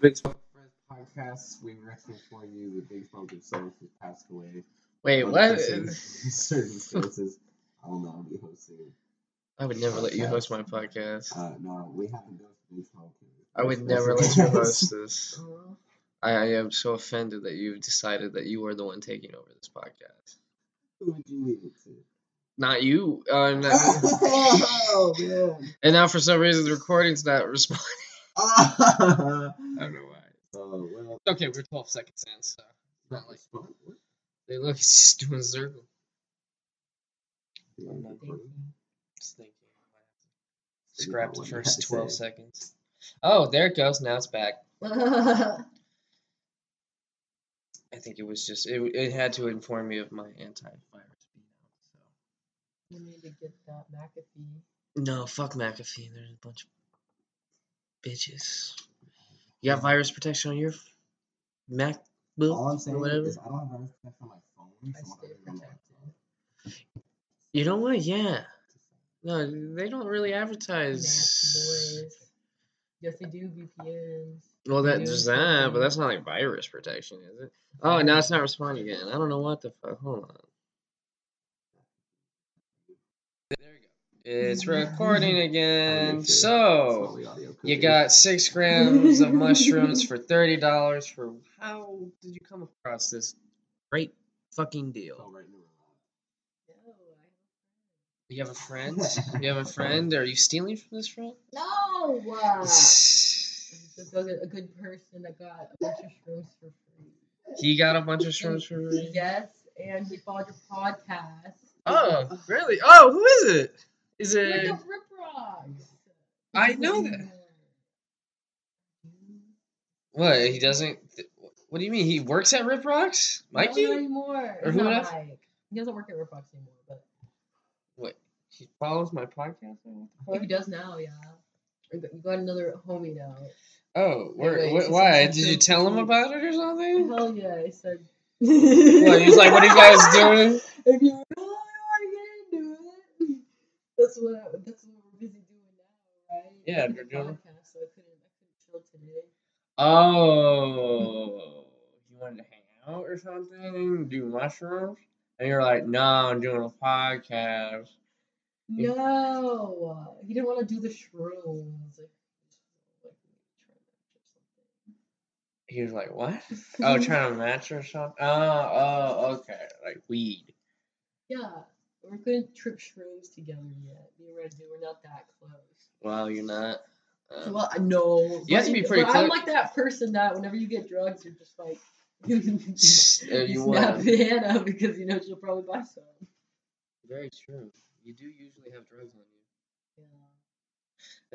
Big Smoke Friends podcast. We were for you. The Big Smoke himself has passed away. Wait, what? Circumstances. I don't be hosting. I would never let you host my podcast. Uh, no, we haven't done Big Smoke. I would never let you host this. I, I am so offended that you've decided that you are the one taking over this podcast. Who would you leave it to? Not you. Uh, no- oh man. and now for some reason the recording's not responding. Oh I don't know why. well. Okay, we're 12 seconds in, so Not like fun. They look, it's just doing a circle. Yeah, I'm not recording. Just thinking. I might have to Figure Scrap the first 12 seconds. Oh, there it goes. Now it's back. I think it was just, it, it had to inform me of my antivirus being out, so. You need to get that McAfee. No, fuck McAfee. There's a bunch of bitches. You got virus protection on your f- MacBook All I'm or whatever? is I don't have virus protection on my phone. So I'm stay not gonna. You know what? Yeah. No, they don't really Nasty advertise. boys. Yes, they do VPNs. Well, that do there's that, but that's not like virus protection, is it? Oh, now it's not responding again. I don't know what the fuck. Hold on. There we go. It's recording again. So, you got six grams of mushrooms for thirty dollars. For how did you come across this great fucking deal? Right, no, No, You have a friend? You have a friend? Are you stealing from this friend? No. Uh, just a, a good person that got a bunch of shrooms for free. He got a bunch of shrooms for free. Yes, and he followed your podcast. Oh, really? Oh, who is it? Is Like it? the Rip Rocks. I know that. What? He doesn't. What do you mean? He works at Rip Rocks, Mikey? Not anymore. Or He's who not else? Mike. He doesn't work at Rip Rocks anymore, but What? He follows my podcast. or what the he does now. Yeah. You got- another homie now. Oh, where, wait, wh- why? Did you tell him about it or something? Hell yeah! I said. What? He's like, what are you guys doing? If you really want to get into it, that's what that's what we're busy doing now, right? Yeah, we're doing- podcast, so I couldn't I couldn't chill today. Oh, you wanted to hang out or something? Do mushrooms? And you're like, no, I'm doing a podcast. No, he didn't want to do the shrooms. He was like, what? Oh, trying to match or something? Oh, oh, okay. Like weed. Yeah, we couldn't trip shrooms together yet. Me and Reggie, we're not that close. Well, you're not. Uh, Well, I know. You have to be pretty but I'm like that person that whenever you get drugs, you're just like. you you snap wanna- Hannah because you know she'll probably buy some. very true. You do usually have drugs on you. Yeah.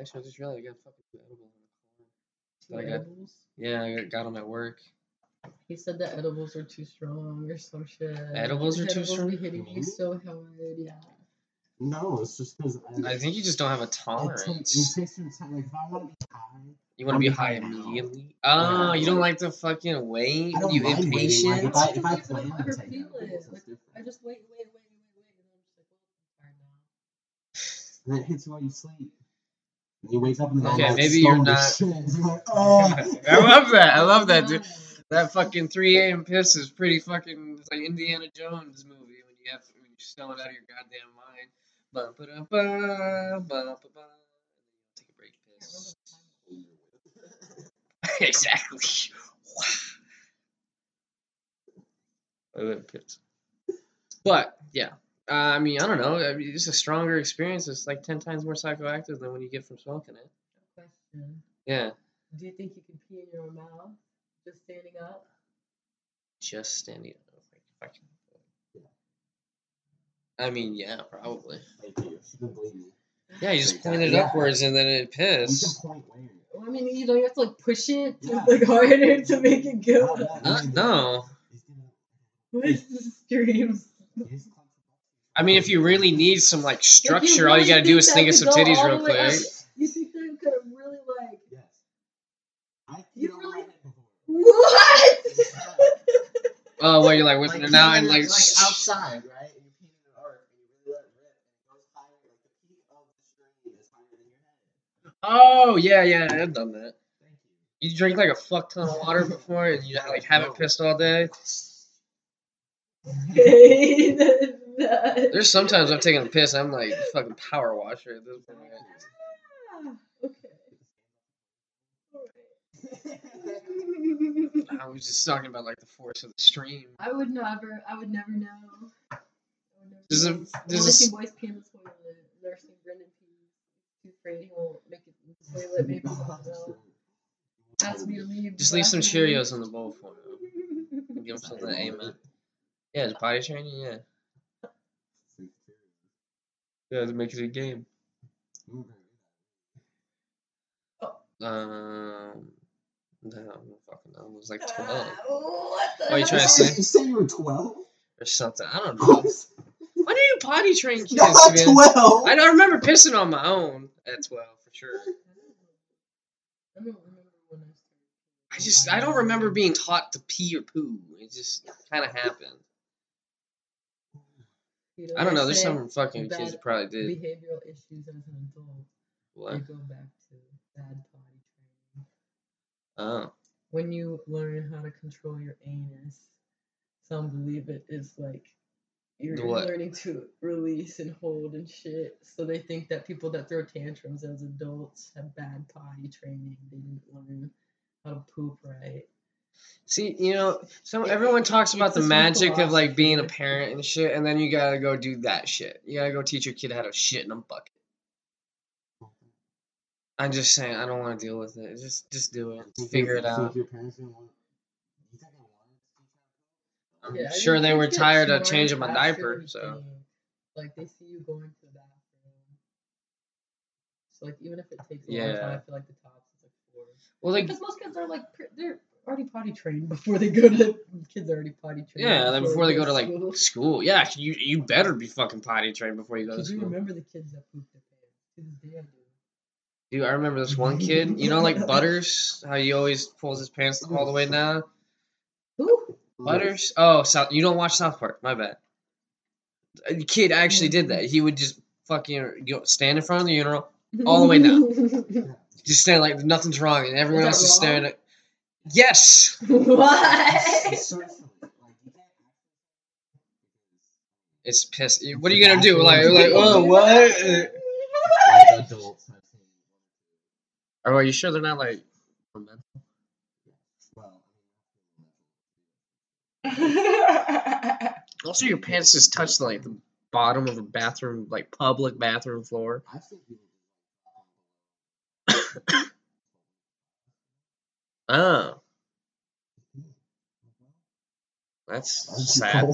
Actually, I just realized I got fucking two edibles in the car. Two I got- edibles. Yeah, I got- got them at work. He said the edibles are too strong or some shit. Edibles are too edibles strong? Be hitting you mm-hmm. so hard, yeah. No, it's just because I, I think you just don't have a it, takes, it tolerance. takes some time. Like if I want to be high, You want to be I'm high high now. immediately? Yeah, Oh, you don't like- like to fucking wait? I don't You mind waiting, impatient? Like if I if I If I plan ever to take feel it, like. I just wait, wait, wait, wait, wait, and then I'm just like, well, I'm tired now. And it hits you while you sleep. And you wake up and then Okay, like, maybe you're not- shit. You're like, oh. I love that. I love that, dude. Yeah. That fucking 3 a.m. piss is pretty fucking. It's like Indiana Jones movie when you have when you're stoned out of your goddamn mind. Ba ba da ba ba ba ba. Take a break, piss. exactly. I love piss. But yeah, uh, I mean, I don't know. I mean, it's a stronger experience. It's like ten times more psychoactive than when you get from smoking it. Question. Yeah, Do you think you can pee in your mouth just standing up? just standing up. Like, if I can. I mean, yeah, probably. Thank you. She can believe me. Yeah, you just point it Yeah. upwards and then it You piss. can point where. Well, I mean, you know, you have to like push it Yeah. like harder to make it go. Uh, no. He's What is the streams? I mean, if you really need some like Like, structure, you all you gotta do is think of some titties real the way up? quick. You think that could have really like Yes. I You peed on really- my head before. what? Oh, well, you're like whipping Like, it out and like. like outside, right? And you're peeing in an arc, and you really let it rip, and it goes higher. Like the peak of the stream is higher than your head. Oh yeah, yeah, I've done that. Thank you. You drink like a fuck ton of water before, and you like haven't pissed all day. There's sometimes I'm taking a piss, I'm like fucking power washer at this point. I was just talking about like the force of the stream. I would never. I would never know. I would never There's know. I've there's only a s- seen boys pee in the toilet. Never seen Brendan pee. Too afraid he won't make it in the toilet. Maybe so. Ask me to leave. Just leave some bathroom. Cheerios in the bowl for him. Give him something to aim at. Yeah, it's body training. Yeah, yeah, to make it a game. Um, no, I don't fucking know. It was like uh, twelve what the Oh, you trying to say- You say you were 12? or something. I don't know. Why do you potty train kids? Not 12! I don't remember pissing on my own at twelve for sure. I don't remember when I. I just I don't remember being taught to pee or poo. It just kind of happened. You know, I don't know. There's some fucking bad kids that probably did. Behavioral issues as an adult. They What? go back to bad potty training. Oh, When you learn how to control your anus, some believe it is like you're what? learning to release and hold and shit. So they think that people that throw tantrums as adults have bad potty training. They didn't learn how to poop right. see, you know, so It- everyone talks about the magic of like being a parent and shit, and then you gotta go do that shit. You gotta go teach your kid how to shit in a bucket. I'm just saying, I don't want to deal with it. Just, just do it. Think Figure it out. Think your parents didn't want you think they wanted to teach I'm Yeah, sure they were tired of changing my diaper, so. Like they see you going to the bathroom. So like even if it takes a long time, I feel like the tops is like four. well, like because most kids are like they're already potty trained before they go to kids are already potty trained. yeah, then before they go to like school. school, yeah, you you better be fucking potty trained before you go to Because you school. remember the kids that pooped their pants. To this day, I do. Dude, I remember this one kid. You know, like Butters, how he always pulls his pants all the way down. Who? Butters. Oh, South. You don't watch South Park. My bad. The kid actually did that. He would just fucking go, stand in front of the urinal, All the way down. just stand like nothing's wrong, and everyone Was else that is staring at. Yes. what? It's so silly. Like, you can't It's piss. What are you gonna do? Like, like, oh, what? like adults have seen. Or are you sure they're not like? mental? Well, Also, your pants just touch like the bottom of a bathroom, like public bathroom floor. I've seen people Oh, That's sad.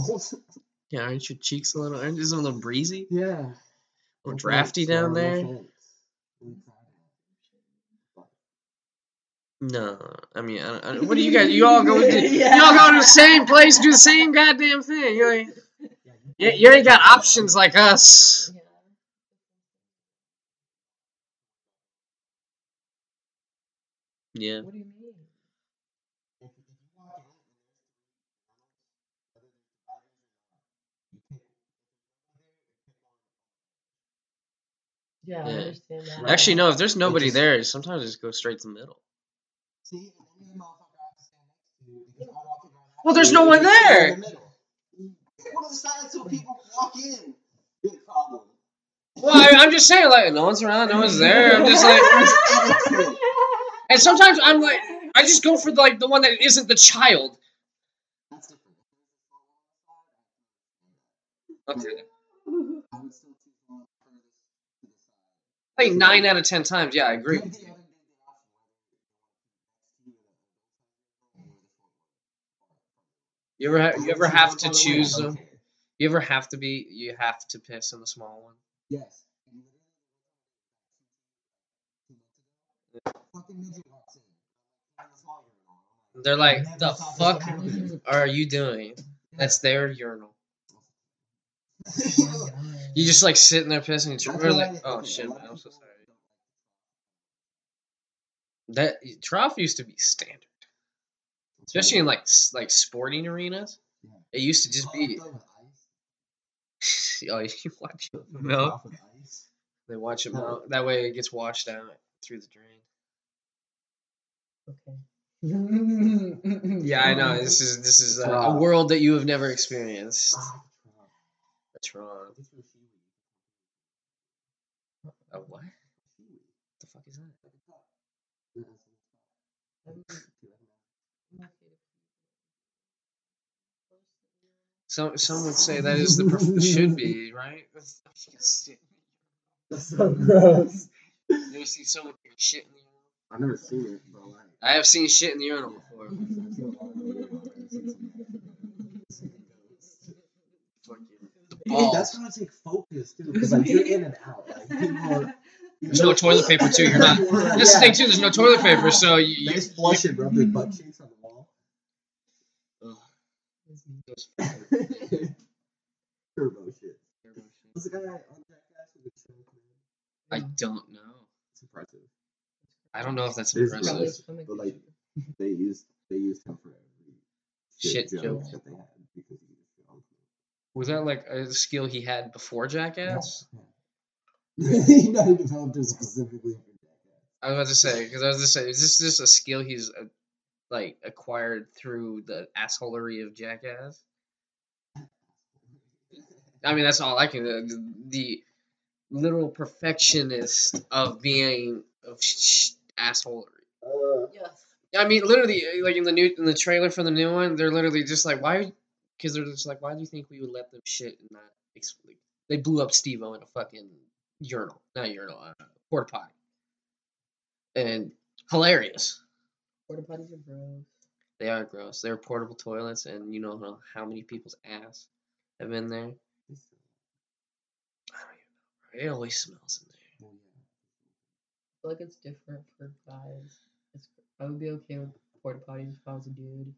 Yeah, aren't your cheeks a little? Aren't these a little breezy? Yeah. A little drafty down there? No, I mean, I, I, what do you guys? You all go, to, Yeah. you all go to the same place, do the same goddamn thing. You, ain't- you, you ain't got options like us. Yeah. Yeah. What do you mean? Yeah, I Yeah. understand that. Actually, no. If there's nobody just- there, sometimes I just go straight to the middle. See, and then the motherfucker I have to stand next to because I walk in right Well, there's no one there. in the middle. Go to the side so people walk in. Big problem. Well, I, I'm just saying, like, no one's around, no one's there. I'm just like, and sometimes I'm like, I just go for like the one that isn't the child. That's different. Okay. I would still choose one furthest to the side. Like nine out of ten times, yeah, I agree. Give with the you. other dude the option whether you want to be next to you or the You ever ha- you ever have to By the way, I choose them? You ever have to be? You have to piss in the small one. Yes. And literally, Fucking midget walks in. I'm a small urinal. I'm like, They're like, the fuck are you doing? That's their urinal. You just like sitting there pissing. And That's you're like, oh shit, man, I'm so sorry. That trough used to be standard. Especially in like like sporting arenas. Yeah. It used to just Oh, be. I'm done with ice. oh, you watch it melt. top. They watch it melt. That way it gets washed out through the drain. Okay. Yeah, I know. This is this is a, a world that you have never experienced. That's wrong. A what? the fuck is that? Some some would say that is the perf- should be right. That's so gross. You ever see someone take shit in the urinal? I've never seen it, but like. I have seen shit in the urinal before. Hey, that's gonna take focus too, because like you're in and out. Like people are. There's no toilet paper too. You're not. That's the thing too. There's no toilet paper, so you. They just flush it, rub their butt cheeks on the wall. Turbo shit. What's the guy on Jackass with the choke? I don't know. It's impressive. I don't know if that's is impressive. But, like. They used they used him for every Shit joke joke. that they had because he was. Was that like a skill he had before Jackass? he never developed it specifically for Jackass. I was about to say because I was to say, is this just a skill he's uh, like acquired through the assholery of Jackass? I mean, that's all I can. Uh, the literal perfectionist of being of sh- sh- assholery. Uh, Yes. I mean, literally, uh, like in the new in the trailer for the new one, they're literally just like, why? Because they're just like, why do you think we would let them shit and not? Ex- they blew up Steve-O in a fucking urinal, not urinal, uh, porta potty, and hilarious. Porta potties are gross. They are gross. They're portable toilets, and you know how, how many people's ass have been there. I don't even know. It always smells in there. I feel like it's different for guys. It's, I would be okay with porta potties if I was a dude.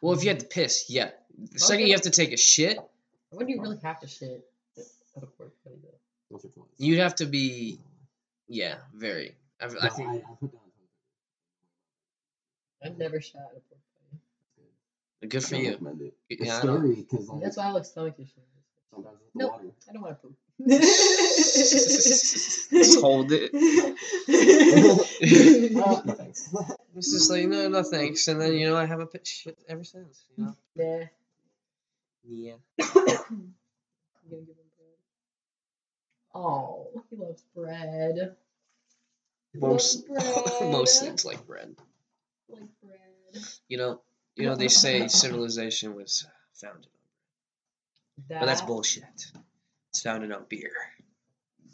Well, if you had to piss, yeah. The second you have to take a shit, When do you really have to shit at a porta potty though? Once or twice. you'd have to be, yeah, very. I, I No, think. I, I put down I've never shot a porta potty. Good for I don't you. recommend it. It's Yeah, I know. scary because like That's why I like stomach issues. sometimes with the Nope. water. I don't want to poop. Just hold it. Uh, no thanks. It's just like no, no thanks, and then you know I haven't pitched shit ever since. You know. Nah. Yeah. I'm gonna give him bread. Oh, he loves bread. He Most loves bread. most things like bread. Like bread. You know. You know they say civilization was founded on, but that's bullshit. It's founded on beer.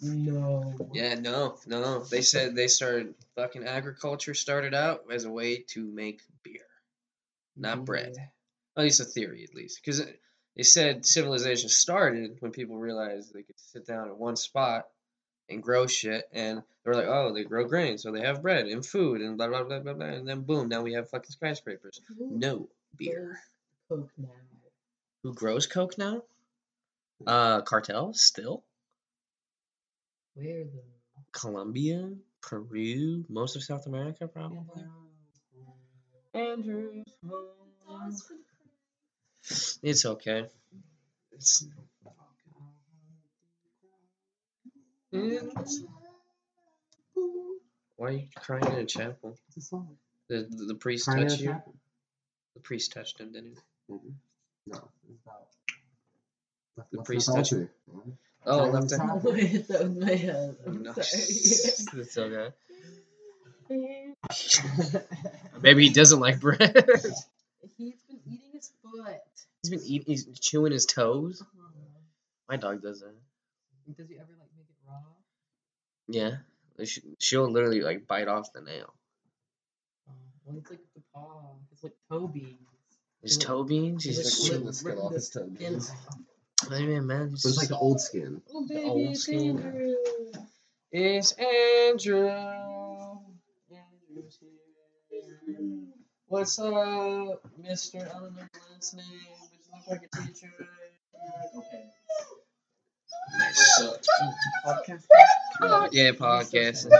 No. Yeah, no, no. They said they started fucking agriculture started out as a way to make beer, not mm-hmm. bread. At least a theory, at least, because they said civilization started when people realized they could sit down in one spot and grow shit, and they were like, oh, they grow grain, so they have bread and food and blah blah blah blah blah, and then boom, now we have fucking skyscrapers. Who No beer. Coke now. Who grows coke now? Uh, cartel still. Where though? Colombia, Peru, most of South America, probably. Andrews. It's okay. It's. Why are you crying in a chapel? It's a song. The the, the priest Crying touched you. chapel. The priest touched him, didn't he? Mhm. No, it's about. Left- The left priest left touched altar, man. Oh, Crying in left a hand. Wait, that was my head. I'm No, sorry. it's okay. Maybe he doesn't like bread. He's been eating his foot. he's been eating. He's chewing his toes. Uh-huh. My dog does that. Does he ever like make it raw? Yeah, she, she'll literally like bite off the nail. Uh, well, it's like the paw. It's like toe beans. His toe beans. He's He's like just rip rip- the skin off his toe beans. I mean, man, But it's like the old skin. Oh, baby, old it's skin. Andrew. It's Andrew. Andrew's here. What's up, Mister? I don't know your last name, but you look like a teacher. Okay. Nice. Podcast. Yeah, podcasting.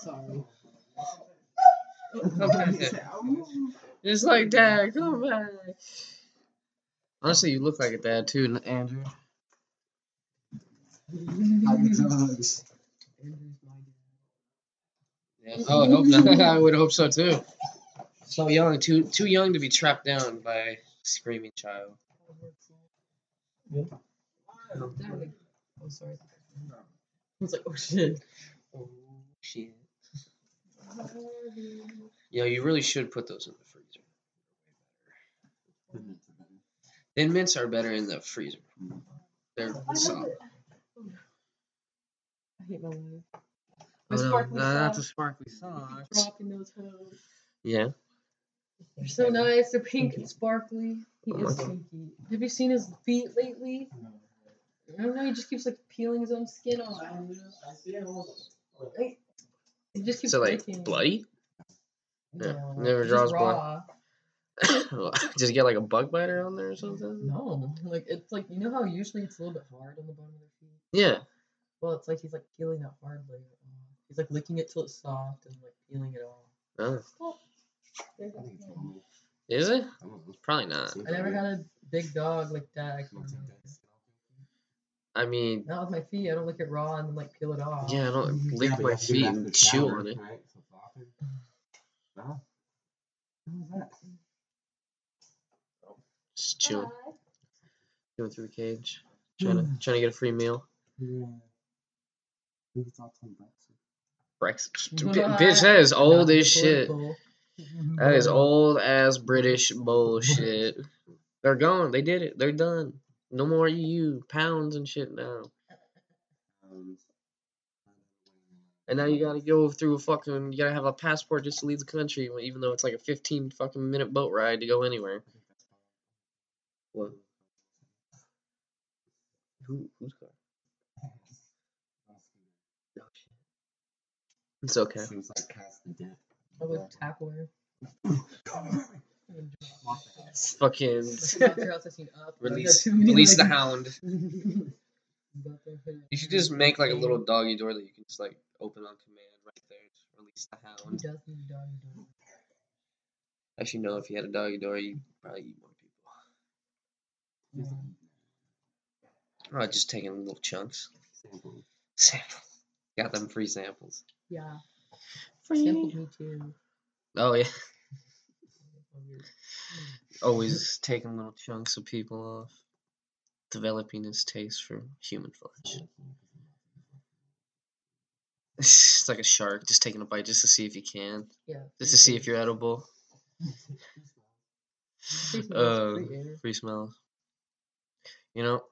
Sorry. Okay. It's like dad, come back. Honestly, you look like a dad too, Andrew. Hide the drugs. Andrew's my dad. Yeah. Oh, I hope not. I would hope so too. So young, too too young to be trapped down by a screaming child. That would- Oh, sorry. I was like, oh shit. Oh shit. Yeah, you really should put those in the freezer. The mints are better. Thin mints are better in the freezer. Mm. They're soft. I hate my life. My no, sparkly no, not the socks. sparkly socks. Dropping those hoes. Yeah. They're so nice. They're pink and sparkly. He Oh is God. pinky. Have you seen his feet lately? I don't know. He just keeps like peeling his own skin off. I see it all. Like, He just keeps So like licking. bloody? Yeah, No, never draws blood. raw. Does he get like a bug biter on there or something? No, like it's like you know how usually it's a little bit hard on the bottom of their feet. Yeah. Well, it's like he's like peeling that hard layer off. He's like licking it till it's soft and like peeling it off. Oh. There's I that think it's thing. normal. Is it? I don't know. Probably not. I never like had a big dog like that. I I mean, Not with my feet. I don't lick it raw and then like peel it off. yeah, I don't lick Yeah, my have feet that in and chew shower, on it. Right? So it's often. No. That? Just chewing. Going through the cage. Trying to trying to get a free meal. Yeah. Who's thoughts on Brexit? Brexit. B- bitch, that is old as shit. political. That is old ass British bullshit. They're gone. They did it. They're done. No more EU pounds and shit now. Um, And now you gotta go through a fucking. You gotta have a passport just to leave the country, even though it's like a 15 fucking minute boat ride to go anywhere. What? Who? Whose car? Oh. It's okay. Seems like cast the debt. I would tapware. Fucking release, release the hound. You should just make like a little doggy door that you can just like open on command right there. Just release the He hound. does doggy door. Actually, no. If you had a doggy door, you'd probably eat more people. Oh, just taking little chunks. Sample. Sample. Got them free samples. Yeah. Free. Sampled me too. Oh yeah. Always taking little chunks of people off. Developing his taste for human flesh. It's like a shark, just taking a bite just to see if you can, Yeah. just to see if you're edible. Tastes Uh, free free smells. You know,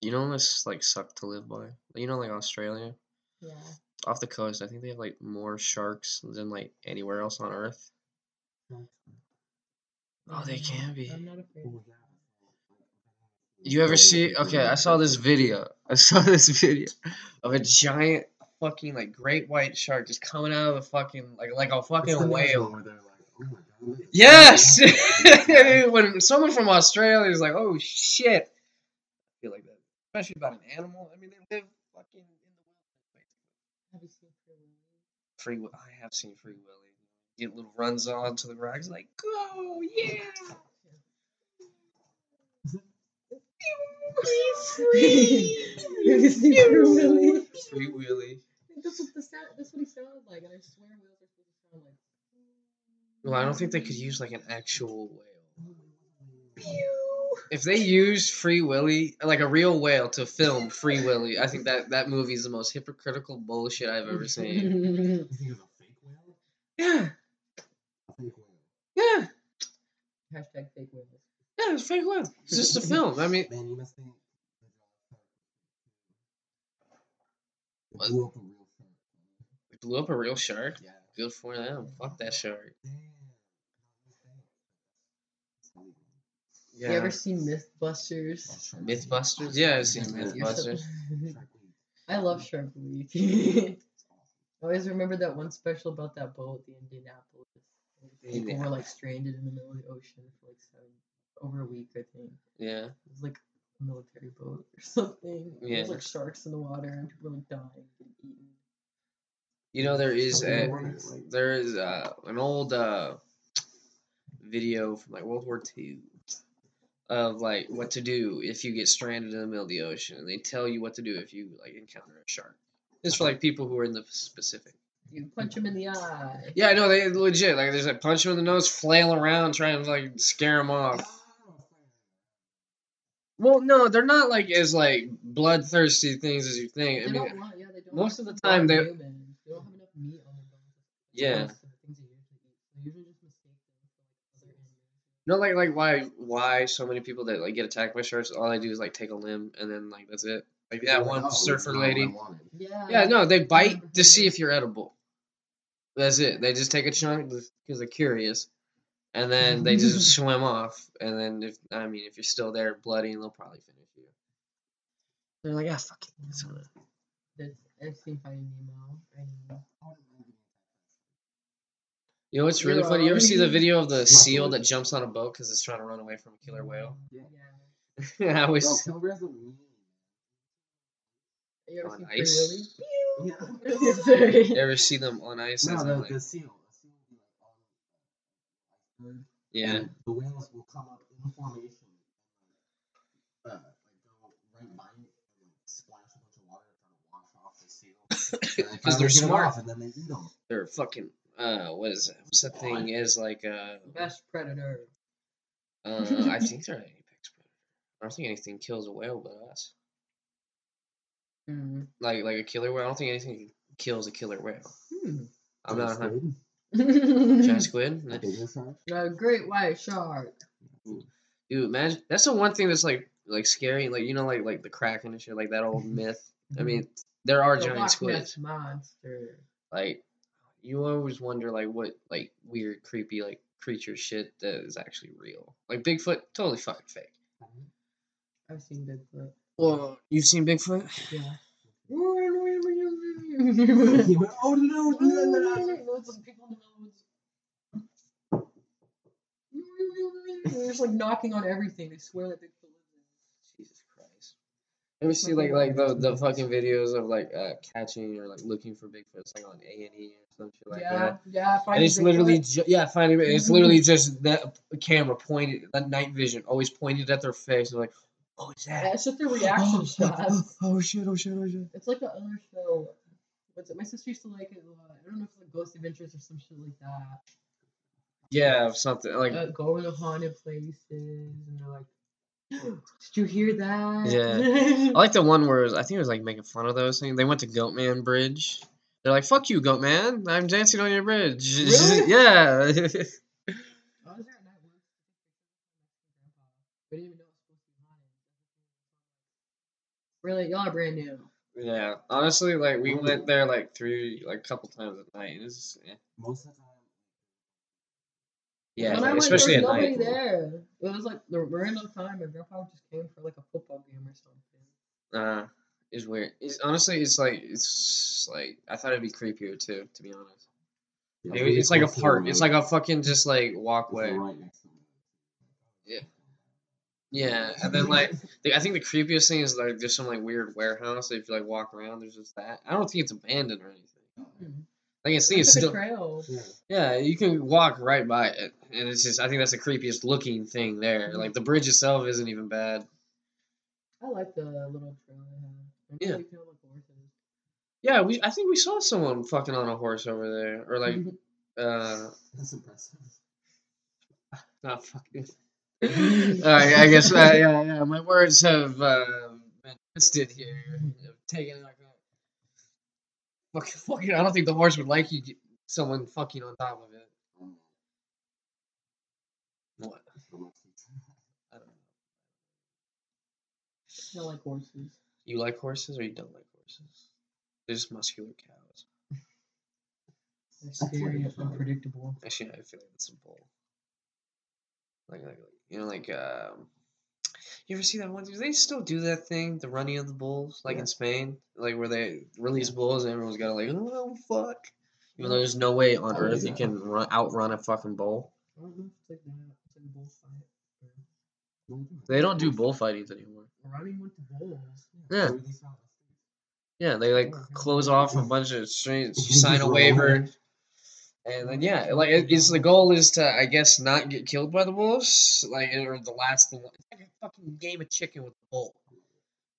you know this like suck to live by. You know, like Australia, Yeah. off the coast. I think they have like more sharks than like anywhere else on Earth. Oh, they can be. afraid. You ever see? Okay, I saw this video. I saw this video of a giant fucking like great white shark just coming out of the fucking like like a fucking whale. oh Yes. when someone from Australia is like, "Oh shit," I feel like that, especially about an animal. I mean, they live fucking in the wilderness. Have you seen Free Willy? Free, Wi- I have seen Free Willy. Get little runs on to the rocks, like, "Go, yeah." Free. Have you seen Free Willy? Free Willy. That's what the sound. That's what he sounded like, and I swear whales are supposed to sound like. Well, I don't think they could use like an actual whale. If they used Free Willy, like a real whale, to film Free Willy, I think that that movie is the most hypocritical bullshit I've ever seen. Yeah, yeah, Hashtag fake whales. yeah. It's fake whale. It's just a film. I mean, Man, you must think. It blew up a real shark. they blew up a real shark. Yeah. Good for them. Fuck that shark. Yeah. You ever seen Mythbusters? Mythbusters? Yeah, I've seen Mythbusters. I love Shark Week. I always remember that one special about that boat, the Indianapolis. People were like stranded in the middle of the ocean for like seven, over a week, I think. Yeah. It was like a military boat or something. There Yeah. was like sharks in the water and people were like dying, getting eaten. You know there is a what is it, like- there is uh, an old uh, video from like World War Two of like what to do if you get stranded in the middle of the ocean, and they tell you what to do if you like encounter a shark. It's for like people who are in the Pacific. You punch him in the eye. Yeah, no, they legit like there's like punch him in the nose, flail around, trying to like scare him off. Well, no, they're not like as like bloodthirsty things as you think. I mean, don't want, yeah, they don't most of the time they- humans. They don't have enough meat on their bones. Yeah. Most of the things they usually eat. They usually just mistake them for like no, like like why why so many people that like get attacked by sharks, all they do is like take a limb and then like that's it. Like that one surfer lady. Yeah. Yeah, no, they bite to see if you're edible. That's it. They just take a chunk because they're curious, and then they just swim off. And then if I mean, if you're still there, bloody, they'll probably finish you. They're like, ah, fuck it. That's, I've seen Finding Nemo. I. You know what's really funny? You ever see the video of the seal that jumps on a boat because it's trying to run away from a killer whale? Yeah. yeah. I No, was. killer whales. You ever On seen Free ice? Willy? Yeah. You ever see them on ice? No, That's the, like- the seal. The seal will be like on iceberg, yeah. and the whales will come up in formation and uh, like go right by it and like splash a bunch of water trying to wash off the seal. And they 'Cause they're finally get it smart. off, and then they eat them. They're fucking. Uh, what is it? What's that thing? Is like uh, Best predator. uh I think they're an apex predator. I don't think anything kills a whale but us. Hmm. Like like a killer whale. I don't think anything kills a killer whale. Hmm. I'm not. a Squid, Giant squid. a bigger shark. A great white shark. Dude, imagine that's the one thing that's like like scary. Like you know, like like the kraken and shit. Like that old myth. I mean, there are The giant Loch Ness squids. monster. Like you always wonder like what like weird creepy like creature shit that is actually real. Like Bigfoot, totally fucking fake. I've seen Bigfoot. Well, you've seen Bigfoot? Yeah. He went, oh no, no, no, no, no. Lots of people in the woods. They're just like knocking on everything. They swear that Bigfoot lives in. Jesus Christ. Ever see like like the the fucking videos of like uh catching or like looking for Bigfoots like on A and E or some shit like yeah, that? yeah. yeah. And Finding it's literally ju- yeah, finding it's literally just that camera pointed, that night vision always pointed at their face. They're like, "Oh, it's that." it's just the reaction shots. oh shit! Oh shit! Oh shit! It's like the other show. What's it? My sister used to like it. Uh, I don't know if it's like Ghost Adventures or some shit like that. Yeah, something like Uh, go to haunted places, and they're like, "Did you hear that?" Yeah. I like the one where it was, I think it was like making fun of those things. They went to Goatman Bridge. They're like, "Fuck you, Goatman! I'm dancing on your bridge." Really? yeah. I was there at night once. We didn't even know it was supposed to be haunted. Really, y'all are brand new. yeah. Honestly, like we went there like three, like a couple times at night. and It's just, eh. Most of the time, yeah, when like, I went, especially there at was nobody night. there. It was like the random time. My grandpa just came for like a football game or something. Uh, is weird. It's honestly, it's like it's like I thought it'd be creepier too. To be honest, yeah, It- pretty it's like a close park. It's like a fucking just like walkway. right next to it. Yeah, and then like the, I think the creepiest thing is like there's some like weird warehouse. If you like walk around, there's just that. I don't think it's abandoned or anything. Hmm. Like I think it's It's still a trail. Yeah. yeah. You can walk right by it, and it's just I think that's the creepiest looking thing there. Like the bridge itself isn't even bad. I like the little trail they have. I Yeah. know you can have. Yeah, we I think we saw someone fucking on a horse over there, or like uh That's impressive. not fucking. Alright, I guess uh, yeah, yeah. My words have uh, been twisted here. Taken like a fucking, fucking. I don't think the horse would like you. Someone fucking on top of it. What? I don't know. I like horses. You like horses or you don't like horses? They're just muscular cows. They're scary and unpredictable. Actually, I feel like that's a bull. Like, like, you know, like, um, you ever see that one? Do they still do that thing, the running of the bulls, like Yeah. in Spain, like where they release bulls and everyone's got to like, oh fuck, even though there's no way on Oh, earth you can run, outrun a fucking bull. I don't know if it's like that. It's like bullfight. They don't do bullfightings anymore. Running with the bulls. Yeah. They release out the Yeah, they like close off a bunch of streets. You sign a waiver, and then yeah, like it's the goal is to I guess not get killed by the bulls, like or the last one. It's like a fucking game of chicken with the bull.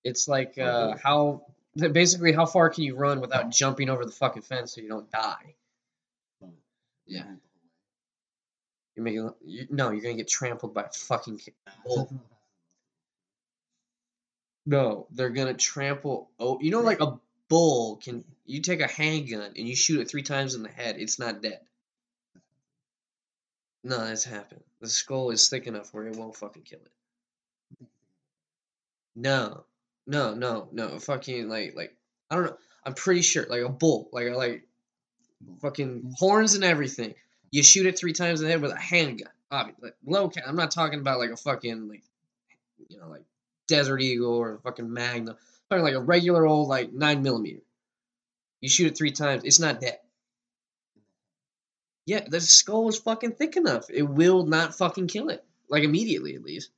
It's like uh, how Basically, how far can you run without jumping over the fucking fence so you don't die? Yeah. You're making you, no, you're gonna get trampled by a fucking. ki- whole way. bull. No, they're gonna trample. Oh, you know, like a bull can. You take a handgun and you shoot it three times in the head. It's not dead. No, that's happened. The skull is thick enough where it won't fucking kill it. No, no, no, no. Fucking like, like I don't know. I'm pretty sure, like a bull, like like fucking horns and everything. You shoot it three times in the head with a handgun. Obviously, like, low. Ca- I'm not talking about like a fucking like, you know, like Desert Eagle or a fucking Magnum. Talking like a regular old like nine millimeter. You shoot it three times, it's not dead. Yeah, the skull is fucking thick enough. It will not fucking kill it. Like immediately, at least.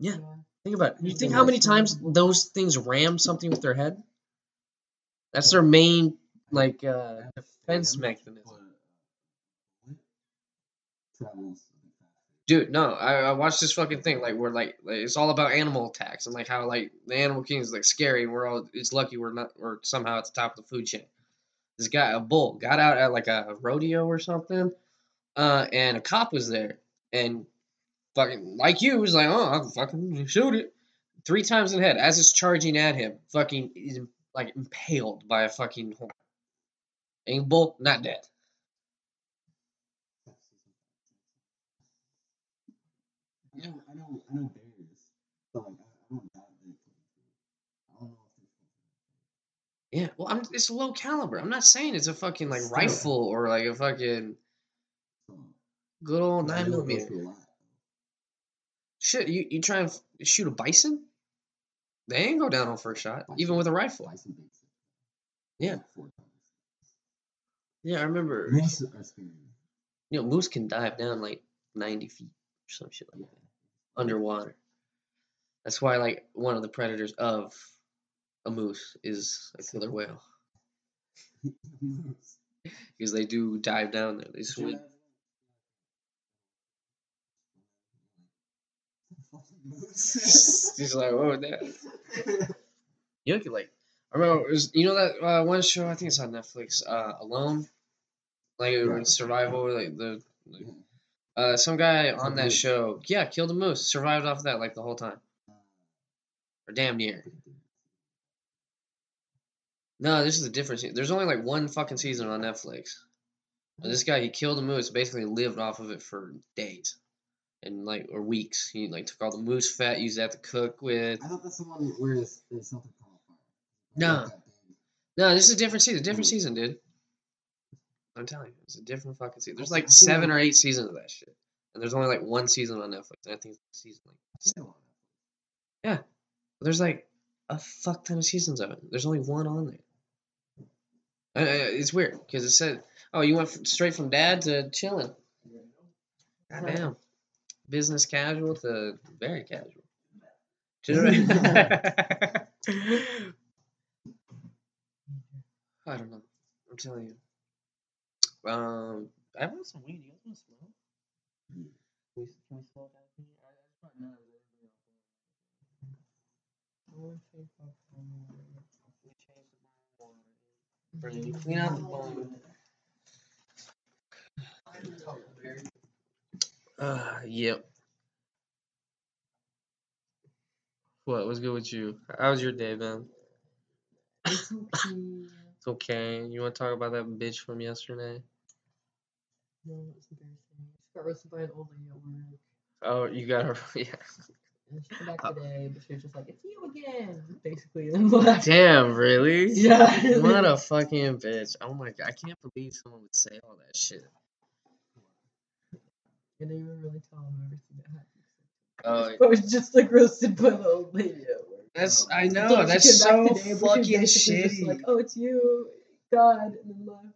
Yeah. Think about it. You think how many times those things ram something with their head? That's their main like uh defense mechanism. Travels. Dude, no, I, I watched this fucking thing like where like, like it's all about animal attacks and like how like the animal king is like scary and we're all it's lucky we're not we're somehow at the top of the food chain. This guy, a bull, got out at like a rodeo or something, uh, and a cop was there and fucking like you was like, oh, I'll fucking shoot it three times in the head as it's charging at him. Fucking is like impaled by a fucking horn. And bull not dead. I know, I know, I know bears, but like, I, I don't doubt they. I don't know if Yeah, well, I'm, it's low caliber. I'm not saying it's a fucking like Still. rifle or like a fucking good old nine millimeter. through a lot. Shit, you you try and f- shoot a bison? They ain't go down on first shot, even with a rifle. Bison. Yeah. Like four times. Yeah, I remember. Moose. You know, moose can dive down like 90 feet or some shit like that underwater. That's why like one of the predators of a moose is a killer whale because they do dive down there. They swim. He's like, what was that? You could like, I remember it was you know that uh, one show I think it's on Netflix, uh, Alone, like it was survival, like the like. Uh some guy on that show, yeah, killed a moose, survived off that like the whole time or damn near. No, this is a different. se- There's only like one fucking season on Netflix. And this guy, he killed a moose, basically lived off of it for days, and like or weeks. He like took all the moose fat, used that to cook with. I thought that's the one where there's something fire. No. Like that big. No, this is a different season. Different season, dude. I'm telling you, it's a different fucking season. There's like seven or eight seasons of that shit, and there's only like one season on Netflix. And I think it's season like. I want Yeah, there's like a fuck ton of seasons of it. There's only one on there. Uh, uh, it's weird because it said, "Oh, you went from, straight from dad to chilling." Goddamn, business casual to very casual. I don't know. I'm telling you. Um, I want some weed. You guys want to smoke? Yeah. Can we, can we smoke out here? I, I just want to know. is everybody else on? Bring you clean out the bone. Uh, yep. What was good with you? How was your day, man? It's okay. It's okay. You want to talk about that bitch from yesterday? No, it's embarrassing. She got roasted by an old lady at work. Oh, you got her. Yeah. And she came back Uh, today, but she was just like, "It's you again," basically. Damn, really? Yeah. What a fucking bitch. Oh my god, I can't believe someone would say all that shit. I didn't even really tell him everything that happened. Oh, But was just like roasted by the old lady at work. that's I know she that's so today, fucking basically just shitty. Like, oh, it's you, God, and then left.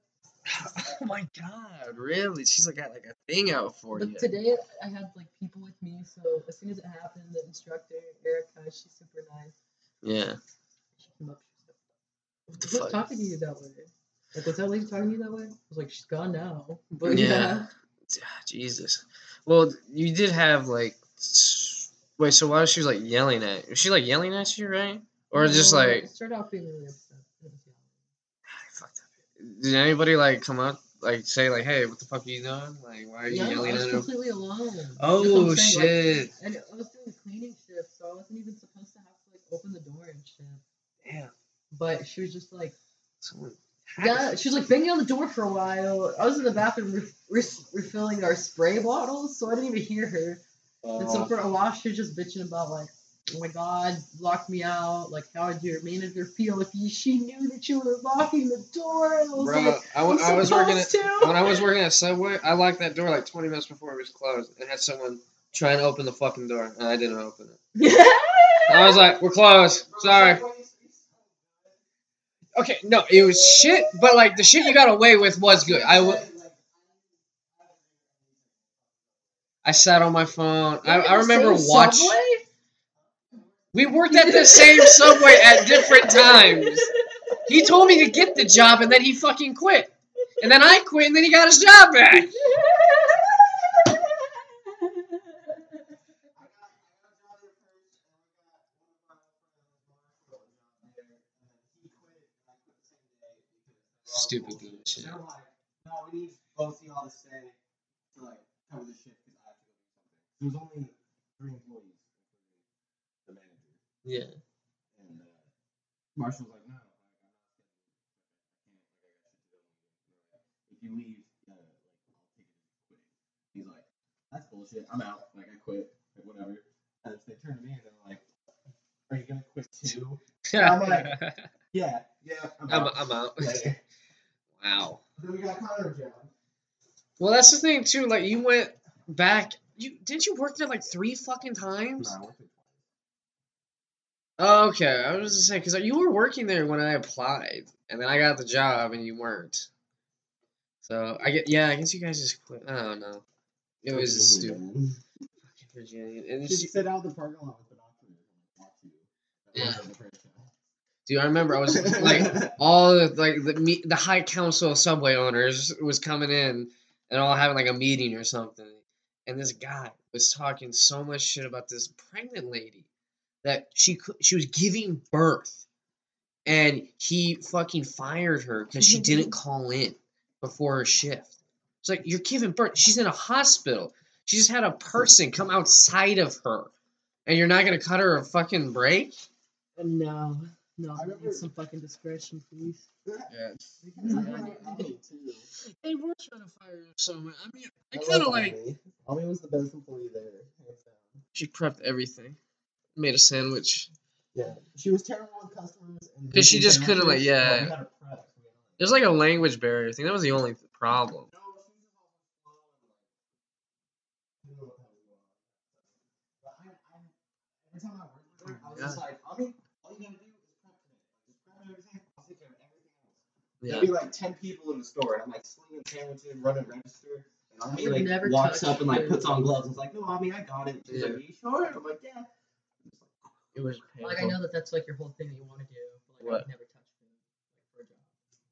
oh my god, really? She's like got like a thing out for But you. today I had like people with me, so as soon as it happened, the instructor Erica, she's super nice. Yeah. She came up, What the said, "Who's fuck? talking to you that way?" Like, was that lady talking to you that way? I was like, she's gone now. But Yeah. yeah. Ah, Jesus. Well, you did have like. Wait, so why was she like yelling at? Was she like yelling at you, right? or just like I started off being really upset. It was yelling. fucked up. Did anybody like come up like say like, hey, what the fuck are you doing? Like, why are you Yeah, yelling I was at him? completely alone. Oh I'm saying, like, shit! and I was doing a cleaning shift, so I wasn't even supposed to have to like open the door and shit. Damn. But she was just like, Someone. yeah, she was like banging on the door for a while. I was in the bathroom re- re- refilling our spray bottles, so I didn't even hear her. And so Uh, for a while, she was just bitching about like, oh my god, locked me out. Like, how did your manager feel if you, she knew that you were locking the door? I was Bro, like, I, I was working at when I was working at Subway. I locked that door like 20 minutes before it was closed, and had someone trying to open the fucking door, and I didn't open it. I was like, "We're closed. Sorry." Okay, no, it was shit, but like the shit you got away with was good. I w- I sat on my phone. I, I remember Same watch. Subway? We worked at the same Subway at different times. He told me to get the job, and then he fucking quit. And then I quit, and then he got his job back. Stupid like, no, we need both y'all to stay to like cover the shift because I have to go do something. There only three employees, Yeah. and uh, Marshall was like, no, like, I'm not staying. I can't. Like, I got shit to do. If you leave, uh, like, I'll take it as quitting. He's like, that's bullshit. I'm out. Like, I quit. Like, whatever. And they turn to me and they're like, are you gonna quit too? Yeah, I'm like- Yeah, yeah. I'm I'm, out. I'm out. Later. Wow. Then we got Connor job. Well, that's the thing too. Like you went back. You didn't you work there like three fucking times? No, I worked at Oh, okay, I was just saying because you were working there when I applied, and then I got the job and you weren't. So I get yeah. I guess you guys just quit. I don't know. It was just stupid. Virginia. And Just it's, sit out the parking lot with binoculars and watch you. Yeah. That was the first time. dude, I remember I was like all the like the me- the high council of subway owners was coming in and all having like a meeting or something, and this guy was talking so much shit about this pregnant lady that she she was giving birth, and he fucking fired her because she didn't mm-hmm. call in before her shift. It's like you're giving birth. She's in a hospital. She just had a person come outside of her, and you're not gonna cut her a fucking break. Uh, no, no, I I remember- need some fucking discretion, please. Yeah. Ami. They were trying to fire her so much. I mean, I I kind of love like. Ami. Ami was the best employee there. She prepped everything. Made a sandwich. Yeah, she was terrible with customers. Because she just couldn't, like, yeah. but we had her prep, so we had, like- There's like a language barrier thing. That was the only problem. No, she was just all slow and, like, didn't know what the hell was going on. But I, I, every time I worked with her, oh I was just like, Ami, all you gotta do is prep today. Like, just prep everything. I'll take care of everything else. Yeah. There'd be like ten people in the store, and I'm like slinging sandwiches, running register. And Ami like never walks up and like puts on gloves and is like, "No, Ami, I got it." She's Yeah. like, "Are you sure?" I'm like, "Yeah." It was Like I know that that's like your whole thing that you want to do, but like What? I've never touched food like, for a job.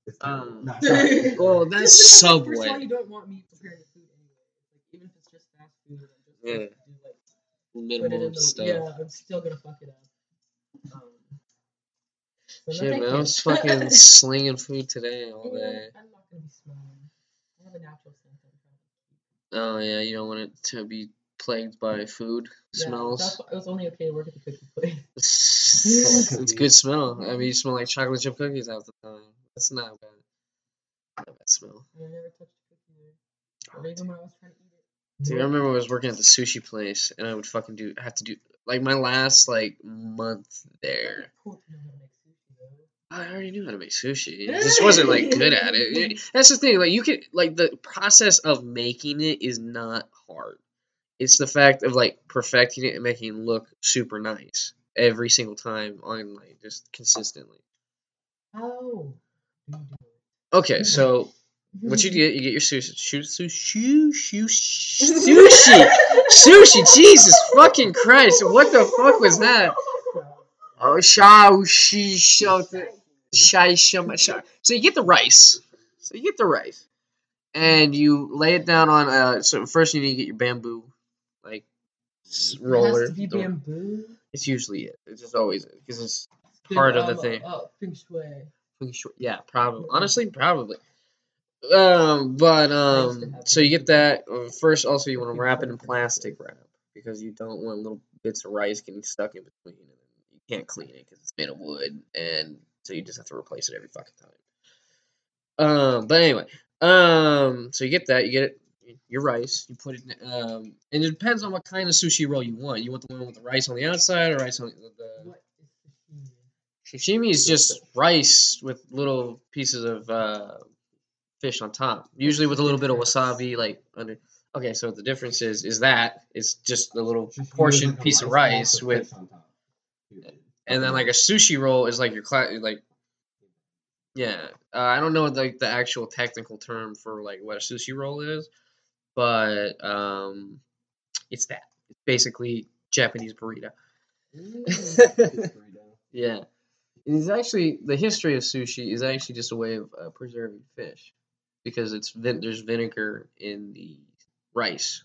It's Um, Nah, sorry. Well, that's Just because, First of all, you don't want me preparing the food anyway. Like even if it's just fast food, I'm just Yeah. going to do like put it in Minimum the stuff. yeah. I'm still gonna fuck it up. Um, so Shit, man. I was fucking slinging food today all Yeah, day. I'm not gonna be smelling. I have a natural scent. I'm trying to keep. Oh, yeah. You don't want it to be plagued by food Yeah, smells. that's why it was only okay to work at the cookie place. It's, it's good smell. I mean, you smell like chocolate chip cookies half the time. That's not bad. Not bad smell. I never touched a cookie oh, even when I was trying to eat it. Dude, I remember I was working at the sushi place, and I would fucking do have to do like my last like month there. Cool to know how to make sushi though. I already knew how to make sushi. Just wasn't like good at it. It- That's the thing. Like you could like the process of making it is not hard. It's the fact of like perfecting it and making it look super nice every single time on like just consistently. How do you do it? Okay, so what you get, you get your sushi, sushi, sushi, sushi, sushi. Jesus fucking Christ! What the fuck was that? Oh, shao, shy, shama, shy. So you get the rice. So you get the rice, and you lay it down on. Uh, so first you need to get your bamboo, s- It roller. has to be bamboo. It's usually it. It's just always it because it's part of the um, thing. Uh, feng shui. Pretty sure- Yeah, probably. Honestly, probably. Um, but um, so you get that. uh, First, also you want to wrap it in plastic wrap because you don't want little bits of rice getting stuck in between, and you can't clean it because it's made of wood, and so you just have to replace it every fucking time. Um, but anyway, um, so you get that. You get it. Your rice, you put it, in, um, and it depends on what kind of sushi roll you want. You want the one with the rice on the outside or rice on the, the What is sashimi? Is just rice with little pieces of uh, fish on top, usually with a little bit of wasabi like under. Okay, so the difference is is that it's just a little portion like a piece of rice with, fish on top. and then like a sushi roll is like your cla- like. Yeah, uh, I don't know like the actual technical term for like what a sushi roll is, but um, it's that. It's basically Japanese burrito. Burrito. Yeah. It's actually the history of sushi is actually just a way of uh, preserving fish because it's vin- there's vinegar in the rice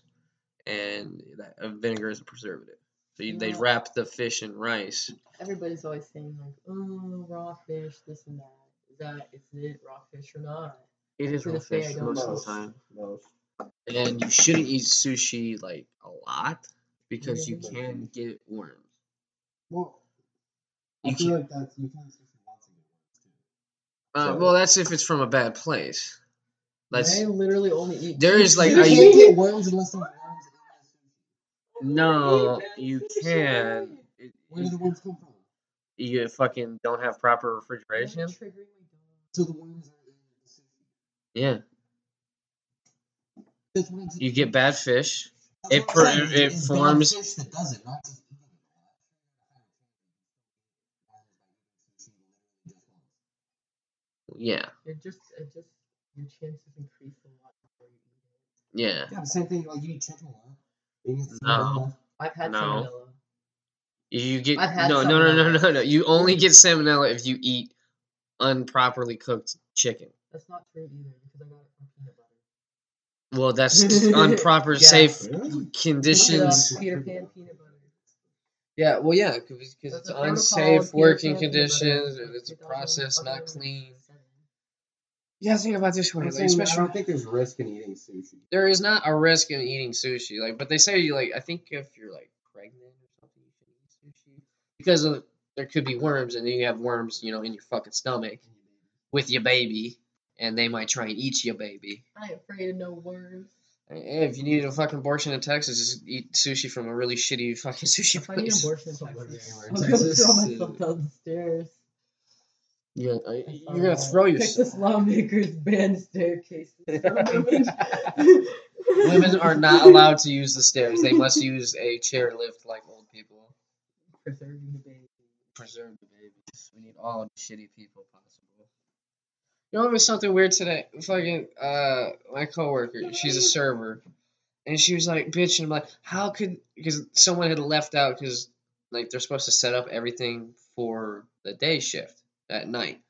and that uh, vinegar is a preservative. So you, they wrap the fish in rice. Everybody's always saying like, oh, raw fish, this and that. Is that is it raw fish or not? It is To raw this day, fish I don't most of the time. most. And you shouldn't eat sushi like a lot because you Really? can get worms. Well, I You feel can't- like that's you can't sushi lots of good ones too. Uh, So- well, that's if it's from a bad place. That's I literally only eat. There is, like, you can't get worms unless there's worms in the sushi. no, you can. It- Where do the worms come from? you fucking don't have proper refrigeration. So the worms are in the sushi. Yeah, That's what I'm saying. You get bad fish. It per- saying. it It's bad forms- fish that does it, not just. Yeah, It just, it just, your chances increase a lot before you eat it. yeah. Yeah, the same thing. Like you eat chicken a lot. Get No. salmonella. I've had No. salmonella. You get I've had no, no, no, no, no, no. You only get salmonella if you eat unproperly cooked chicken. That's not true either because I got it from peanut butter. Well, that's unproper, Yeah. safe Really? Look it up, conditions. Peter Pan peanut butter. Yeah, well, yeah, because it's unsafe working Pan peanut butter, conditions and it's a process not clean. Yeah, think about this way, I'm like, saying, I don't think there's risk in eating sushi. there is not a risk in eating sushi. Like, but they say you like. I think if you're like pregnant or something, you should eat sushi because of, there could be worms, and then you have worms, you know, in your fucking stomach with your baby, and they might try and eat your baby. I ain't afraid of no worms. If you need a fucking abortion in Texas, just eat sushi from a really shitty fucking sushi If I need an place. abortion in Don't live Texas, I'm gonna throw myself down the stairs. Yeah, uh, I- That's you're gonna uh, throw Pick the yourself. lawmakers ban staircases. Women are not allowed to use the stairs. They must use a chair lift like old people. preserving the baby. preserve the babies. We need all the shitty people possible. You know, there's something weird today. Fucking, uh, my coworker, she's a server, and she was like bitching, I'm like, how could, because someone had left out, because, like, they're supposed to set up everything for the day shift at night.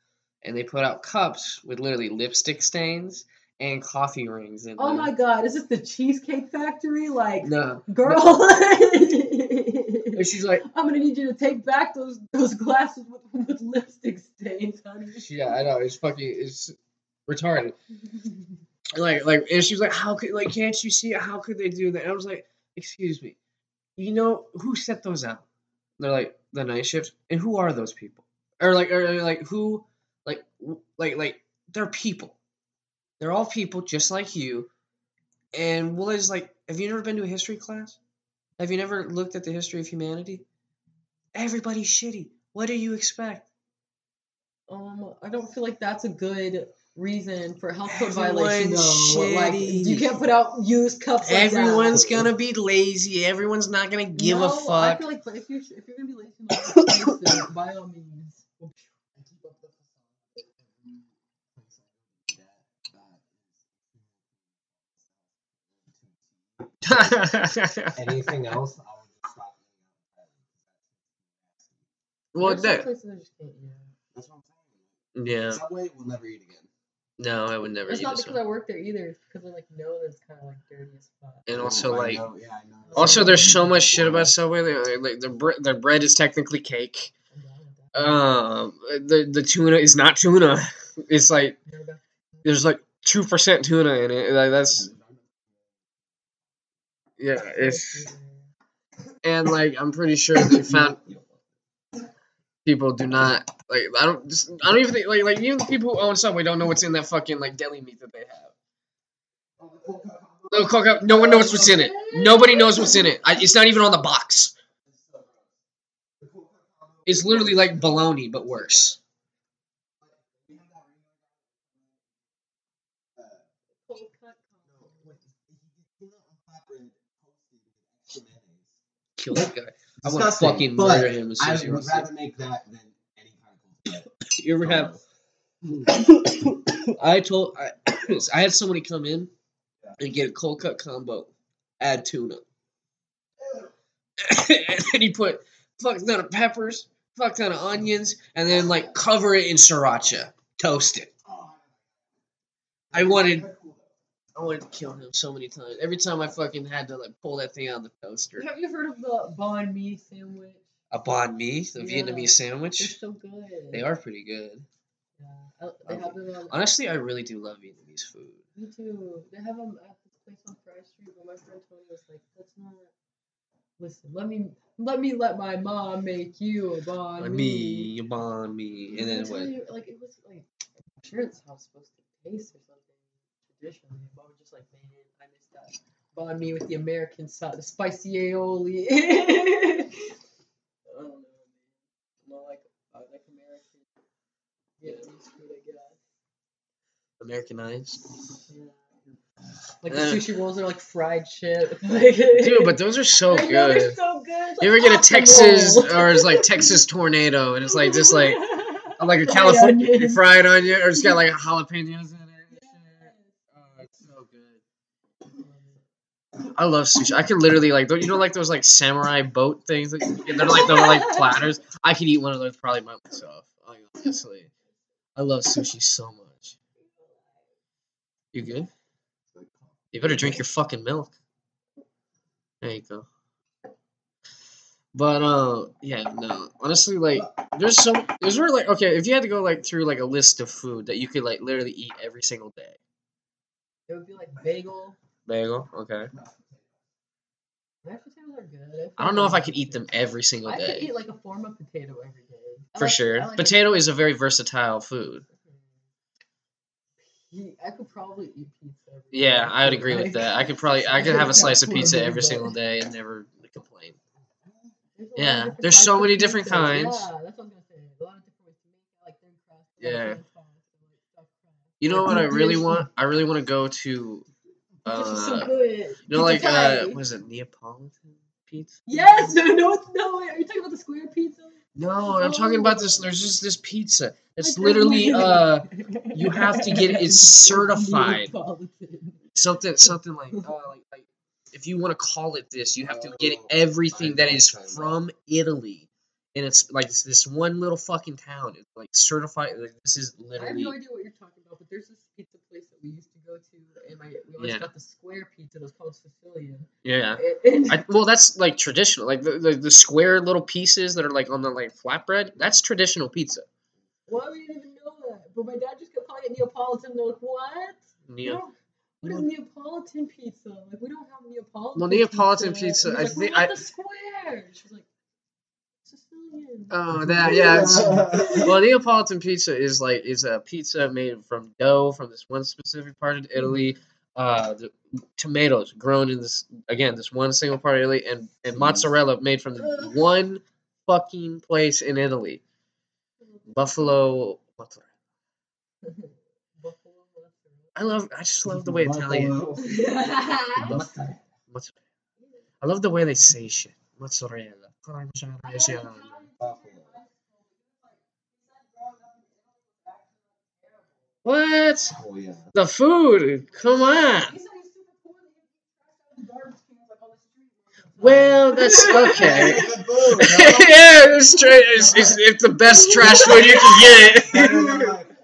And they put out cups with literally lipstick stains and coffee rings in Oh them. my god, is this the Cheesecake Factory? Like, No. girl, And she's like, I'm gonna need you to take back those those glasses with, with lipstick stains, honey. yeah, I know, it's fucking, it's retarded. like like and she was like how could like can't you see how could they do that and i was like excuse me you know who set those out they're like the night shift and who are those people or like or like who like like like they're people they're all people just like you and what is like have you never been to a history class have you never looked at the history of humanity everybody's shitty what do you expect Um, I don't feel like that's a good reason for health code violation. though. Like, you can't put out used cups. Like Everyone's that. gonna be lazy. Everyone's not gonna give no, a I fuck. feel like if you're if you're gonna be lazy, in the first place, by all means. I keep up the facade that every place I go to eat at, that is anything else, I would just stop well, There's some that, places I just can't eat out. That's what I'm saying. yeah. Subway will never eat again. No, I would never eat. It's eat not because one. I work there either. It's because I like know that it's kind of like dirty as fuck. And Oh, also, I like, know, yeah, I know. also there's so much shit about Subway. Like, like their bre- their bread is technically cake. I'm Um, the the tuna is not tuna. It's like there's like two percent tuna in it. Like that's yeah. It's and like I'm pretty sure they found people do not like I don't just, I don't even think like like even the people who own Subway don't know what's in that fucking like deli meat that they have. No, no one knows what's in it. Nobody knows what's in it. I, it's not even on the box. It's literally like bologna, but worse. Kill that guy. I want to fucking murder him as soon I as would rather make that than any kind of You ever have? Hmm. I told I, I had somebody come in and get a cold cut combo, add tuna, and then he put fuck ton of peppers, fuck ton of onions, and then like cover it in sriracha, toast it. Oh, I wanted, I wanted to kill him so many times. Every time I fucking had to like pull that thing out of the toaster. Have you heard of the banh mi sandwich? A banh mi, the Yeah. Vietnamese sandwich. They're so good. They are pretty good. Yeah, I- they have them on. Honestly, I really do love Vietnamese food. Me too. They have them at this place on Fry Street, but my friend Tony was like, "That's not." Listen, let me let me let my mom make you a banh mi. me, you bond me, and then what? you- Like it was like, I'm sure it's how it's supposed to taste or something traditionally. Just like, man, I miss that banh mi with the American side, the spicy aioli. I don't know. More like I like American Vietnamese food, I guess. Americanized. Yeah. Like the Uh. sushi rolls are like fried shit. Like, Dude, but those are so know, they're good. so good. You like ever get a Texas roll. or it's like Texas tornado and it's like just like like a California fried onion or it's got like jalapenos in it. and shit. Oh, it's so good. I love sushi. I could literally like you know like those like samurai boat things. Like, they're like they're like platters. I could eat one of those probably by myself. Like, honestly, I love sushi so much. You good? You better drink your fucking milk. There you go. But uh, yeah, no. Honestly, like, there's so there's really like okay, if you had to go like through like a list of food that you could like literally eat every single day. It would be like bagel. Bagel, okay. Mashed potatoes are good. I don't know if I could eat them every single I could day. eat like a form of potato every day. I For like- sure. like Potato is a very versatile food. I could probably eat pizza. Every Yeah, day. I would agree with that. I could probably I could have a slice of pizza every single day and never complain. There's a lot of Yeah, there's so many different pizzas. kinds. Yeah, that's what I was gonna say. A lot of different ways to make it, like thin crust, Yeah. thin crust, and, like stuffed crust. You know what I really want? I really want to go to It's just so uh good. you know like Pizza uh pie. what is it Neapolitan pizza? Yes, no, no, no. Wait, are you talking about the square pizza? No, I'm talking about this. There's just this pizza. It's literally uh you have to get it- it's certified. Something something like uh like, like if you want to call it this, you have to get Oh, everything I that know is what you're talking from Italy. And it's like it's this one little fucking town. It's like certified. Like this is literally. I have literally no idea what you're talking about, but there's this pizza place that we used to go to, and my we always Yeah. got the square pizza. It was called Sicilian. yeah. And, I, well, that's like traditional. Like the, the the square little pieces that are like on the like flatbread. That's traditional pizza. well, we didn't even know that, but my dad just kept calling it Neapolitan. And they're like, what? Neo. What is Neapolitan pizza? Like we don't have Neapolitan. Well, Neapolitan pizza. pizza, I like, think "We want I- the square. She was like, Sicilian. Oh, that yeah. It's, well, Neapolitan pizza is like is a pizza made from dough from this one specific part of Italy. Uh, the tomatoes grown in this again this one single part of Italy, and and mozzarella made from one fucking place in Italy. Buffalo mozzarella. I love. I just love the way Italian mozzarella. mozzarella. I love the way they say shit. Mozzarella. What? Oh yeah. The food. Come on. Well, that's okay. yeah, it's, tra- it's, it's, it's the best trash food you can get.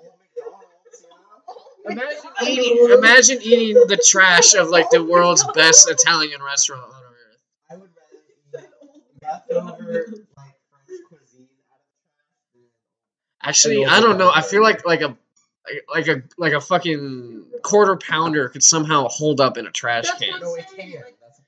imagine eating, imagine eating the trash of like the world's best Italian restaurant on earth. I would rather eat leftover like French cuisine out of trash than Actually, I don't know. I feel like like a like a like a fucking quarter pounder could somehow hold up in a trash That's can. No, it can't. That's a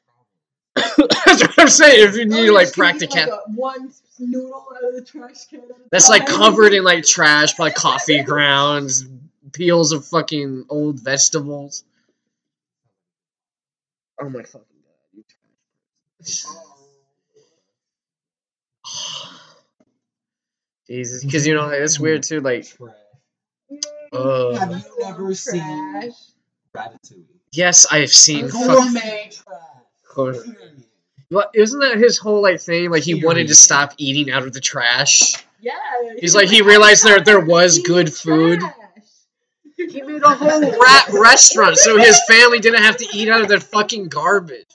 problem. That's what I'm saying. If you need Oh, like just gonna practical, like, one noodle out of the trash can. that's like covered in like trash, like coffee grounds, peels of fucking old vegetables. Oh my fucking god! You Jesus, because you know it's weird too. Like, Trash. Uh, Have you never Trash. seen Ratatouille? yes, I've seen. Fuck, Gourmet trash. Gour- Period. Well, isn't that his whole like thing? Like he wanted to stop eating out of the trash. Yeah. He's like, he realized there- there was good food. He made a whole rat restaurant so his family didn't have to eat out of their fucking garbage.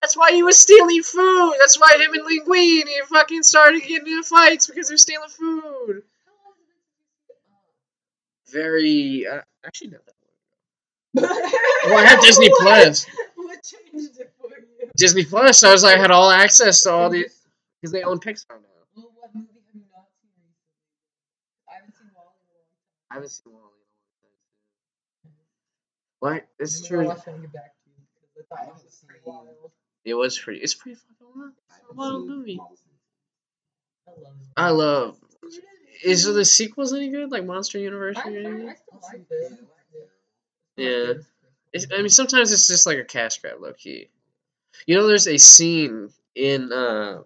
That's why he was stealing food. That's why him and Linguini fucking started getting into fights because they're stealing food. Very, uh, actually not that long. Well, I have Disney What? Plus. What changed it for you? Disney Plus. So I was like, I had all access to all the because they own Pixar now. Well, what movie have you not seen? I haven't seen WALL-E in a long time. I haven't seen WALL-E in a long time. What? It's I'm true. it and get back to you because I I it haven't was pretty. It was pretty. It's pretty fucking long. It's a long movie. I love. I love. Is the sequels any good? Like Monster University? I, I. I still like it. Yeah. It's, I mean, sometimes it's just like a cash grab, low key. You know, there's a scene in, uh,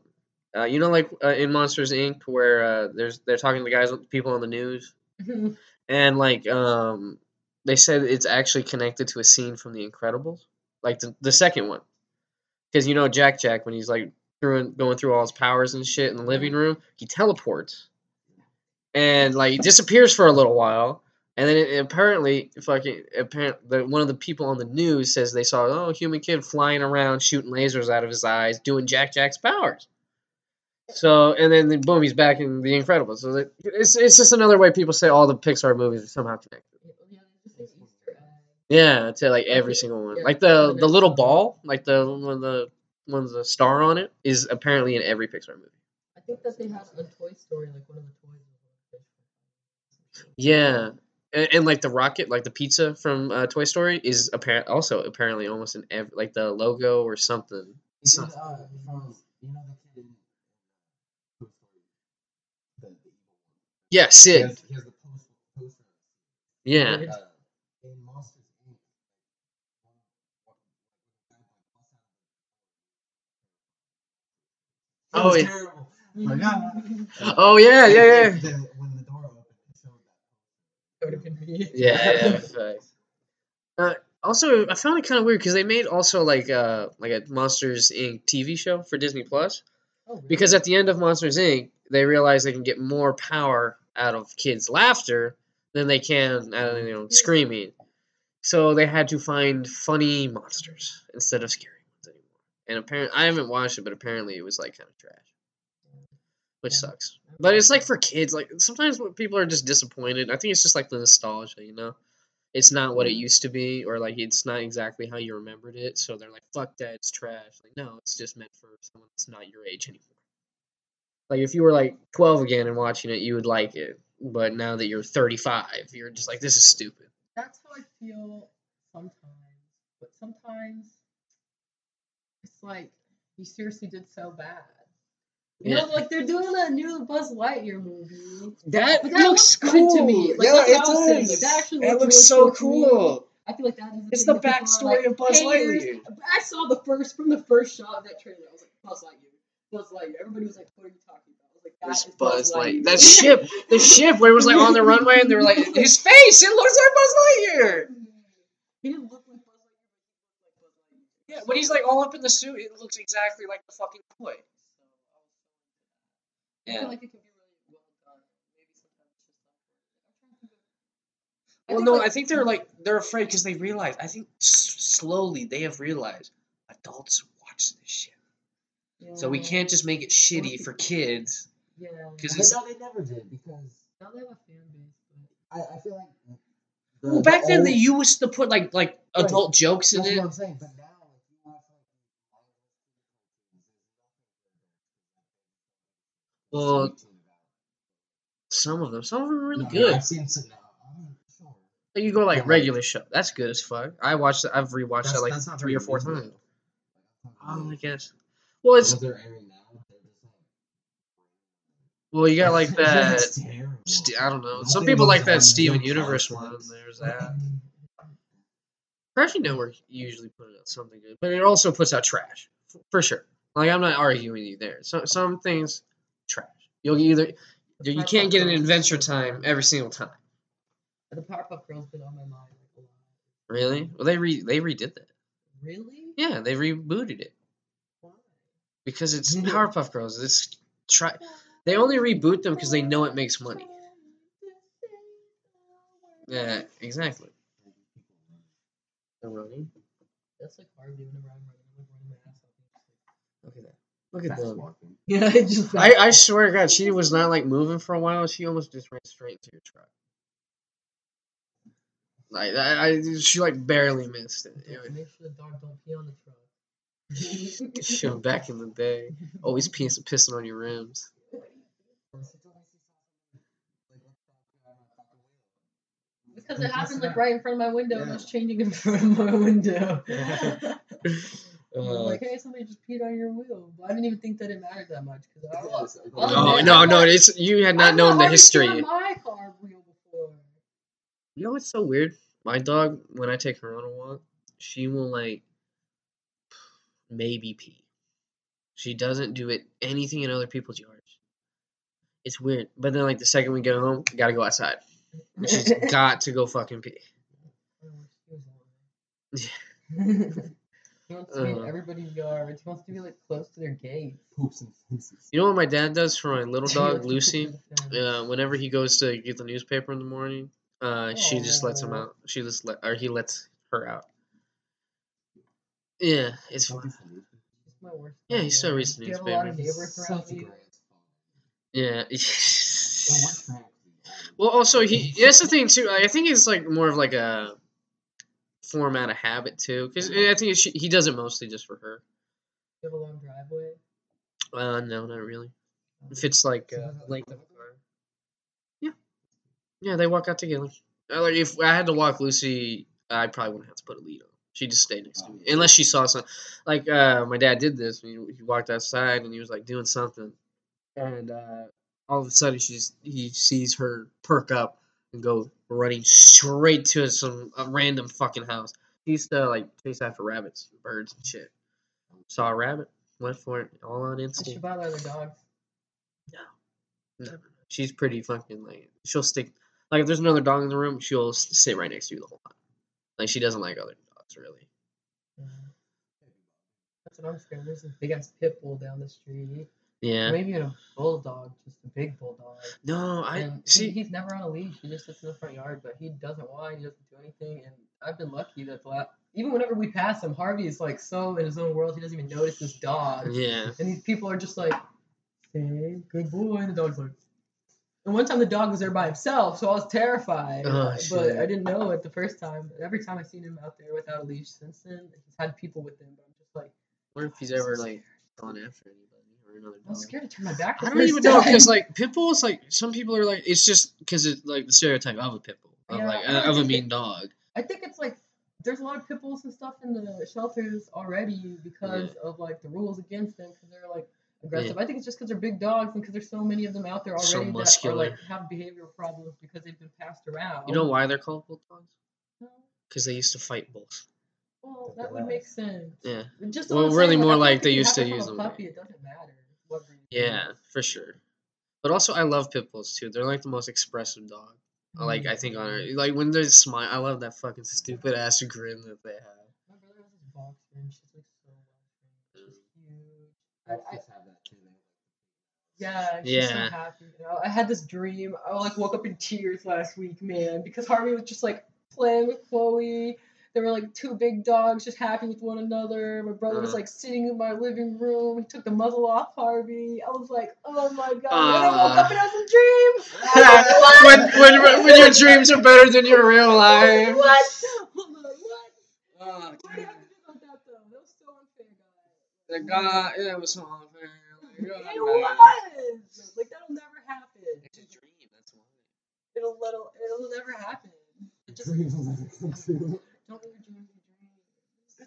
uh, you know, like uh, in Monsters Inc., where uh, there's they're talking to the guys, the people on the news, and like um, they said it's actually connected to a scene from The Incredibles, like the the second one, because you know Jack Jack when he's like through going through all his powers and shit in the living room, he teleports, and like disappears for a little while. And then it, apparently, fucking, apparent, the, one of the people on the news says they saw oh human kid flying around shooting lasers out of his eyes, doing Jack Jack's powers. So and then, boom, he's back in The Incredibles. So it's it's just another way people say all the Pixar movies are somehow connected. Yeah, to like every single one. Like the the little ball, like the one the one with the star on it, is apparently in every Pixar movie. I think that they have a Toy Story, like one of the toys. Was a fish. Yeah, and, and like the rocket, like the pizza from uh, Toy Story, is apparent also apparently almost in every like the logo or something. Is it, uh, from, you know the kid in Toy Story? The, the. Yeah, He Sid. has, he has the post, poster. Yeah. Uh, in Monsters Inc. one- one- Oh, It. Oh yeah, yeah, yeah. The- when the door opened, it showed that. That would have been me. Yeah, yeah. facts. Uh, also, I found it kind of weird because they made also like uh like a Monsters Inc. TV show for Disney Plus. Oh, really? Because at the end of Monsters Inc., they realize they can get more power out of kids' laughter than they can out of you know screaming. So they had to find funny monsters instead of scary ones anymore. And apparently, I haven't watched it, but apparently it was like kind of trash, which sucks. But it's like for kids. Like sometimes when people are just disappointed. I think it's just like the nostalgia, you know. It's not what it used to be, or like it's not exactly how you remembered it. So they're like, "Fuck that, it's trash." Like, no, it's just meant for someone that's not your age anymore. Like if you were like 12 again and watching it, you would like it. But now that you're 35, you're just like, "This is stupid." That's how I feel sometimes. But sometimes it's like you seriously did so bad. You Yeah. know, like they're doing a new Buzz Lightyear movie. That, that looks good to me. Like, yeah, it what I was saying. Like, that actually It looks looks really so cool cool. I feel like that is. It's the that people are backstory like, of Buzz haters. Lightyear. I saw the first from the first shot of that trailer. I was like, Buzz Lightyear, Buzz Lightyear. Everybody was like, "What are you talking about?" I was like, "That There's is Buzz Lightyear. Lightyear." That ship, the ship where it was like on the runway, and they were like, his face, it looks like Buzz Lightyear. He didn't look like Buzz Lightyear. but he like Buzz Lightyear. Yeah, when he's like all up in the suit, it looks exactly like the fucking toy. I feel like it could be really well done. Maybe sometimes it's just not. I'm trying to think of- Well, no, like- I think they're like they're afraid because they realize. I think s- slowly they have realized adults watch this shit, so we can't just make it shitty for kids. Yeah, because it's- no, they never did because Now they have a fan base, but I, I feel like. The, Well, back the then old- they used to put like like Right. adult jokes in That's it. what I'm saying. But now, like, you watch like. Well, Some of them, some of them are really No, good. I've seen some. No, sure. You go like But, like- regular show. That's good as fuck. I watched. that- I've rewatched that like three or four times. Oh, I guess. Well, it's What they're airing now, they're just like. well, you got like that. St- I don't know. Some people like that Steven Universe one. There's that. Cartoon Network usually put out something good, but it also puts out trash for sure. Like I'm not arguing you there. Some some things. You'll either you you can't get an Adventure Time every single time. The Powerpuff Girls been on my mind like a lot. Really? Well, they re they redid that. Really? Yeah, they rebooted it Why? because it's Mhm. Powerpuff Girls. It's try. They only reboot them because they know it makes money. Yeah, exactly. They're running. That's like hard whenever I'm running. Like running my ass off. Look at that. Look at That's them. Yeah, I just. I, I swear to God, she was not like moving for a while. She almost just ran straight to your truck. Like I, I she like barely missed it. It Make sure the dog don't pee on the truck. was- She was back in the day, always pissing, pissing on your rims. Because it happened like right in front of my window and I was changing in front of my window. I'm Uh, like, hey, somebody just peed on your wheel. But I didn't even think that it mattered that much. Cause I, Yes, I- no, no, no! It's you had not I've known the history. my car wheel before. You know what's so weird? My dog, when I take her on a walk, she will like maybe pee. She doesn't do it anything in other people's yards. It's weird. But then like the second we get home, gotta go outside. And she's got to go fucking pee. Wish he was alive. he wants to be in Uh. everybody's yards. He wants to be like close to their gate. Poops and fences. You know what my dad does for my little He likes dog to Lucy? poop in. Uh, whenever he goes to get the newspaper in the morning, uh, she just lets him Aw. out. She just let, or he lets her out. Yeah, it's fun. He's my worst Yeah, he nightmare. still reads the Do you have a lot of newspaper. neighbors around Such a you? great Yeah. Well, well, also he that's the thing too. I think it's like more of like a form out of habit too, because I think he does it mostly just for her. Do you have a long driveway? Uh, no, not really. If it's like uh, length of a car. Yeah, yeah, they walk out together. Like if I had to walk Lucy, I probably wouldn't have to put a lead on. She'd just stay next to me, unless she saw something. Like uh, my dad did this. He, he walked outside and he was like doing something, and uh, all of a sudden she's he sees her perk up and go running straight to some a random fucking house. He used to like chase after rabbits, birds, and shit. Saw a rabbit, went for it, all on instinct. should buy other dogs. No. Never. She's pretty fucking like she'll stick like if there's another dog in the room, she'll sit right next to you the whole time. Like she doesn't like other dogs really. Yeah. That's what I'm scared. There's this big ass pit bull down the street. Yeah. Maybe a bulldog, just a big bulldog. No, I and he, see. he's never on a leash. He just sits in the front yard, but he doesn't whine. He doesn't do anything. And I've been lucky that the la- even whenever we pass him, Harvey is like so in his own world. He doesn't even notice this dog. Yeah. And these people are just like, "Hey, good boy," and the dog's like. And one time the dog was there by himself, so I was terrified. Oh, but shit. I didn't know it the first time. Every time I've seen him out there without a leash since then, he's had people with him. But I'm just like, I wonder if he's ever like gone after or another I'm scared to turn my back. I don't even know because like pit bulls, like some people are like it's just because it's like the stereotype of a pit bull of Yeah, like I of a mean it- dog. I think it's like there's a lot of pit bulls and stuff in the shelters already because of like the rules against them because they're like aggressive. I think it's just because they're big dogs and because there's so many of them out there So already that are like have behavioral problems because they've been passed around. You know why they're called bulldogs? No? Because they used to fight bulls. Well, that would make sense. Yeah. Just Well, really more I like they used to use them. Puppy, it doesn't matter what breed. it Yeah, for sure. But also, I love pit bulls too. They're like the most expressive dog. Like I think on it, like when they smile, I love that fucking stupid ass grin that they have. My brother has this boxer and she's like so well. She's huge. I, I, just have that too. Yeah, she's Yeah. so happy. You know, I had this dream. I like woke up in tears last week, man, because Harvey was just like playing with Chloe. There were like two big dogs just happy with one another. My brother was Uh. like sitting in my living room. He took the muzzle off Harvey. I was like, oh my god. and I woke up and had some dream. I was like, when, when when your dreams are better than your real life. what? Hold what? Oh, Why do you have to do like that though? That was so unfair, guys. the God, yeah, it was so unfair. Like, It God, man. was. Like that'll never happen. It's a dream. That's It'll it'll it'll never happen. It just Dreams will never come true.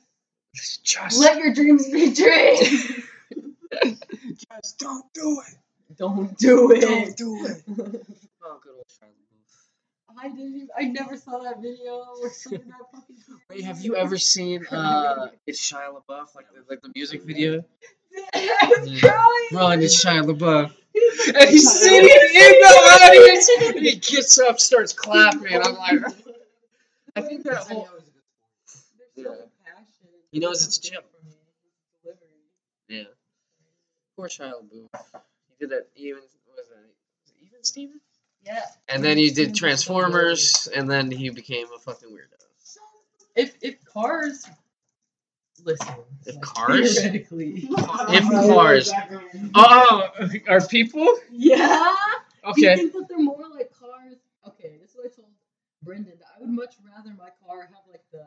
don't let your dreams be dreams. Just, Let your dreams be dreams. Just don't do it. don't do it. Don't do it. oh, good old Shia I didn't. Even, I never saw that video or that fucking. Wait, have you ever seen uh, it's Shia LaBeouf, like the, like the music video? I was crying. Run, it's Shia LaBeouf. And he's sitting in the audience, and he gets up, starts clapping. I'm like, I think that whole They're so passionate. He knows it's Jim. For yeah. Poor child, LaBeouf. He did that even was that was it even Steven? Yeah. And then he did Transformers, and then he became a fucking weirdo. If if cars listen. If cars? Theoretically. If cars. Oh, are people? Yeah. Do you Okay. think that they're more like cars? Okay, this is what I told Brendan. I would much rather my car have like the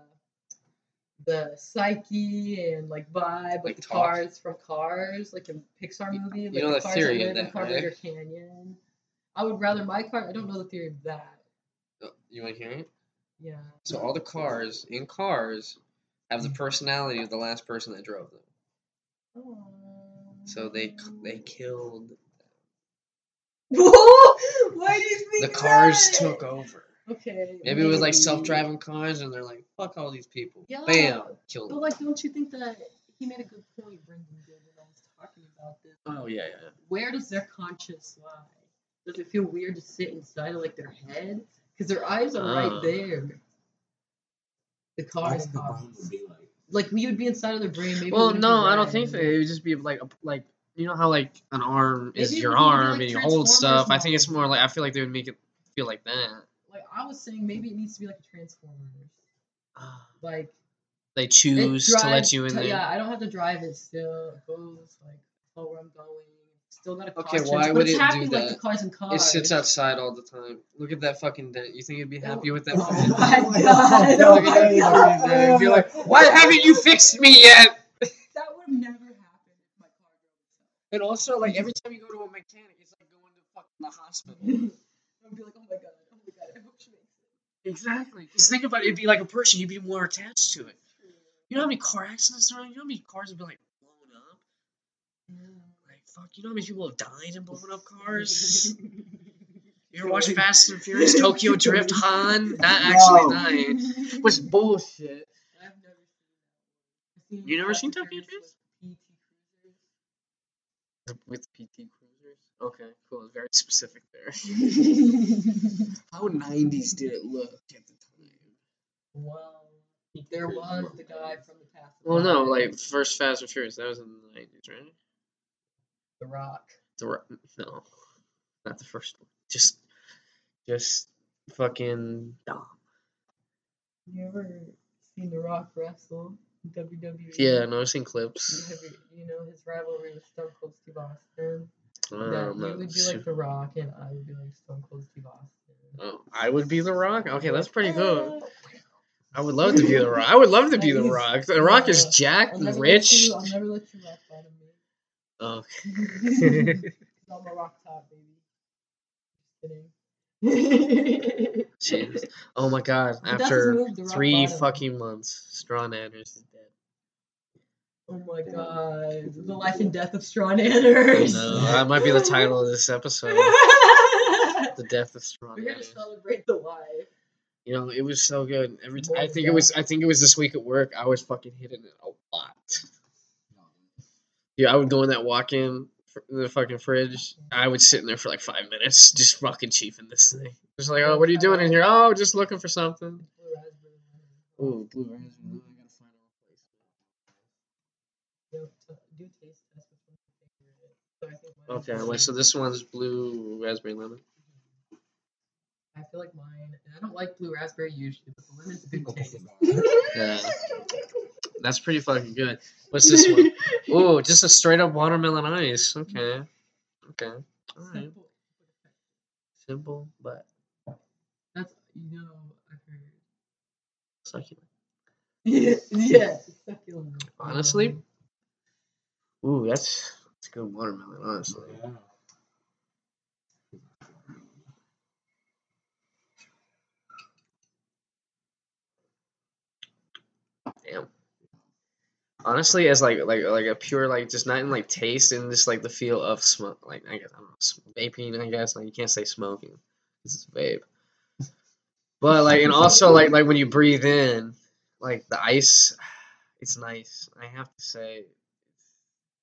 the psyche and like vibe, like, Like the talk. cars from Cars, like a Pixar movie, like know the cars theory that of live in that, right? Canyon. I would rather my car. I don't know the theory of that. Oh, You want to hear it? Yeah. So all the cars in cars have the personality of the last person that drove them. So they they killed. Why do you think The cars that? took over. Okay. Maybe it was like self-driving cars, and they're like, "Fuck all these people." Yeah. Bam, killed But them. like, don't you think that he made a good point, Brendan did, when I was talking about this? Oh yeah, yeah. Where does their conscience lie? Does it feel weird to sit inside of like their head? Because their eyes are Uh. right there. The cars, What's the would be like? like we would be inside of their brain. Maybe Well, no, I don't think so. It would just be like a, like you know how like an arm is Maybe your arm like and you hold Transformers stuff. I think it's more like I feel like they would make it feel like that. Like I was saying, maybe it needs to be like a Transformers. Ah. Like They it choose to let you in to- there. Yeah, I don't have to drive it. Still goes like follow where I'm going. Still got a Okay, conscience, why would it's it do happy like that? the cars and cars. It sits outside all the time. Look at that fucking dent. You think you'd be happy with that? Oh fucking my dent? god! Look Oh at my that god! fucking dent. Be like, why haven't you fixed me yet? That would never happen if my car And also, like every time you go to a mechanic, it's like going to fucking the hospital. I would be like, oh my god, Exactly. Just think about it. It'd be like a person. You'd be more attached to it. You know how many car accidents there are? You know how many cars have been like blown up? Like fuck. You know how many people have died in blown up cars? You ever watch Fast and Furious Tokyo Drift Han? Not actually No. dying. Was bullshit. I've never seen. You never seen Tokyo Drift? with With PT? Okay, cool. Very specific there. How 90s did it look at the time? well, there was the guy from the past. Well, no, like first Fast and Furious, that was in the 90s, right? The Rock. The Rock. no, not the first one. Just, just fucking dumb. You ever seen The Rock wrestle WWE? Yeah, no, I've seen You, clips. have, you know his rivalry with Stone Cold Steve Austin. Uh, that you would be like The Rock and I would be like Stone Cold Steve Austin. oh, I would be the Rock. Okay, that's pretty Uh, good. I would love to be the Rock. I would love to be the Rock. The Rock is uh, jacked and rich. I'll never let you rock bottom me. Oh, I'm a rock top, baby. Jeez. Oh my God! But that's his After move, the rock three bottom. fucking months, Strawn Anders is dead. Oh my god. The life and death of Strawn Anders. No, that might be the title of this episode. The death of Strawn We're gonna celebrate the life. You know, it was so good. Every t- oh I More think it was. I think it was this week at work. I was fucking hitting it a lot. Yeah, I would go in that walk-in fr- the fucking fridge. I would sit in there for like five minutes, just fucking chiefing this thing. Just like, oh, what are you doing in here? Oh, just looking for something. Blue raspberry lemon. Ooh, blue raspberry. I gotta find a Yo, t- do taste test which one's your favorite. So I think mine is Okay, wait, so this one's blue raspberry lemon. I feel like mine. And I don't like blue raspberry usually, but the lemon's a good taste. Yeah, that's pretty fucking good. What's this one? Ooh, just a straight up watermelon ice. Okay, okay, all right. Simple. Simple but That's you know I've heard. succulent. Yeah, yeah. Succulent. Honestly? Ooh, that's, that's a good watermelon, honestly. Yeah. Damn. Honestly, as like like like a pure like just not in like taste and just like the feel of smoke. Like I guess I don't know vaping. I guess like you can't say smoking. This is vape. But like and also like like when you breathe in, like the ice, it's nice. I have to say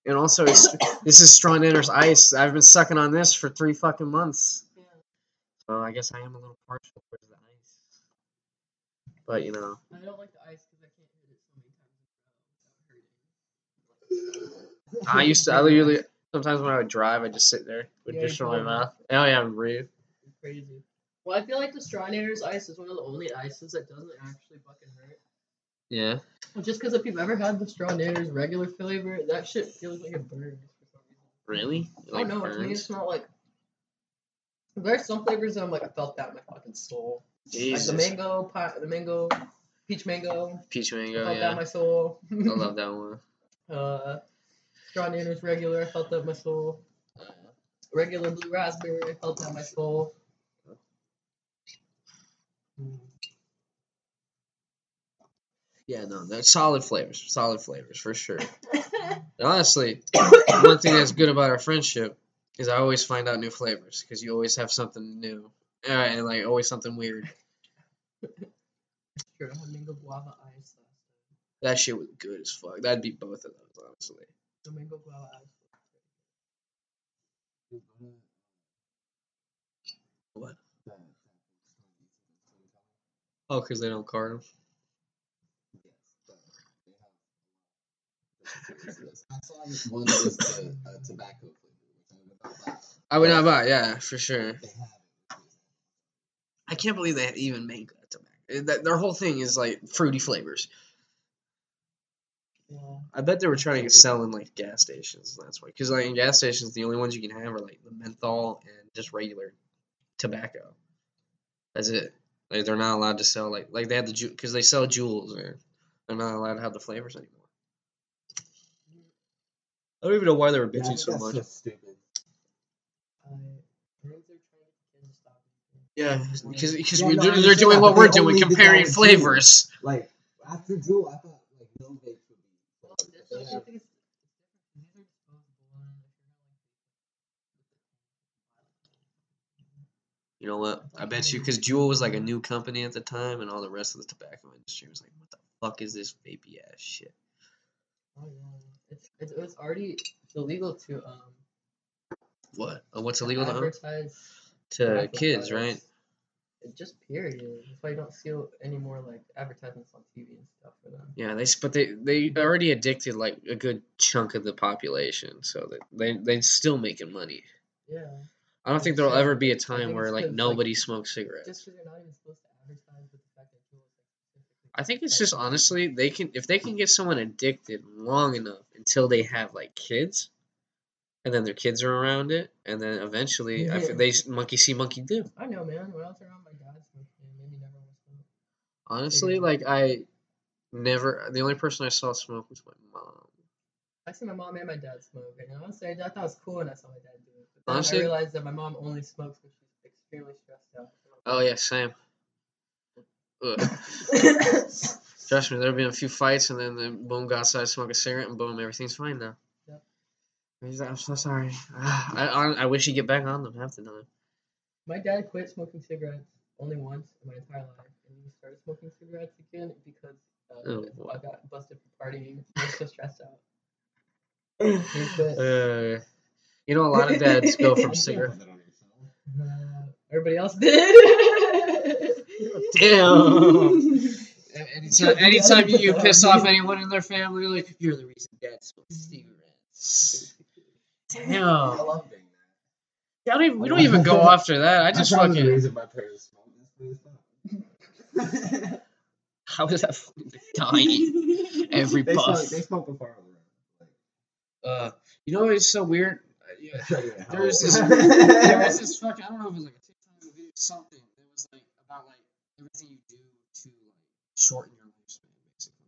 and also, it's, this is Strong Ice. I've been sucking on this for three fucking months. Yeah. So I guess I am a little partial towards the ice. But you know, I don't like the ice because I can't hit it so many times in a row without hurting. I used to. I literally sometimes when I would drive, I would just sit there with Yeah, in my mouth. Oh yeah, breathe. It's crazy. Well, I feel like the Strawnader's ice is one of the only ices that doesn't actually fucking hurt. Yeah. Just because if you've ever had the Strawnader's regular flavor, that shit feels like it burns for some reason. Really? It, I like. To me, it's not like. There's some flavors that I'm like, I felt that in my fucking soul. Jesus. Like the mango, pi- the mango, peach mango. Peach mango. I felt that in my soul. I love that one. uh, Strawnader's regular, I felt that in my soul. Regular blue raspberry, I felt that in my soul. Mm. Yeah, no, that's solid flavors. Solid flavors for sure. And honestly, one thing that's good about our friendship is I always find out new flavors because you always have something new. Uh, and like always something weird. Sure, I mango guava ice. That shit was good as fuck. That'd be both of those, honestly. The mango guava ice. What? Oh, because they don't card them. I saw this one that the uh, tobacco flavor, I would not buy. I would not buy. Yeah, for sure. They have it. I can't believe they even make that tobacco. That, their whole thing is like fruity flavors. Yeah. I bet they were trying to sell in like gas stations. That's why, because like in gas stations, the only ones you can have are like the menthol and just regular tobacco. That's it. Like they're not allowed to sell like like they had the because they sell Juuls there. They're not allowed to have the flavors anymore. I don't even know why they were bitching think so much. just stupid. I think they're trying to get kids to stop eating. Yeah, because because Yeah, we no, they're, they're doing what we're doing, only did that comparing with flavors. Like after Juul, I thought like no vapes would be. Well, but that's they what I have- think it's, it's different. 'cause These are disposable, and if you're not like You know what? I bet you because Juul was like a new company at the time, and all the rest of the tobacco industry was like, "What the fuck is this vapey ass shit?" Oh yeah, it's it's, it's already illegal to um What? Uh, what's illegal to advertise To kids, products. right? It just period. That's why you don't see any more like advertisements on TV and stuff for them. Yeah, they but they they already addicted like a good chunk of the population, so that they they still making money. Yeah, I don't think there'll ever be a time where like 'cause, like, nobody smokes cigarettes. just because you're not even supposed to advertise with the fact that Juul is like specifically. I think it's just honestly they can if they can get someone addicted long enough until they have like kids, and then their kids are around it, and then eventually Yeah. feel they monkey see monkey do. I know, man. When I was around my dad smoking, it never want to. Honestly, Yeah. like I never the only person I saw smoke was my mom. I see my mom and my dad smoke, and honestly, I thought it was cool when I saw my dad do it. But then Honestly- I realized that my mom only smokes when she's extremely stressed out. Oh yeah, same. Trust me, there've been a few fights, and then, then boom, go outside, smoke a cigarette, and boom, everything's fine now. Yep. He's like, I'm so sorry. I, I I wish he'd get back on them half the time. My dad quit smoking cigarettes only once in my entire life, and he started smoking cigarettes again because uh, Oh, I got busted for partying. He was so stressed out. Uh, you know, a lot of dads go from cigarette. Put that on yourself. Uh, everybody else did. Damn. Anytime, anytime you, you piss off anyone in their family, you're like, you're the reason dad smokes cigarettes. I love being that. I don't even, we don't even go after that. I just That's probably the fucking. reason my parents smoke. That's really fun. How is that fucking dying? Every they puff. smoke. They smoke before I was around. Uh, you know it's so weird. Uh, yeah, There was this- how- there was this fucking. I don't know if it was like a TikTok video, or something. It was like about like everything you do to like shorten your lifespan, basically.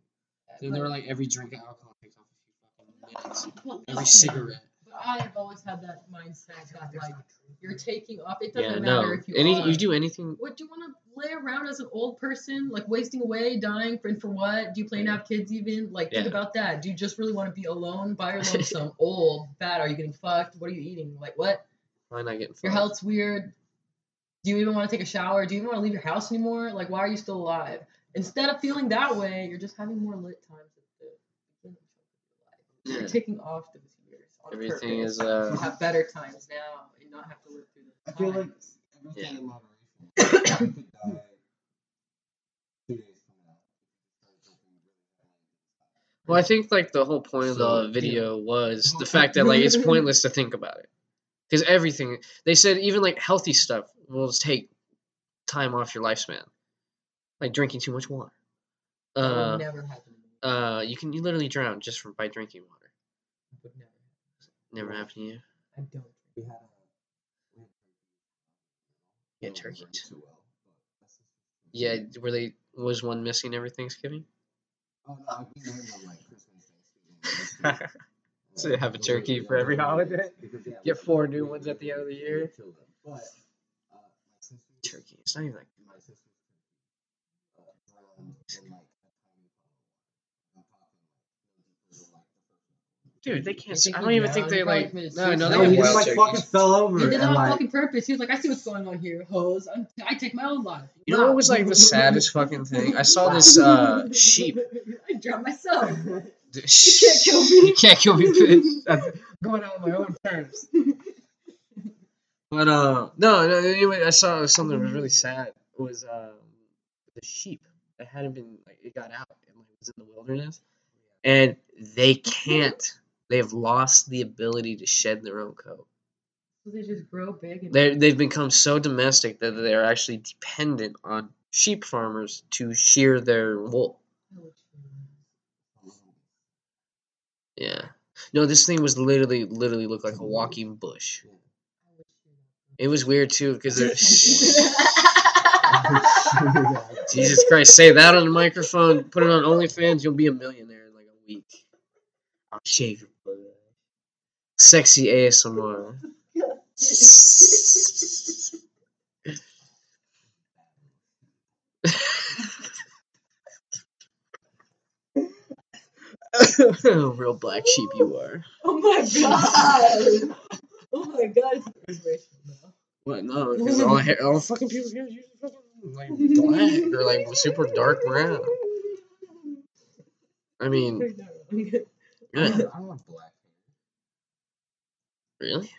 So they were like every drink of alcohol takes off a few fucking minutes. Every cigarette. But I've always had that mindset that like you're taking off. It doesn't no. matter if you Any are. you do anything. What do you want to lay around as an old person, like wasting away, dying, for, and for what? Do you plan to have kids even? Like, think about that. Do you just really want to be alone by your lonesome, old, fat? Are you getting fucked? What are you eating? Like, what? Why not getting Your health's weird. Do you even want to take a shower? Do you even want to leave your house anymore? Like, why are you still alive? Instead of feeling that way, you're just having more lit times at the beginning of your life. You're Yeah. taking off those years. On Everything purpose is, to uh, have better times now and not have to live through the I feel like times. everything Yeah. in moderation. you could die two days from now. Well, I think like the whole point of the video was the fact that like it's pointless to think about it, because everything they said, even like healthy stuff, will just take time off your lifespan, like drinking too much water. Uh, never happen. to me. uh, you can you literally drown just from by drinking water. would never. Never happened to you. I don't. We had a. Yeah, don't turkeys. remember too well, but Yeah, were they was one missing every Thanksgiving? Oh no, I we named them like Christmas, Thanksgiving. So you have a turkey for every holiday? Get four new ones at the end of the year? Kill them. But uh, my sister, Turkey. It's not even like my sister's turkey, uh, drowned in like a tiny puddle. of water. I'm talking, like, no deeper than, like, the first dude. They can't. You I don't even think they like. committed No, no, they No, have he just like turkeys. fucking fell over. He did and, that on like, fucking purpose. He was like, I see what's going on here, hoes. I'm, I take my own life. You know what was like the saddest fucking thing? I saw this uh sheep. I drowned myself. You can't kill me. You can't kill me, bitch. I'm going out on my own terms. But uh, no, no. Anyway, I saw something that was really sad. It was um the sheep that hadn't been like it got out and like was in the wilderness, and they can't. They've lost the ability to shed their own coat. So they just grow big and They they've become so domestic that they're actually dependent on sheep farmers to shear their wool. Yeah. No, this thing was literally, literally looked like a walking bush. It was weird too because Jesus Christ, say that on the microphone, put it on OnlyFans, you'll be a millionaire in like a week. I'll shave your butt. Sexy ASMR. Real black sheep you are. Oh my god! Oh my god, it's inspirational now. What? No, because all, hair, all fucking people here is usually fucking like black or like super dark brown. I mean, yeah, I want black. really?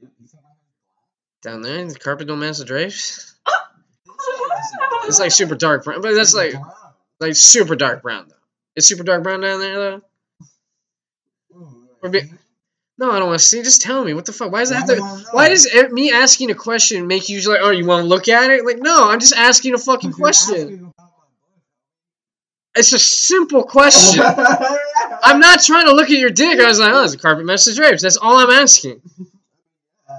You you think I have Down there, the carpet don't match the drapes. It's like super dark brown, but that's like like super dark brown though. Super dark brown down there though. Or be- No, I don't want to see. Just tell me what the fuck. Why does it have to? do I know? Why does it, me asking a question make you like, oh, you want to look at it? Like, no, I'm just asking a fucking question. It's a simple question. I'm not trying to look at your dick. I was like, oh, it's a carpet match the drapes. That's all I'm asking. I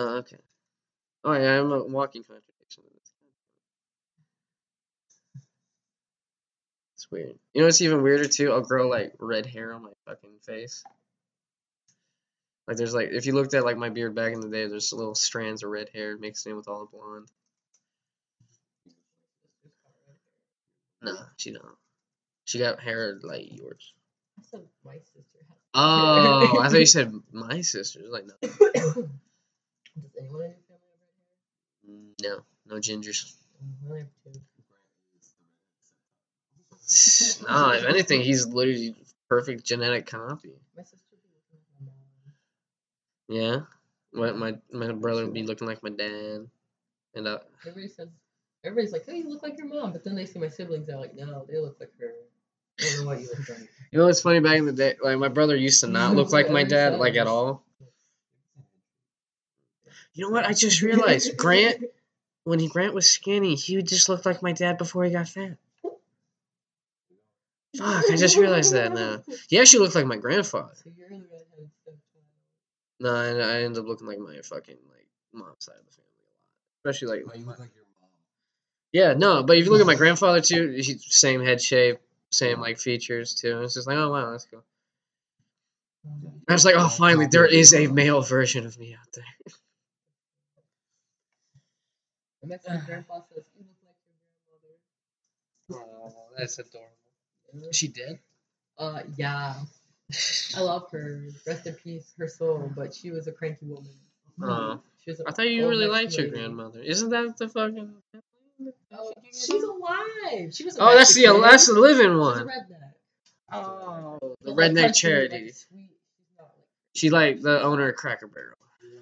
don't have a- Oh, okay. Oh yeah, I'm a walking contradiction. It's weird. You know what's even weirder too? I'll grow like red hair on my fucking face. Like there's like if you looked at like my beard back in the day, there's little strands of red hair mixed in with all the blonde. No, she don't. She got hair like yours. I said my sister has. Oh, I thought you said my sister's. Like no, Does anyone in your family have red hair? no, no gingers. Mm, I have two. No, if anything, he's literally perfect genetic copy. My sister be looking like my. Yeah. My my brother would be looking like my dad, and uh, Everybody says, everybody's like, oh, you look like your mom. But then they see my siblings, they're like, no, they look like her. I don't know what you look like. you know what's funny? Back in the day, like my brother used to not look like my dad, like at all. You know what? I just realized Grant, when he Grant was skinny, he just looked like my dad before he got fat. Fuck! I just realized that now. He actually looked like my grandfather. So you're the redheaded stepchild. No, I, I ended up looking like my fucking like mom's side of the family a lot, especially like But you look like your mom. Yeah, no, but if you look at my grandfather too, he, same head shape, same like features too. It's just like, oh wow, that's cool. I was like, oh, finally, there is a male version of me out there. My grandpa says you look like your grandmother. Oh, that's adorable. Yeah. Is she did? Uh, yeah. I love her. Rest in peace, her soul. But she was a cranky woman. Oh. She was a I thought you old really Mexican liked your lady. grandmother. Isn't that the fucking? Oh, she's alive. She was. A Oh, that's the Mexican. that's the living one. redneck. Oh, the But, like, redneck country, charity. Like, sweet. She's like. She like the owner of Cracker Barrel. Yeah,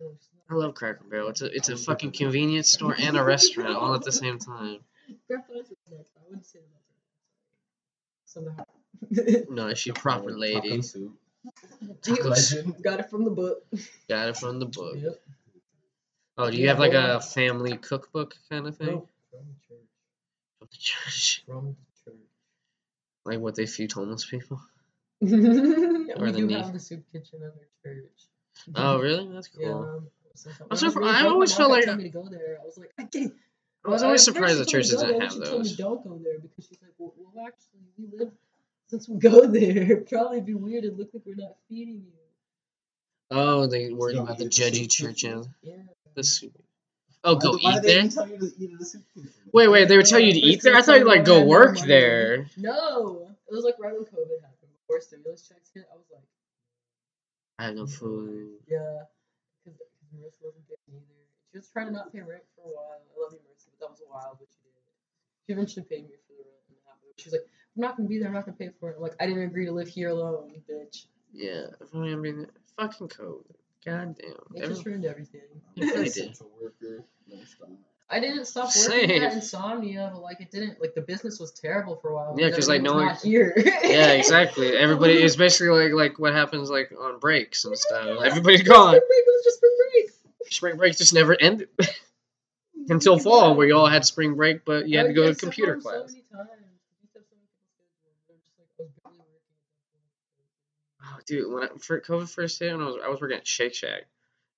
no, she's I love Cracker Barrel. It's a it's a fucking convenience store and a restaurant all at the same time. Grandpa is redneck. I wouldn't say that. Somehow. No, she's a proper lady. Got it from the book. Got it from the book. Yep. Oh, do you Yeah, have like a family cookbook kind of thing? No, from the church. From the church. From the church. Like what they feed homeless people? we the do knee. have the soup kitchen at our church. Oh, really? That's Yeah. cool. um, sometimes- I'm when I really I always felt kept like- telling me to go there. I was like, I can't. I was always surprised the churches didn't have She told me those. don't go there because she's like, well, well actually, we live. Since we go there, it'd probably be weird. It look like we're not feeding you. Oh, they worried Don't about the judgy soup church kitchen. Yeah. the soup. Oh, go why eat do there? even tell you to eat at a soup kitchen? Wait, wait. They would tell you to eat there. I thought you'd like go work there. No, it was like right when COVID happened. Before stimulus checks hit, I was like, I have no food. yeah, because Marissa wasn't getting either. She was trying to not pay rent for a while. I love you, Marissa, that was a while, but she did. She eventually paid me for the rent and half of it. She was like, I'm not gonna be there. I'm not gonna pay for it. I'm like, I didn't agree to live here alone, bitch. Yeah, I mean, fucking COVID. God damn. It Every- just ruined everything. It really I'm did. essential worker. No stop. I didn't stop working Same. at insomnia, but like it didn't like the business was terrible for a while. Yeah, because 'cause, like, no was not here. yeah, exactly. Everybody is basically like like what happens like on breaks and stuff. Everybody's gone. Spring break was just spring break. Spring break just never ended until fall, where you all had spring break, but you had to go to computer class. many times. We used to have so many people scheduled. They're just like, I was barely working. Oh, dude, when I, for COVID first hit, when I was I was working at Shake Shack,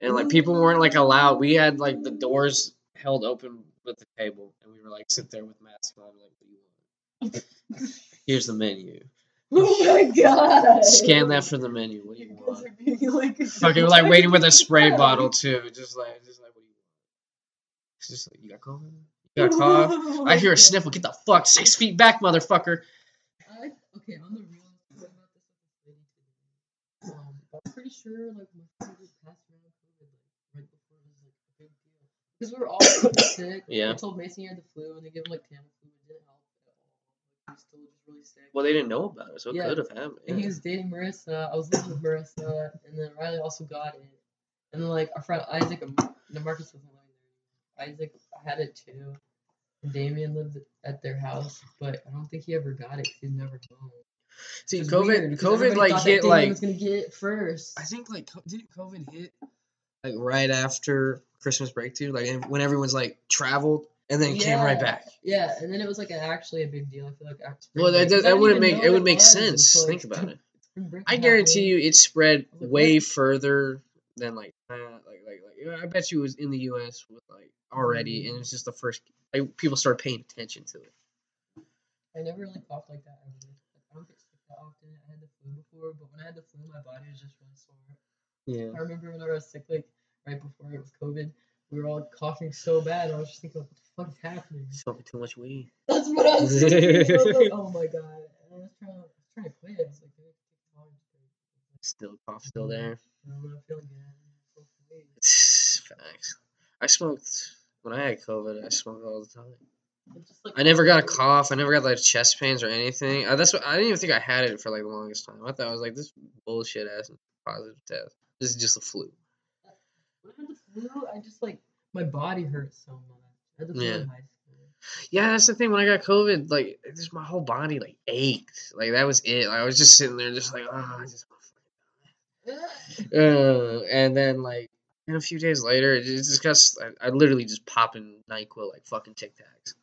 and like people weren't like allowed. We had like the doors held open with the table, and we were like sit there with masks on, like, what do you want? Here's the menu. Oh my god! Scan that for the menu. What do you want? are being like Fucking like waiting with a spray bottle too, just like just like what do you want? It's just like you got COVID. You got cough. I hear a sniffle. Get the fuck six feet back, motherfucker. I, okay, on the real, I was about this with this lady today. Um, I'm pretty sure like my family passed around COVID like right before it was like a big deal because we were all sick. Yeah. They told Mason he had the flu and they gave him like Tamiflu. It didn't help at all. Like, he was still just really sick. Well, they didn't know about it, so it Yeah. could have happened. And he was dating Marissa. I was living with Marissa, and then Riley also got it. And then like our friend Isaac, no Marcus there. anymore. Isaac had it too. Damien lived at their house, but I don't think he ever got it. 'cause He's never home. See, COVID, weird, COVID like hit like was gonna get it first. I think like didn't COVID hit like right after Christmas break too? Like when everyone's like traveled and then came right back. Yeah, and then it was like a, actually a big deal. I feel like after Well, that, that, that wouldn't make it would make sense. until, Think about it. I guarantee you it spread way further than like uh, like like like yeah, I bet you it was in the U.S. with like already, Mm. and it's just the first like people started paying attention to it. I never really coughed like that ever. Like, I don't get sick that often. I had the flu before, but when I had the flu, my body was just really sore. Yeah. I remember when I was sick, like right before it was COVID, we were all coughing so bad. I was just thinking, what the fuck is happening? Smoking too much weed. That's what I was thinking. I was like, oh my god. And I was trying, I was trying to quit. I was like, "Dude, take a. Still cough, still there. I'm not feeling good. I'm so sweet. Facts. I smoked when I had COVID. I smoked all the time. Like, I never got a cough. I never got like chest pains or anything. Uh, that's what I didn't even think I had it for like the longest time. I thought I was like this bullshit ass positive test. This is just a flu. When I had the flu, I just like my body hurt so much. I had the flu Yeah. in high. Yeah, that's the thing. When I got COVID, like just my whole body like ached. Like that was it. Like, I was just sitting there, just like, oh, I just want to fucking die. Uh, and then like, and a few days later, it just got. I literally just popping Nyquil like fucking Tic Tacs.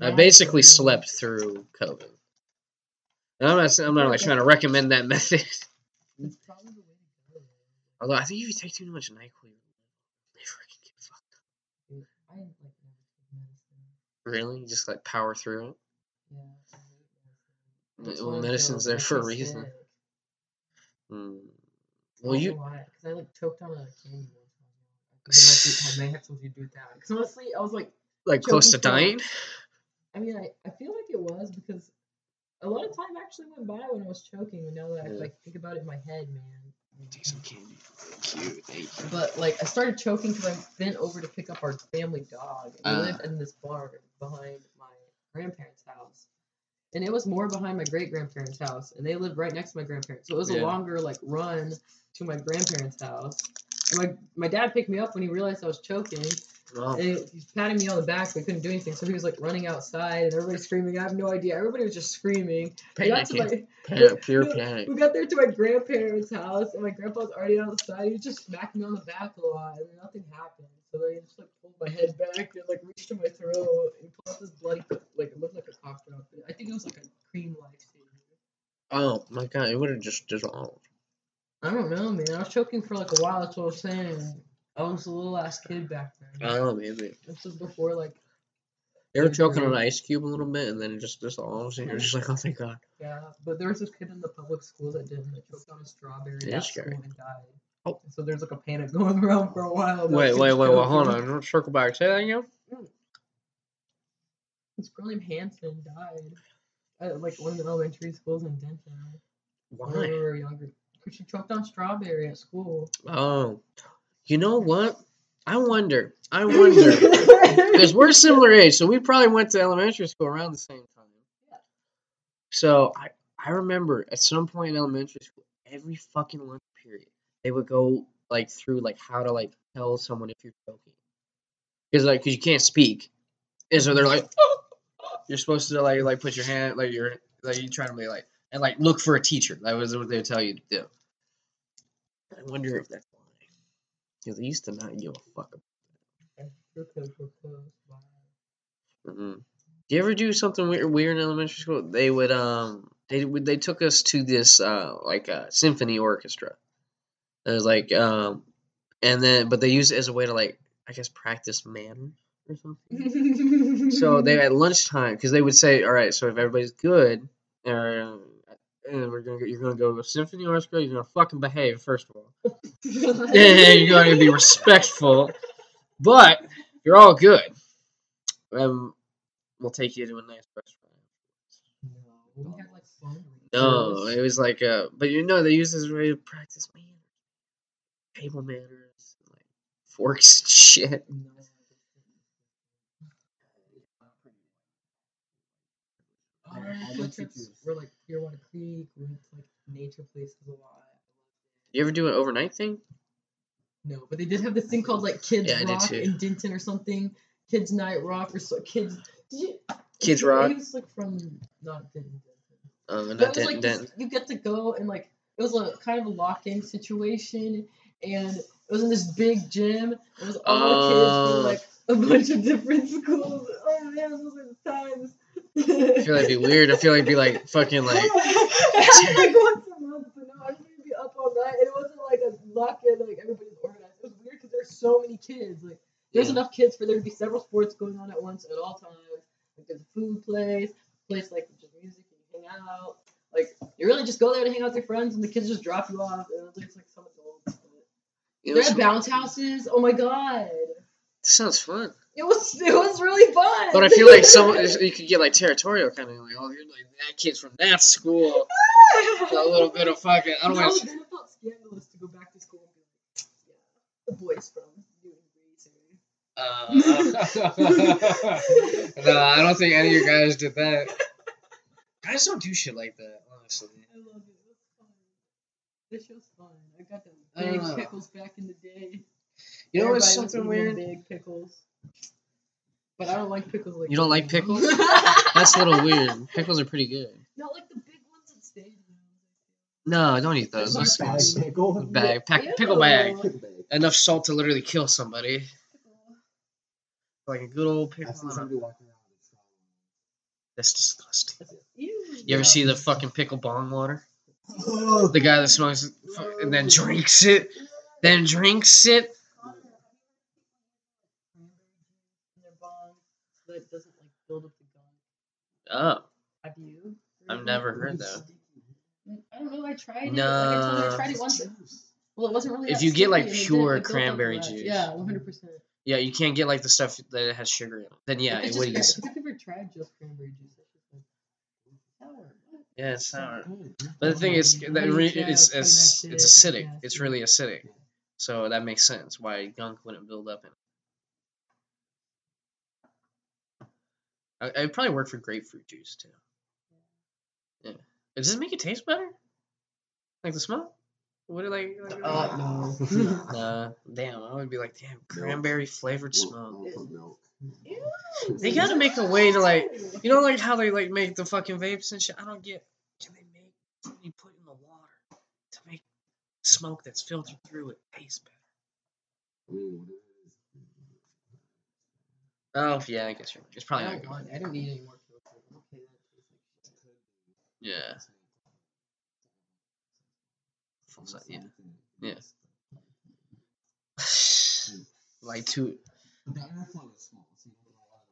I basically slept through COVID. And I'm not. I'm not like trying to recommend that method. It's probably the way to go. Although I think if you take too much Nyquil, you can get fucked up. Dude, I like never took medicine. Really, you just like power through it. Yeah, I. Well, I medicine's there for a reason. Hmm. Well, you know why, 'cause I like choked on a candy I was young. I may have something to do with that. Because honestly, I was like, Like close to dying. I mean, I, I feel like it was because a lot of time actually went by when I was choking. And now that I Yeah. like think about it in my head, man. Take some candy. Cute. Thank you. But like, I started choking because I bent over to pick up our family dog. And we Ah. lived in this barn behind my grandparents' house. And it was more behind my great grandparents' house, and they lived right next to my grandparents. So it was Yeah. a longer like run to my grandparents' house. My my dad picked me up when he realized I was choking, Oh. and he, he's patting me on the back, but he couldn't do anything. So he was like running outside, and everybody screaming. I have no idea. Everybody was just screaming. We my, Panic, pure panic. we got there to my grandparents' house, and my grandpa was already outside. He was just smacking me on the back a lot, and nothing happened. So then he just like pulled my head back and like reached to my throat and pulled out this bloody, like it looked like a cough drop. I think it was like a cream lifesaver. Oh my god, it would have just dissolved. I don't know, man. I was choking for like a while. That's what I was saying. I was a little ass kid back then. Oh, maybe. This was before like You ever Third choking on an ice cube a little bit and then just dissolves and you're just like, oh thank god. Yeah, but there was this kid in the public school that didn't that choked on a strawberry Yeah, scary. school and died. Oh. And so there's like a panic going around for a while. Wait, wait, wait, wait, hold on. Circle back. Say that again. This girl named Hanson died at like one of the elementary schools in Denton. Why? When we were younger. Because she choked on strawberry at school. Oh. You know what? I wonder. I wonder. Because we're similar age, so we probably went to elementary school around the same time. So I I remember at some point in elementary school, every fucking lunch period, they would go like through like how to like tell someone if you're joking. Because like, cause you can't speak, and so they're like, you're supposed to like like put your hand like you're like you trying to be like and like look for a teacher. That was what they would tell you to do. I wonder if that's why. Because they used to not give a fuck Mm-hmm. Do you ever do something weird, weird in elementary school? They would um they would they took us to this uh like a symphony orchestra. It was like um and then but they used it as a way to like I guess practice manners or something. So they at lunchtime because they would say, all right, so if everybody's good, or and we're gonna go, you're gonna go to a symphony orchestra, you're gonna fucking behave first of all, and you're gonna be respectful, but you're all good. Um, we'll take you to a nice restaurant. No, we had like fun. No, it was like uh, but you know they use this way to practice manners, table manners, like forks and shit. No. I- Our I field don't think trips you- were like Clearwater Creek. We went to like nature places a lot. You ever do an overnight thing? No, but they did have this thing called like Kids Yeah, Rock in Denton or something. Kids Night Rock or so Kids. Did you? Kids he- Rock? He was like from not Denton. Denton. Um, But not it was like then. this, you get to go and like it was a kind of a lock-in situation, and it was in this big gym. It was all the kids Oh. from like a bunch of different schools. Oh man, those are the times. I feel like it'd be weird. I feel like it'd be like fucking like. Like once a month, but no, I'm gonna be up all night. And it wasn't like a lock in, like everybody's organized. It was weird because there's so many kids. Like there's Yeah. enough kids for there to be several sports going on at once at all times. Like there's a food place, place like just music and hang out. Like you really just go there to hang out with your friends, and the kids just drop you off. And it's like some adults. But You know, They had bounce houses. Oh my god, sounds fun. it was it was really fun. But I feel like some you could get like territorial kind of like, oh, you're like that kid's from that school. A little bit of fucking. I don't know. want to. then it felt scandalous to go back to school and yeah, the boys from doing Uh, no, I don't think any of you guys did that. Guys don't do shit like that, honestly. I love it. It was fun. This show's fun. I got the big pickles back in the day. You know it's something weird? Big pickles. But I don't like pickles like You don't like pickles? That's a little weird. Pickles are pretty good. Not like the big ones at stadiums. No, don't eat those. Those bag pickle. Bag, pack, pickle bag. Enough salt to literally kill somebody. Like a good old pickle. I've seen on a- somebody walking around with straw. That's disgusting. Ew. You ever Yeah. see the fucking pickle bong water? The guy that smokes it and then drinks it, then drinks it. In their bongs so that it doesn't like build up the gum. Oh, Have you? I've never heard that. I don't know. I tried it. Like I told you, I No. tried it once. Well, it wasn't really. If you get, like, sticky, and it pure didn't- it built up cranberry juice. Yeah, one hundred percent. Yeah, you can't get like the stuff that has sugar in it. Then yeah, it would just, get. cran- Have you ever tried just cranberry juice? It's just like sour. What? Yeah, it's sour. But the thing is, that re- it's it's it's kinda it's acid, acidic. It's really acidic. So that makes sense why gunk wouldn't build up in it. I, it'd probably work for grapefruit juice too. Yeah. Does it make it taste better? Like the smell? What do like? like Uh, no. Nah, damn, I would be like, damn, cranberry flavored smoke. milk. They gotta make a way to like, you know, like how they like make the fucking vapes and shit. I don't get. Can they make something you put in the water to make smoke that's filtered through it taste better? I mean, what it is. Oh yeah, I guess you're. right. It's probably I not don't want. I don't need any more filter. Okay, that tastes like shit. Yeah. Full size, yeah. Yeah. like two, But the airflow is small, so you don't know a lot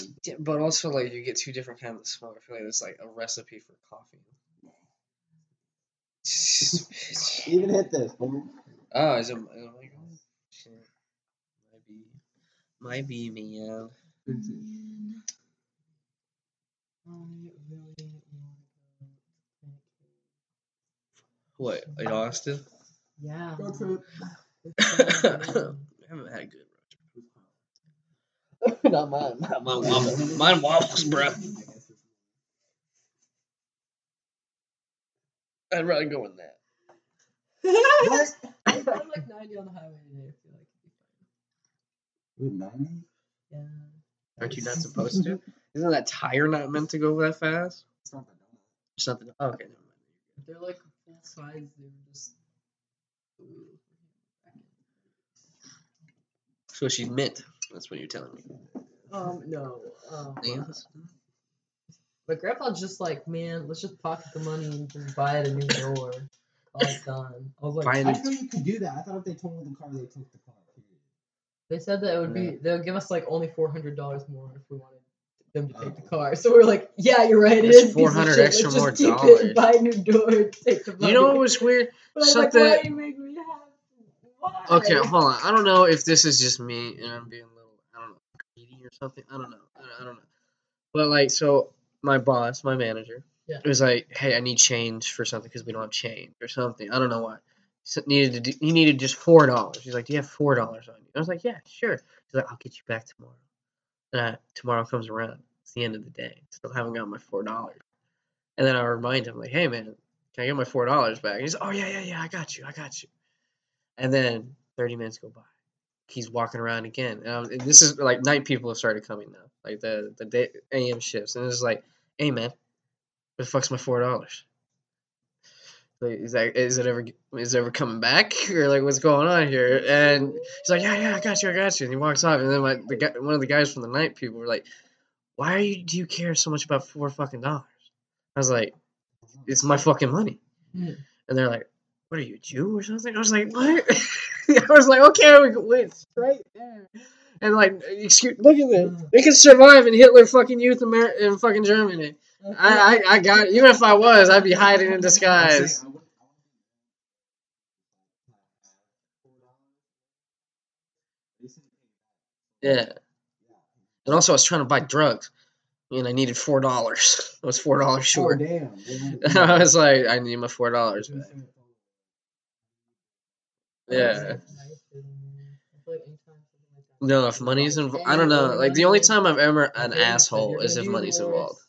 of yeah, but also like you get two different kinds of smoke. I feel like it's like a recipe for coffee. Even hit this. Oh, is it? Oh my god. Shit. Might be. Might be, man. What? In Austin? Yeah. Road trip. I haven't had a good road trip. Not mine. Not mine wobbles. Mine wobbles, bro. I'd rather go in that. I'm like 90 on the highway today. I feel like it'd be With 90? Yeah. Aren't you not supposed to? Isn't that tire not meant to go that fast? It's not the donut. It's nothing. Oh, okay, never mind. If they're like full size, they were just. So she's mint. That's what you're telling me. Um, no. Um, Yeah. my grandpa's just like, man, let's just pocket the money and just buy it a new door. All it's done. I was like, Buy a I didn't know you could do that. I thought if they totaled the car, they took the car. They said that it would Yeah. be they'll give us like only four hundred dollars more if we wanted them to take the oh. car. So we're like, yeah, you're right. It That's is of 400 extra more it dollars. buy a new door take the money. You know what was weird? But was like, something- why you make me have? Why? Okay, hold on. I don't know if this is just me and I'm being a little, I don't know, greedy or something. I don't know. I don't, I don't know. But like, so my boss, my manager, Yeah. was like, "Hey, I need change for something because we don't have change or something. I don't know what." Needed to do, he needed just four dollars. He's like, "Do you have four dollars on you?" I was like, "Yeah, sure." He's like, "I'll get you back tomorrow." And tomorrow comes around. It's the end of the day. Still haven't got my four dollars. And then I remind him, like, "Hey, man, can I get my four dollars back?" He's, like, "Oh yeah, yeah, yeah. I got you. I got you." And then 30 minutes go by. He's walking around again. And, and this is like night people have started coming now, like the the day, AM shifts. And it's like, hey man, where the fuck's my four dollars? Like, is that is it ever is it ever coming back or like what's going on here? And he's like, yeah, yeah, I got you, I got you. And he walks off. And then my the guy, one of the guys from the night people were like, why are you do you care so much about four fucking dollars? I was like, it's my fucking money. Hmm. And they're like, what are you, Jew or something? I was like, what? I was like, okay, we went straight there. And like, excuse, look at this. They can survive in Hitler fucking youth America in fucking Germany. I, I, I got, even if I was, I'd be hiding in disguise. I would- I would- They said pay back. Yeah. And also, I was trying to buy drugs, and I needed four dollars. I was four dollars Oh, short. damn. I was like, I need my four dollars back. Yeah. No, if money's involved, I don't know. Like the only time I've ever an asshole is if money's involved.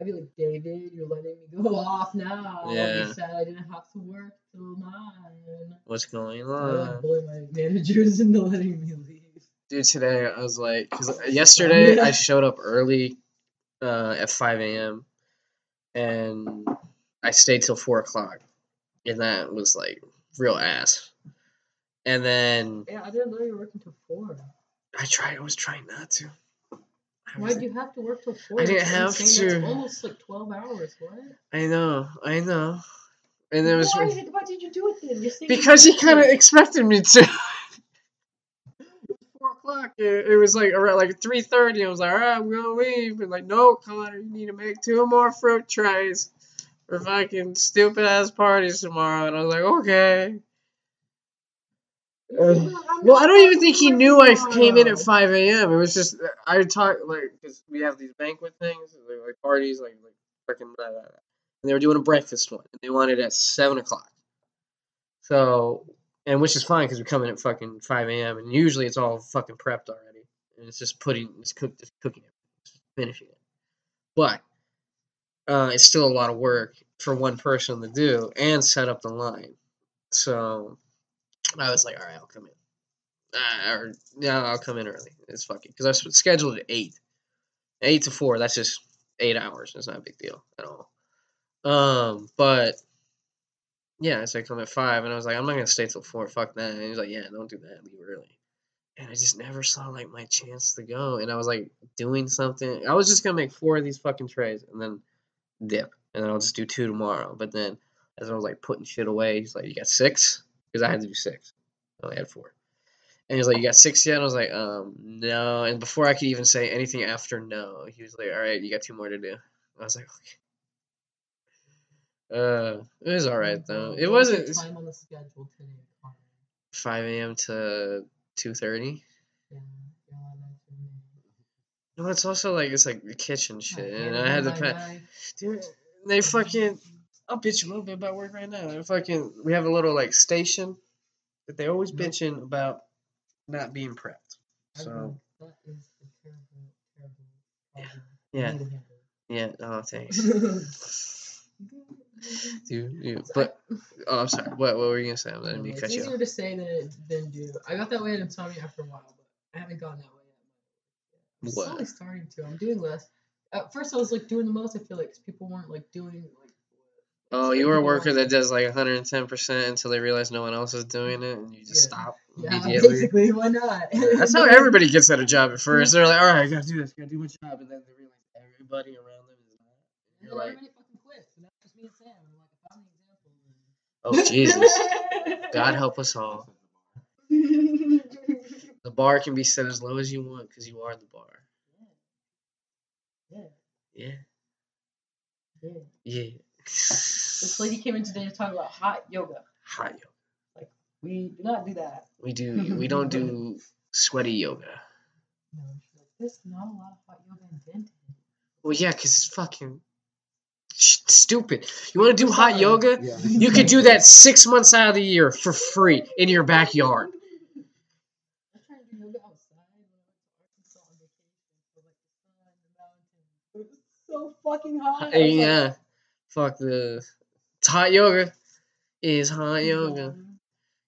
I'd be like, David, you're letting me go off now. Yeah. You said I didn't have to work till nine. What's going I like on? bully my managers into letting me leave. Dude, today I was like, because yesterday I showed up early uh, at 5 a.m. and I stayed till 4 o'clock. And that was like real ass. And then Yeah, I didn't know you were working till four. I tried, I was trying not to. I, Why was, would you have to work till four? I didn't have to. That's almost like twelve hours. What? I know, I know. And it was why, did- why did you do it then? You're because he kind of expected me to. it four o'clock. It, it was like around like three thirty. I was like, all right, I'm gonna leave. And like, no, Connor, you need to make two more fruit trays for fucking stupid ass parties tomorrow. And I was like, okay. Well, I don't even think he knew I came in at 5 a.m. It was just I talked like because we have these banquet things, like, parties, like like freaking blah, blah, blah. and they were doing a breakfast one, and they wanted at seven o'clock. So, and which is fine because we come in at fucking 5 a.m. and usually it's all fucking prepped already, and it's just putting, it's cooked, just cooking it, finishing it. But uh, it's still a lot of work for one person to do and set up the line. So I was like, all right, I'll come in. Uh, or yeah, I'll come in early. It's fucking because I was scheduled at eight, eight to four. That's just eight hours. It's not a big deal at all. Um, but yeah, so I come at five, and I was like, I'm not gonna stay till four. Fuck that. And he was like, Yeah, don't do that. Leave early. And I just never saw like my chance to go. And I was like doing something. I was just gonna make four of these fucking trays and then dip, and then I'll just do two tomorrow. But then as I was like putting shit away, he's like, "You got six? Because I had to do six. I only had four. And he's like, "You got six yet?" And I was like, "Um, no." And before I could even say anything after no, he was like, "All right, you got two more to do." I was like, "Okay." Uh, it was all right though. It was wasn't time on the schedule today. Five a.m. to two thirty. Yeah, you're allowed to mention names. No, it's also like it's like the kitchen shit, and I had to pay. Dude, they fucking. I'll bitch a little bit about work right now. They fucking. We have a little like station that they always Nope. bitching about not being prepped. So that is a terrible, terrible yeah, You need to handle. yeah. Oh, thanks, dude. dude. But oh, I'm sorry. What what were you gonna say? I'm letting me it's cut you It's easier to say than than do. I got that way at insomnia after a while, but I haven't gone that way yet. I'm What? slowly starting to. I'm doing less. At first, I was like doing the most. I feel like 'cause people weren't like doing like. Oh, you were a worker that does like 110 percent until they realize no one else is doing it, and you just Yeah. stop Yeah, immediately. basically, why not? That's how everybody gets at a job at first. They're like, all right, I gotta do this, I gotta do my job, and then they realize everybody around them is not. You're like, everybody fucking quits, and that's just me and Sam. And like, if I'm the example, oh Jesus, God help us all. The bar can be set as low as you want because you are the bar. yeah, Yeah, yeah. yeah. This lady came in today to talk about hot yoga. Hot yoga. Like we do not do that. We do. We don't do sweaty yoga. No, she's like, there's not a lot of hot yoga invented. Well, yeah, cause it's fucking stupid. You want to do hot yoga? Yeah. You could do that six months out of the year for free in your backyard. I tried to do yoga outside when I went to Arkansas on vacation for like the sun and the mountains. It was so fucking hot. I like, yeah. Fuck the. It's hot yoga. Is hot yoga.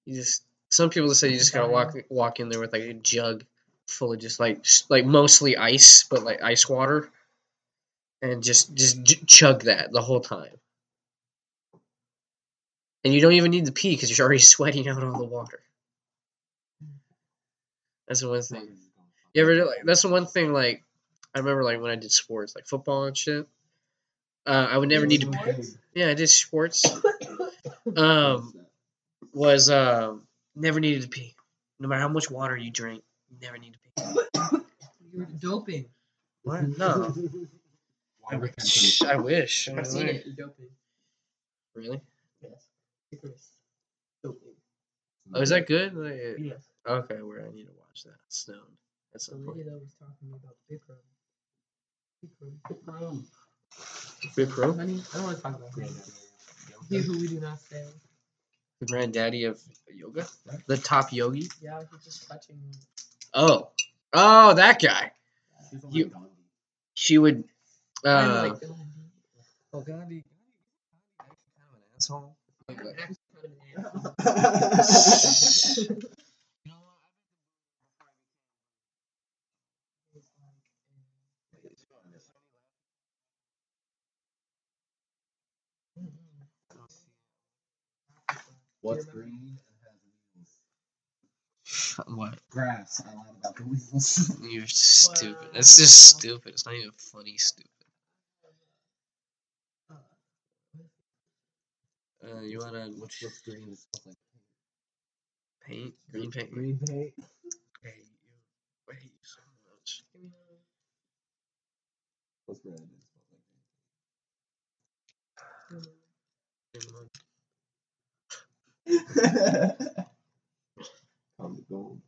You just some people say you just gotta walk walk in there with like a jug full of just like like mostly ice, but like ice water, and just just j- chug that the whole time. And you don't even need to pee because you're already sweating out all the water. That's the one thing. You ever do, like that's the one thing like I remember like when I did sports like football and shit. Uh, I would never need to. Sports? Yeah, I did sports. Um, was um never needed to pee. No matter how much water you drink, you never need to pee. You were doping. What? No. Why would Shh, I wish. I I've seen wish. it. You're doping. Really? Yes. Icarus. Doping. Oh, is that good? Like, Yes. okay, where I need to watch that. Stoned. That's The some lady point. that was talking about Bikram. Bikram. Bikram? Honey, I don't want to talk about him. He who we do not say. The granddaddy of yoga, the top yogi. Yeah, he's just touching. Oh, oh, that guy. She's from, You- She would. I Uh, like Gandhi. oh, Gandhi. Kind of an asshole. Like, like- kind of an asshole. What's green and? What? Grass. I lied about the wheels. You're stupid. It's just stupid. It's not even funny. Stupid. Uh, you wanna What's what's green? It smells like paint? Green paint. green paint. Hey, you. I hate you so much. What's red? It smells like Never mind. green. on gold.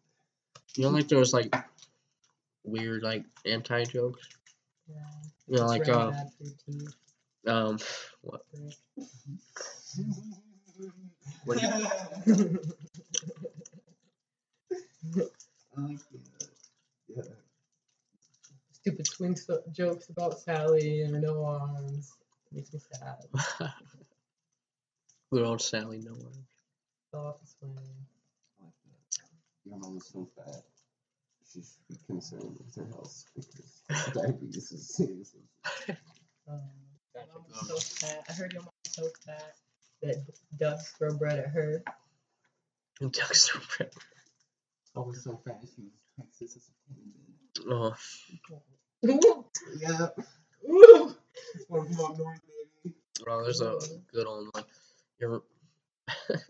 You know, like those like weird like anti jokes. Yeah. You know, like uh, bad for your teeth. um, what? What you- like. Yeah. Stupid twin so- jokes about Sally and her no arms. Makes me sad. Good old Sally no one. Off the swing. I like that. Your mom is so fat. She should be concerned with her health because diabetes is serious. Um, your mom was so fat. I heard your mom was so fat that ducks throw bread at her. And Ducks are red. Always so fat. She was Texas as a. Oh, Yeah. Ooh. It's one from up north, baby. well, there's a good old one. Your your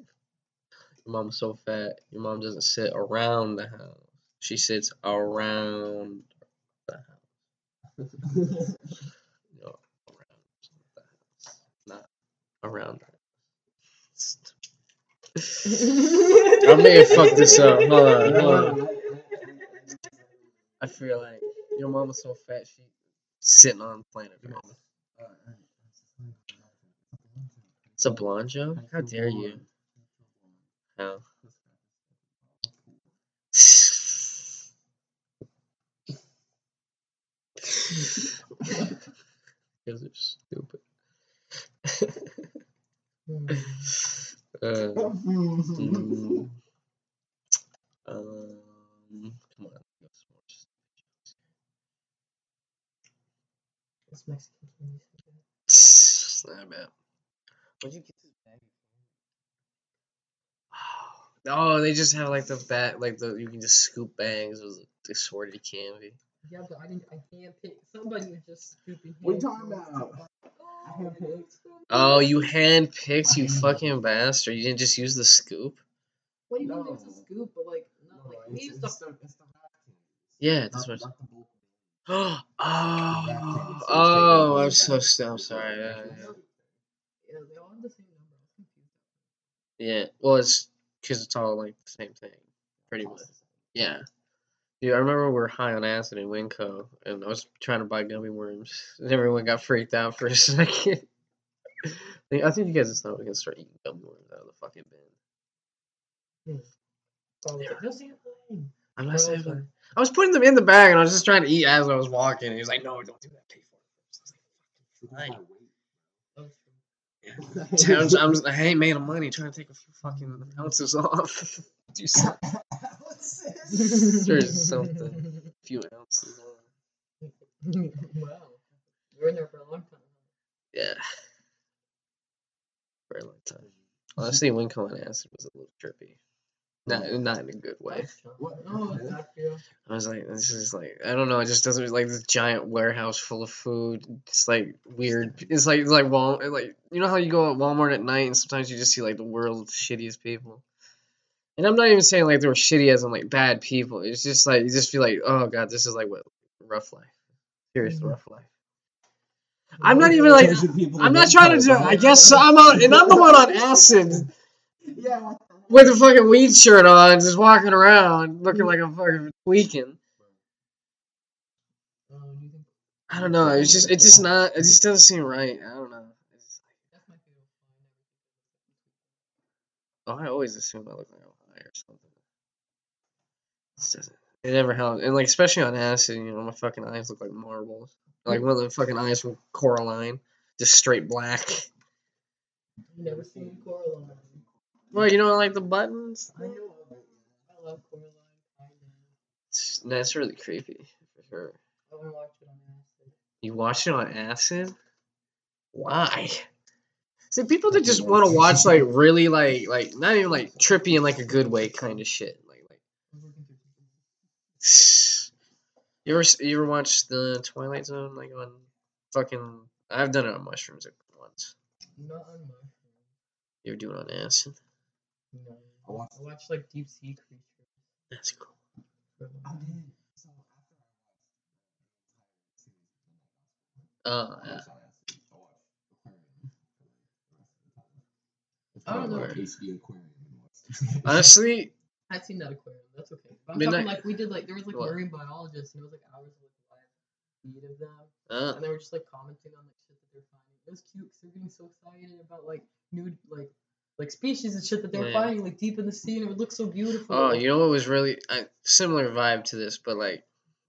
mom's so fat. Your mom doesn't sit around the house. She sits around the house. No, around the house, not around. The house. I may have fucked this up. Hold on, hold on. I feel like your mom was so fat she sitting on planet Earth. It's a blonde joke? How dare you? How? Those are stupid. uh, mm, um, come on. let's more stupid Mexican candy good. It's not bad. Where'd you get this bag? Oh, they just have like the bat, like the you can just scoop bangs with the assorted candy. Yeah, but I didn't. I handpicked. Somebody was just scooping. What are you talking about? Oh, you hand picked, you fucking bastard! You didn't just use the scoop. What do you mean No. there's a scoop, but like, not like it's, it's the, it's the half candies. Yeah, that's what. not the bulk. oh, candies, so it's oh, I'm so that. st- I'm sorry. Yeah, yeah. Yeah, they all have the same number. Was yeah. Well, it's because it's all like the same thing, pretty much. Yeah. Dude, I remember we were high on acid in Winco, and I was trying to buy gummy worms, and everyone got freaked out for a second. I think- I think you guys just thought we could start eating gummy worms out of the fucking bin. So I was like, "Those ain't mine." I'm not saying. else I was putting them in the bag, and I was just trying to eat as I was walking. And he was like, "No, don't do that. Pay for it." I was like, Those "Fine." I'm, just- I ain't made of money trying to take a few fucking ounces off. do some, There's something. A few ounces off. wow. We're in there for a long time. Yeah. For a long time. Honestly, Winco on acid was a little trippy. Not, not in a good way. What? Oh, it's. I was like, this is like, I don't know. It just doesn't like this giant warehouse full of food. It's like weird. It's like it's like Wal, like you know how you go at Walmart at night and sometimes you just see like the world's shittiest people. And I'm not even saying like they were shitty as in like bad people. It's just like you just feel like, oh god, this is like what rough life. Serious Mhm. rough life. I'm not even like I'm not trying to do. I guess I'm on, and I'm the one on acid Yeah. With a fucking weed shirt on, just walking around looking like I'm fucking tweaking. Oh, do you think I don't know. It's just it's just not. It just doesn't seem right. I don't know. It's that's my favorite oh, I always assume I look like I'm high or something. It doesn't. It never helps, and like especially on acid, you know, my fucking eyes look like marbles. Like one of the fucking eyes from Coraline, just straight black. Never seen Coraline. Well, you know, like the buttons. I know. I love Coraline. Kind That's really creepy for sure. I watch it on acid. You watch it on acid? Why? See, people that just want to watch like really like like not even like trippy in like a good way kind of shit. Like like I'm looking through you ever you ever watch the Twilight Zone like on fucking? I've done it on mushrooms once. Not on mushrooms. You ever do it on acid? No. I watched- I watch like deep sea creatures. That's cool. I them. did. So after Oh, I yeah. watched, I watched acid. I watched Aquarium the rest of the I don't know. HD Aquarium. Honestly, I'd seen that aquarium. That's okay. But I'm Midnight- talking like we did like there was like What? marine biologists and it was like hours of like live feed of them Uh, and they were just like commenting on like shit that they're finding. It was cute because they're getting so excited about like new like like species and shit that they're Yeah. finding like deep in the sea and it would look so beautiful. oh, you know what was really I, similar vibe to this, but like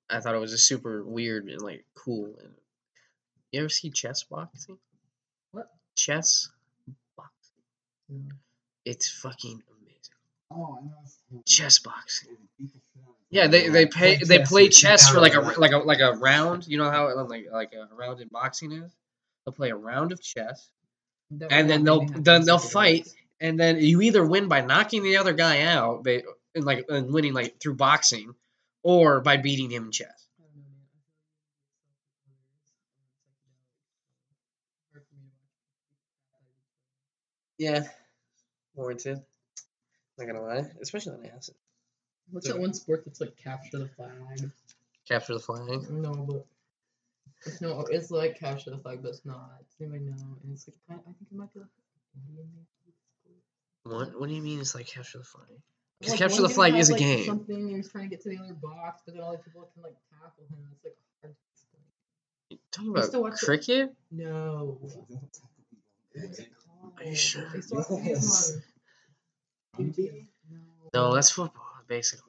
I thought it was just super weird and like cool. And you ever see chess boxing? What? Chess boxing. No. It's fucking amazing. Oh, I know. Chess boxing. People shit on Yeah, they they pay play they play chess for like a like a like a round. You know how like like a round in boxing is. They'll play a round of chess, That and then they'll make me happy then they'll see it. fight, and then you either win by knocking the other guy out, ba- and like and winning like through boxing, or by beating him in chess. I don't know, man. I feel like it's so hilarious. Hard for me to watch. Yeah, warranted. Not gonna lie, especially on acid. What's that one sport that's like capture the flag? Capture the flag. No, but it's no, it's like capture the flag, but it's not. Does anybody know? And it's like kind I think it might be like Indian. What What do you mean? It's like capture the flag? 'Cause Like, capture the flag has, is a like, game. Something and he's trying to get to the other box, but then all the people can like tackle him. It's like hard to explain. You talking I used to about watch it- cricket? No. What's Yeah. it called? Are you sure? I used to watch videos on YouTube. No. No, that's football basically.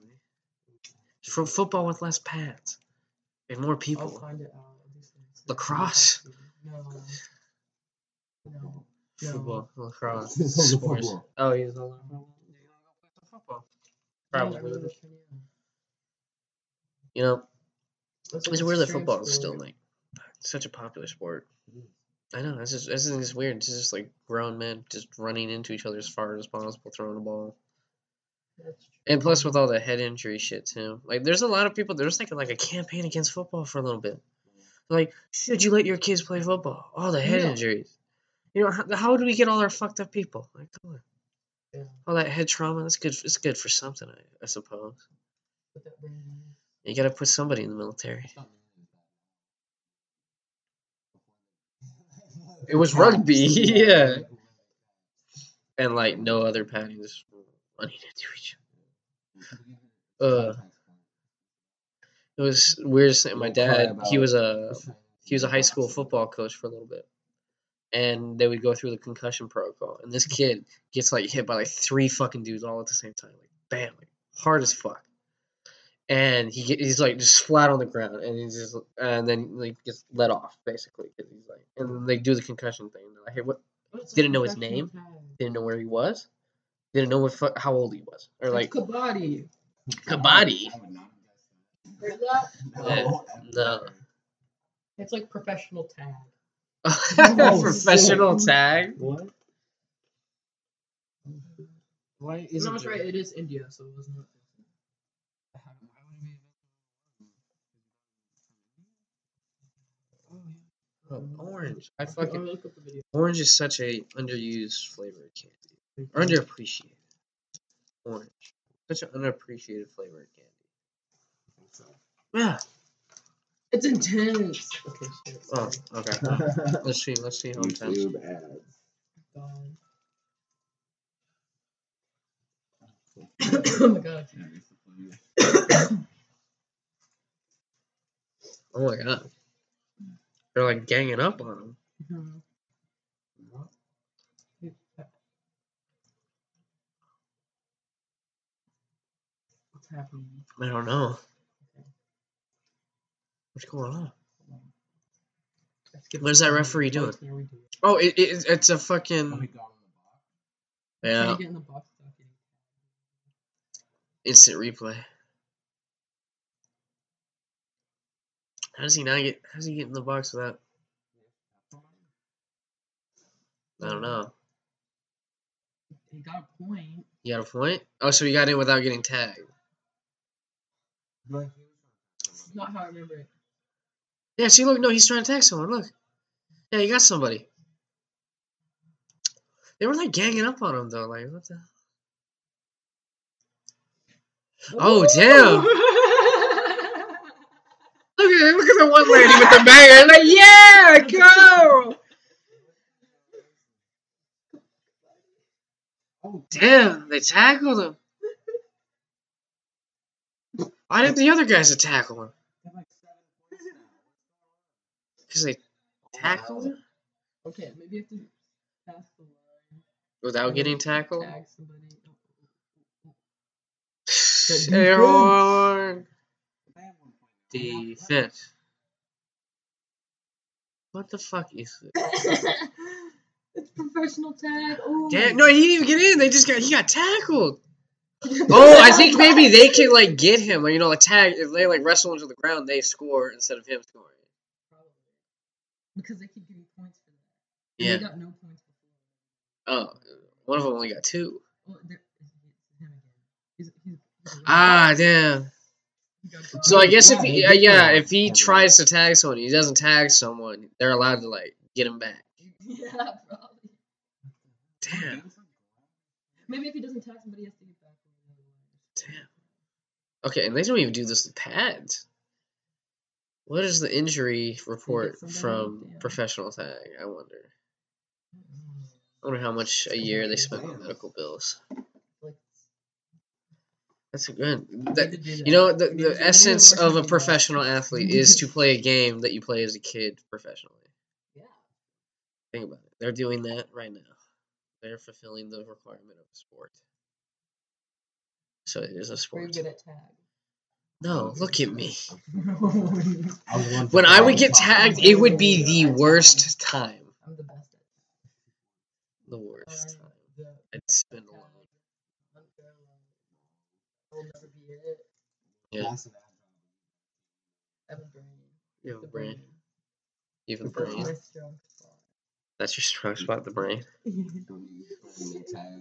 For football with less pads and more I'll people. Lacrosse? No. No. No. Football, lacrosse, the sports. football. Oh, he's a football. No, Probably. I really wish I knew. You know, That's it's like weird that extreme football is still like such a popular sport. I know. It's just this is just weird. It's just like grown men just running into each other as far as possible, throwing the ball. That's true. And plus with all the head injury shit too. Like there's a lot of people there's like like a campaign against football for a little bit. Like, should you let your kids play football? All the head No. injuries. You know, how, how do we get all our fucked up people? Like, come on. Yeah. All that head trauma, that's good it's good for something, I, I suppose. Put that brain in. You gotta put somebody in the military. It was rugby, yeah. And like no other padding, just running into each other. Uh, it was weird. saying My dad, he was a he was a high school football coach for a little bit, and they would go through the concussion protocol. And this kid gets like hit by like three fucking dudes all at the same time, like bam, like hard as fuck. And he get, he's like just flat on the ground, and he's just and then like gets let off basically because he's like, and they do the concussion thing. They're like, hey, what? What's Didn't know his name? tag? Didn't know where he was. Didn't know what fu- how old he was, or like Kabadi. Kabaddi? I would not have Heard that? guessed Yeah, that. No, no. It's like professional tag. Oh, professional tag. What? Why Is no, it's right. It is India, so it was not. Oh, orange. I fucking look up the video. orange is such a underused flavor of candy. Or underappreciated. Orange. Such an underappreciated flavor of candy. Yeah. It's intense. Okay, shit. Oh, okay. Let's see. Let's see how intense. YouTube ads. Oh my god. It's the. Oh my god. They're like ganging up on him. What's happening? I don't know. What's going on? What is that referee doing? Oh, it, it, it's a Oh, he fucking got on the box. Trying yeah in the box instant replay. How does he not get? How does he get in the box with that? I don't know. He got a point. You got a point? Oh, so he got in without getting tagged. It's not how I remember it. Yeah, see, look, no, he's trying to tag someone. Look. Yeah, he got somebody. They were like ganging up on him though. Like, what the? Oh, damn! Look at look at the one lady with the banger. Like, yeah, go! Oh, Damn, they tackled him. Why didn't the other guys tackle him? They have like seven points now. Because they tackled him Okay, maybe you have to pass the line. without getting tackled. Tag somebody. Air horn. They have one point now. Defense. What the fuck is this? it's professional tag. Oh. Damn, no, he didn't even get in. They just got he got tackled. Oh, I think maybe they can like get him, or you know, like tag if they like wrestle into the ground, they score instead of him scoring. Probably. Because they keep getting points for that. And Yeah. They got no points before. Oh, one of them only got two. Well, there, it's, it's him again. He's, he's, he's a- Ah, damn. So I guess if he, Yeah, uh, yeah, if he tries to tag someone, he doesn't tag someone, they're allowed to like get him back. yeah, probably. Damn, Maybe if he doesn't tag somebody, he has to get back. on the other line. damn. Okay, and they don't even do this with pads. What is the injury report from professional tag? I wonder. I wonder how much a year they spend on medical bills. That's a good. That, need to do that. you know, the, We need to- we need the essence of a professional athlete is to play a game that you play as a kid professionally. Yeah. Think about it. They're doing that right now. They're fulfilling the requirement of a sport. So it is a Very sport. good at tag. No, look at me. I was one When I would get tagged, it would be the worst time. I'm the best at The worst time. I'd spend alone. unparalleled. I'll never be it. Yeah. Massive I have a brain. You have a brain. You have a That's brain. my strong spot. That's your strong spot, the brain. Don't use brain and tag.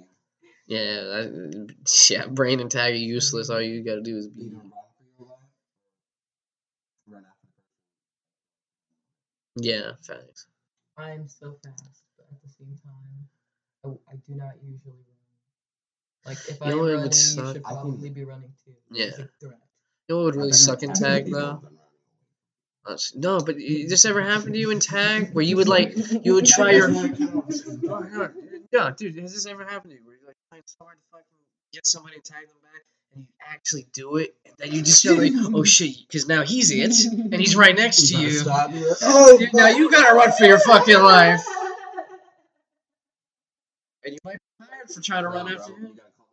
Yeah, that, yeah. Brain and tag are useless. All you gotta do is be. Either run for your life or run after the person. Yeah, facts. I am so fast, but at the same time, I, I do not usually run. Like if You I know am would running, you suck? should I can- be running too. Yeah. It's a. You know what would really suck in tag though? people than running. Honestly- No, but y- this ever happened to you in tag where you would like you would try your. No, no, dude, has this ever happened to you? Where you're like trying so hard to fucking get somebody and tag them back, and you actually do it, and then you just feel like, oh shit, because now he's it, and he's right next to You you. stop me. Oh, now you gotta run for your fucking life, and you might be tired for trying to run after him. gotta call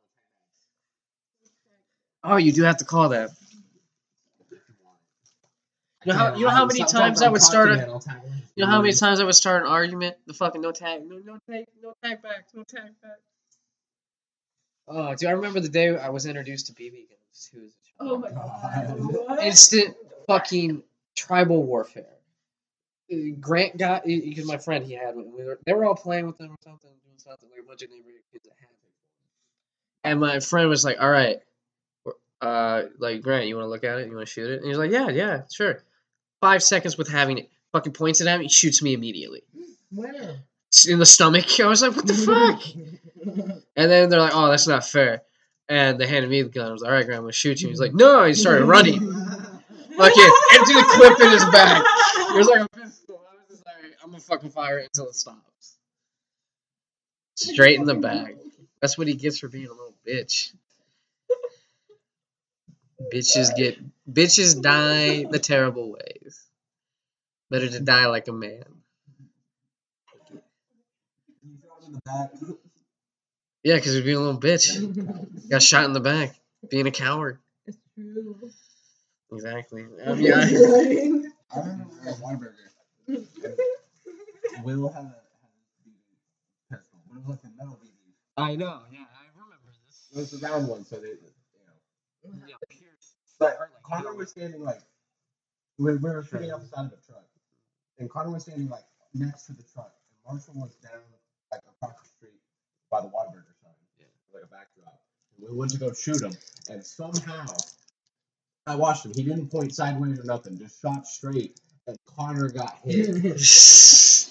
my Oh, you do have to call that. You know how- you know how many times I would start a- You know how many times I would start an argument? The fucking no tag, no no tag, no tag back, no tag back. Oh, do I remember the day I was introduced to BB guns too. as. Oh my god. What? Instant fucking tribal warfare. Uh, Grant got because my friend he had one. We were, they were all playing with them or something, doing something like a bunch of neighborhood kids that had it. And my friend was like, "All right, uh, like Grant, you want to look at it? You want to shoot it?" And he's like, "Yeah, yeah, sure." Five seconds with having it, fucking points it at me, shoots me immediately Where? In the stomach. I was like, "What the fuck?" And then they're like, "Oh, that's not fair." And they handed me the gun. I was like, "All right, grandma, shoot you." He's like, "No!" He started running. Fucking empty the clip in his back. It was like a pistol. I was just like, I'm gonna fucking fire it until it stops. Straight in the back. That's what he gets for being a little bitch. Bitches get bitches die the terrible ways. Better to die like a man. You throw it in the back. Yeah, because he's being a little bitch. Got shot in the back. Being a coward. It's true. Exactly. I mean, I, I remember we at Whataburger. Will had a, had a pistol, but it was like a metal BB. I know. Yeah, I remember this. It was the round one, so they, you know. But Connor was standing like we, we were sitting off the side of a truck, and Connor was standing like next to the truck, and Marshall was down like across the street by the Whataburger sign, Yeah. like a backdrop. And we went to go shoot him, and somehow I watched him. He didn't point sideways or nothing, just shot straight, and Connor got hit.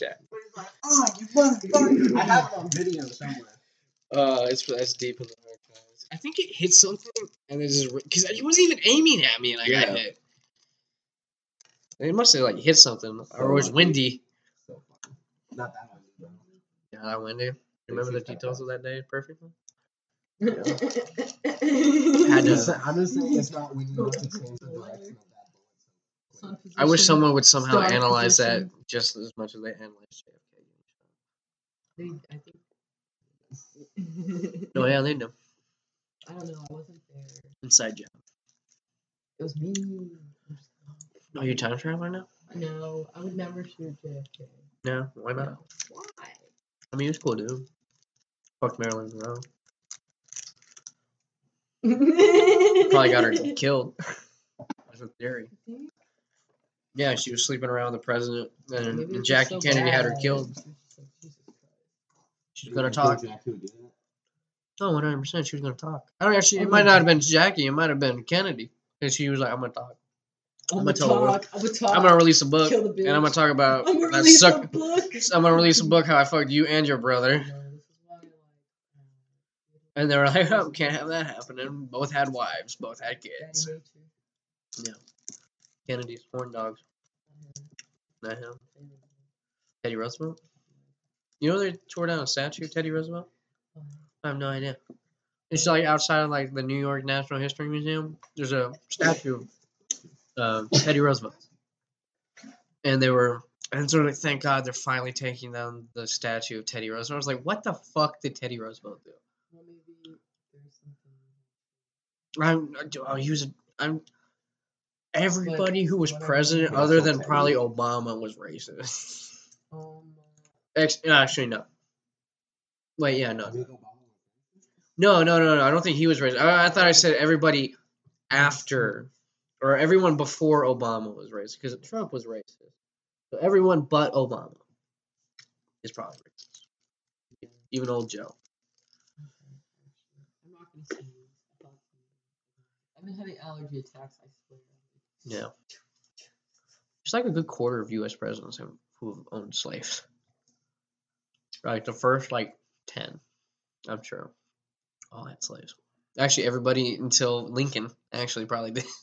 Yeah. He's like, "Oh, you motherfucker!" I have it on video somewhere. Uh, it's that's deep in the archives. I think it hit something, and it just because he wasn't even aiming at me, and I got hit. It must have like hit something, or it was windy. So. Not that one. though. Yeah, that windy. Remember the details of that day perfectly. Had I'm just, I'm just saying it's not we need to change the direction of that bullet. Sun I wish someone would somehow star analyze that just as much as they analyze JFK. They, I think. No, oh, yeah, they know. I don't know. I wasn't there. Inside job. It was me. Are you oh, time traveling now? No, I would never shoot JFK. No, why not? No. Why? I mean, it's cool, dude. Fuck Marilyn Monroe. Probably got her killed. That's a theory. Yeah, she was sleeping around with the president, and, and Jackie so Kennedy had her killed. It's just like, Jesus Christ. She's gonna talk. think Jackie would do that? Oh, 100 percent. She was gonna talk. I don't actually. It might not have been Jackie. It might have been Kennedy, and she was like, "I'm gonna talk. I'm I'ma gonna talk. I'm gonna talk. I'm gonna release a book, and I'm gonna talk about I'm gonna release suck. a book. I'm gonna release a book how I fucked you and your brother." No, this is why I like. And they were like, "Oh, can't have that happening." Both had wives. Both had kids. nature. Kennedy's horn dogs. Mm-hmm. Not him. Teddy Roosevelt. You know they tore down a statue of Teddy Roosevelt? Uh-huh. I have no idea. It's like outside of like the New York National History Museum. There's a statue of uh, Teddy Roosevelt, and they were and so like, thank God they're finally taking down the statue of Teddy Roosevelt. I was like, what the fuck did Teddy Roosevelt do? Well, maybe there's something. I'm oh, he was a, I'm everybody who was president other than probably Obama was racist. Um, Ex- actually, no. Wait, yeah, no. I think Obama was- No, no, no, no. I don't think he was racist. I, I thought I said everybody after, or everyone before Obama was racist, because Trump was racist. So everyone but Obama is probably racist. Even old Joe. I'm not gonna say this. I've been having allergy attacks. I swear. Yeah. It's like a good quarter of U.S. presidents who who have owned slaves. Like the first like ten, I'm sure, all had slaves. Actually, everybody until Lincoln actually probably did.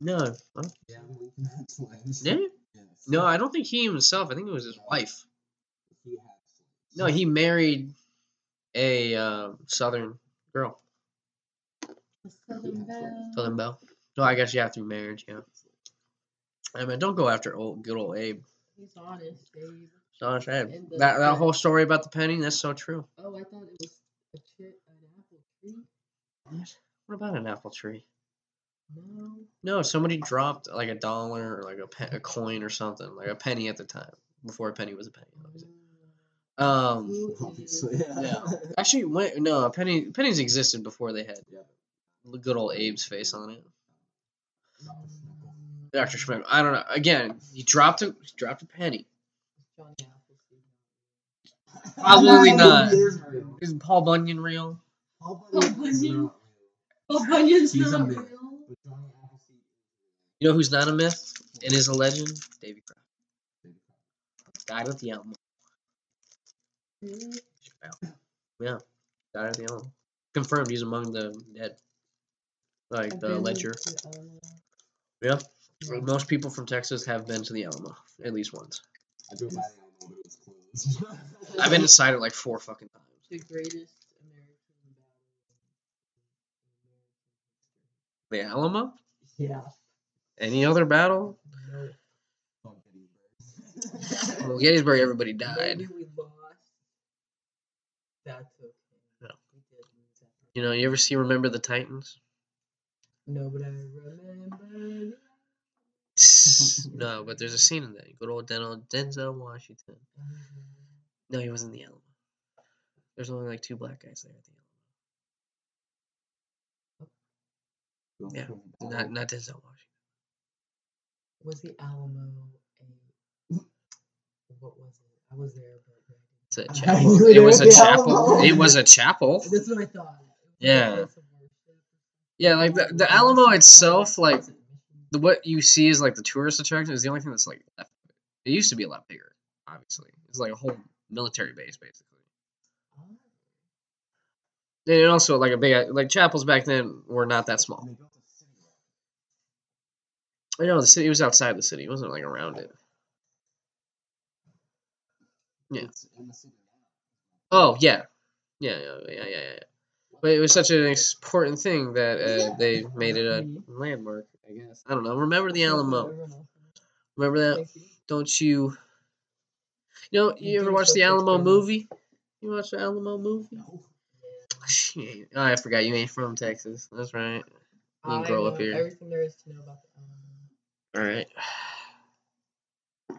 No, huh? Yeah, Lincoln had slaves. did he? Yes. No, I don't think he himself. I think it was his wife. He. No, he married a uh, Southern girl, Southern Belle. Southern Belle. No, I guess you have through marriage. Yeah. I mean, don't go after old good old Abe. He's honest, babe. So it's Abe. That that whole story about the penny. That's so true. Oh, I thought it was a chip, an apple tree. What? What about an apple tree? No. No, somebody dropped like a dollar or like a, pe- a coin or something, like a penny at the time, before a penny was a penny. obviously. Um, Obviously, yeah. Yeah. actually, when, no, penny pennies existed before they had Yeah. the good old Abe's face on it. Dr. Schmidt. I don't know. Again, he dropped a he dropped a penny. Johnny Appleseed. Probably not. Is Paul Bunyan real? Paul Paul Bunyan is Bunyan? not real. Oh, Bunyan's He's a myth. real. But Johnny Appleseed You know who's not a myth and is a legend? Davy Crockett. is Died at the Alamo. Yeah, died at the Alamo. Confirmed he's among the dead. Like the been ledger. Yeah. Yeah. Most people from Texas have been to the Alamo at least once. I drove by the Alamo, but it was closed. I've been inside it like four fucking times. The greatest American battle. The Alamo? Yeah. Any other battle? No. Gettysburg. Well, Gettysburg, everybody died. Maybe we lost. That's okay. No. We did lose that. You know, you ever see Remember the Titans? No, but I remember. no, but there's a scene in that. Good old Denzel, Denzel Washington. Mm-hmm. No, he wasn't the Alamo. There's only like two black guys there at the Yeah, Not, not Denzel Washington. Was the Alamo a. What was it? I was there, but. It's a chapel. It was a chapel. Alamo. It was a chapel. That's what I thought. It was a Yeah. place of worship. Yeah, like the, the Alamo itself, like Was it Mission? the what you see is like the tourist attraction is the only thing that's like left. it. It used to be a lot bigger, obviously. It's like a whole military base basically. Oh. And also like a big like chapels back then were not that small. And they built a city around I know the city was outside the city. It wasn't like around it. Yeah. It's in the city Oh yeah, yeah, yeah, yeah, yeah, yeah. But it was such an important thing that uh, they made it a landmark. I guess I don't know. Remember the Alamo? Remember that? Don't you? You know, you ever watch the Alamo movie? You watch the Alamo movie? Oh, I forgot you ain't from Texas. That's right. You didn't grow up here. Everything there is to know about the. All right.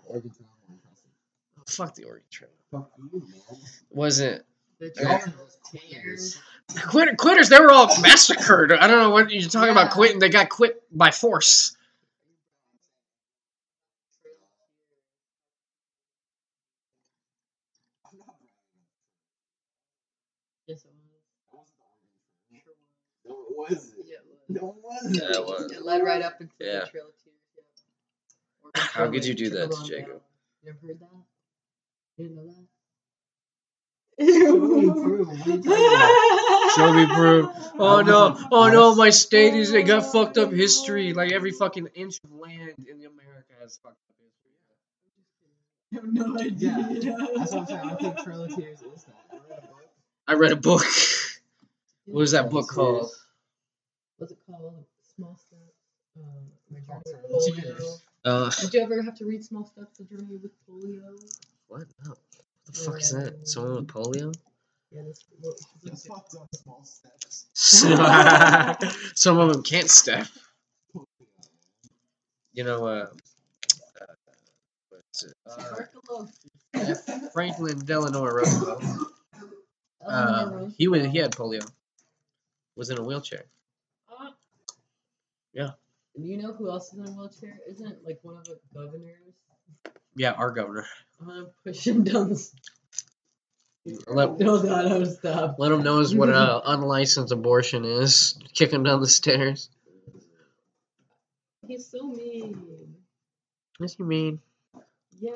Oregon Trail, more impressive. Oh, fuck the Oregon Trail. Fuck you, man. Wasn't The Yeah. Trail are quitters. Quitter, quitters? They were all massacred. I don't know what you're talking about. Yeah. Quitting? They got quit by force. I'm not. Yes, it wasn't the was. Trail. Yeah, it No, it wasn't. Yeah, it was. It led right up into Yeah. the Trail of Tears. Yeah. Oregon How Trail, could you do that trickled to Jacob? You ever heard that? You know that? Show me proof. What are you talking about? Show me proof. Oh no! Oh no! My state is they got fucked up history. Like every fucking inch of land in America has fucked up history. I have no idea. Yeah. That's what I'm saying. I think Trail of Tears is that. I I read a book. read a book. what was that book called? Tears. What's it called? Small Steps. Um, my called journey Trail with of polio. Tears. Uh, Did you ever have to read Small Steps: The Journey with Polio? what? No. What the fuck is that? Someone with polio? Yeah, that's what. Just fucked up small steps. Some of them can't step. You know, uh, uh what's it? Uh, Tuberculosis. Franklin Delano Roosevelt. Uh, he was he had polio. Was in a wheelchair. Uh, Yeah. Do you know who else is in a wheelchair? Isn't like one of the governors? Yeah, our governor. I'm gonna push him down the. Let, No, God, I was stop. let him know what an unlicensed abortion is. Kick him down the stairs. He's so mean. What's you mean? Yeah.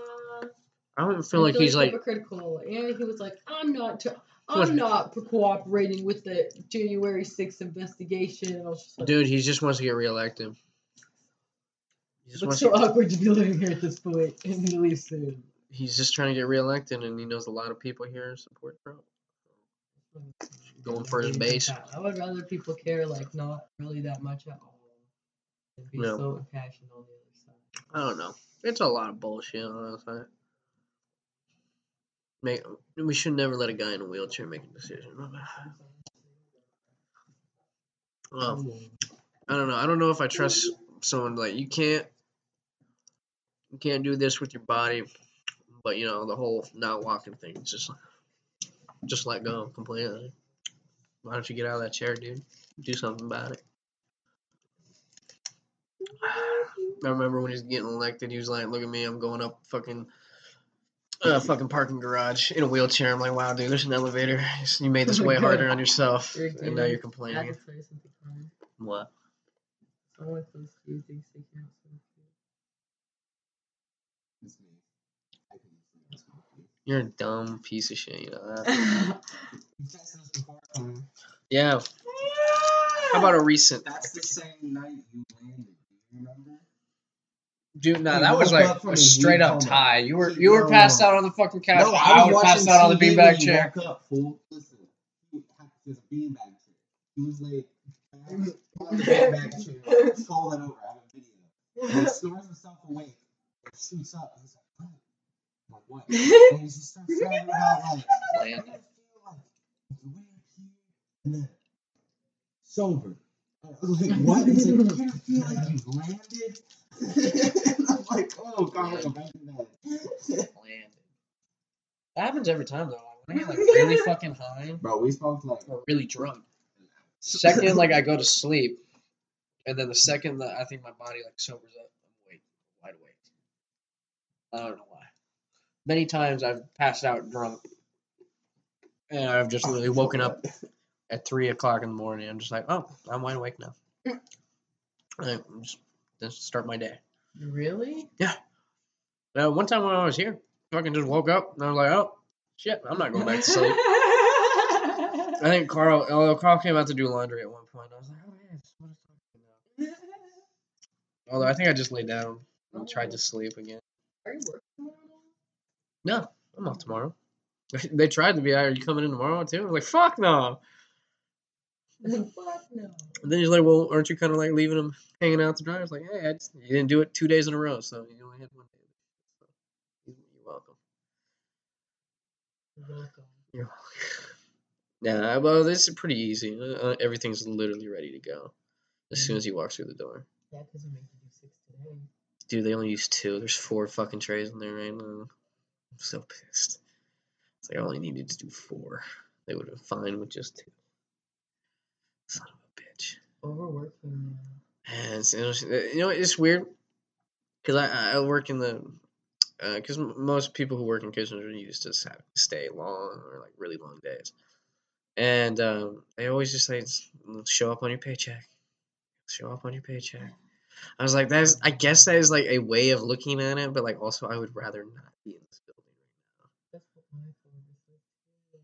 I don't feel like he's like hypocritical, and he was like, "I'm not, t- What? I'm not cooperating with the January 6th investigation." And I was just like, dude. He just wants to get reelected. Just "Looks so awkward to be living here at this point to leave soon." he's just trying to get reelected, and he knows a lot of people here support Trump. Going for his base. I would rather people care like not really that much at all be Yeah. so impassioned on the other side. I don't know. It's a lot of bullshit, honestly. Make, we should never let a guy in a wheelchair make a decision. Well, um, um, I don't know. I don't know if I trust someone like you can't you can't do this with your body, but you know the whole not walking thing. It's just just let go completely. Why don't you get out of that chair, dude? Do something about it. I remember when he was getting elected, he was like, "Look at me, I'm going up fucking." Uh, fucking parking garage in a wheelchair. I'm like, wow, dude, there's an elevator. You made this Oh way harder on yourself, and now you're complaining. can tell you something. What? Someone close to you thinks they can't swim. It's me. I couldn't see this movie. You're a dumb piece of shit. You know that? You texted us before, Yeah. How about a recent? That's the same night you landed. You remember? Dude, nah, that was like a straight up coma. tie. You were you were passed out on the fucking couch. No, I, was watching passed out on the TV when beanbag chair. Woke up, fool. Listen, he had his beanbag chair. He was laid back on the beanbag chair, falling over. I have a video. And he snores himself awake. And shoots up. He's like, what? I'm like, what? And he just starts talking about like, I Land. feel like it's weird. And then sober. And I was like, what? He's like, you ever feel like you've landed? and I'm like, oh, God, like a fucking Landed. That happens every time though. When I get like really fucking high Bro, we spoke like or really drunk. Second, like I go to sleep, and then the second that I think my body like sobers up, I'm awake, wide awake. I don't know why. Many times I've passed out drunk, and I've just literally woken up at three o'clock in the morning. I'm just like, oh, I'm wide awake now. I'm just, just start my day. really? Yeah. Uh, one time when I was here, I fucking just woke up and I was like, oh, shit, I'm not going back to sleep. I think Carl, oh, Carl came out to do laundry at one point. I was like, oh, yes, what is talking about? Although I think I just laid down and tried to sleep again. Are you working? No, I'm off tomorrow. They tried to be. Are you coming in tomorrow too? I was like, fuck no. Fuck no. And then he's like, well, aren't you kind of like leaving him hanging out to dry? I was like, hey, I just, you didn't do it two days in a row, so you only had one day. So, you're welcome. You're welcome. You're welcome. Nah, well, this is pretty easy. Uh, everything's literally ready to go as soon as he walks through the door. Yeah, because we made you do six today. Dude, they only use two. There's four fucking trays in there right now. I'm so pissed. It's like I only needed to do four. They would have been fine with just two. Son of a bitch. Overworking. And it's, you know, it's- you know, it's weird because I, I work in the because most people who work in kitchens are used to have to stay long or like really long days, and um, they always just say show up on your paycheck, show up on your paycheck. I was like, that's I guess that is like a way of looking at it, but like also I would rather not be in this building right now. That's what my phone is like.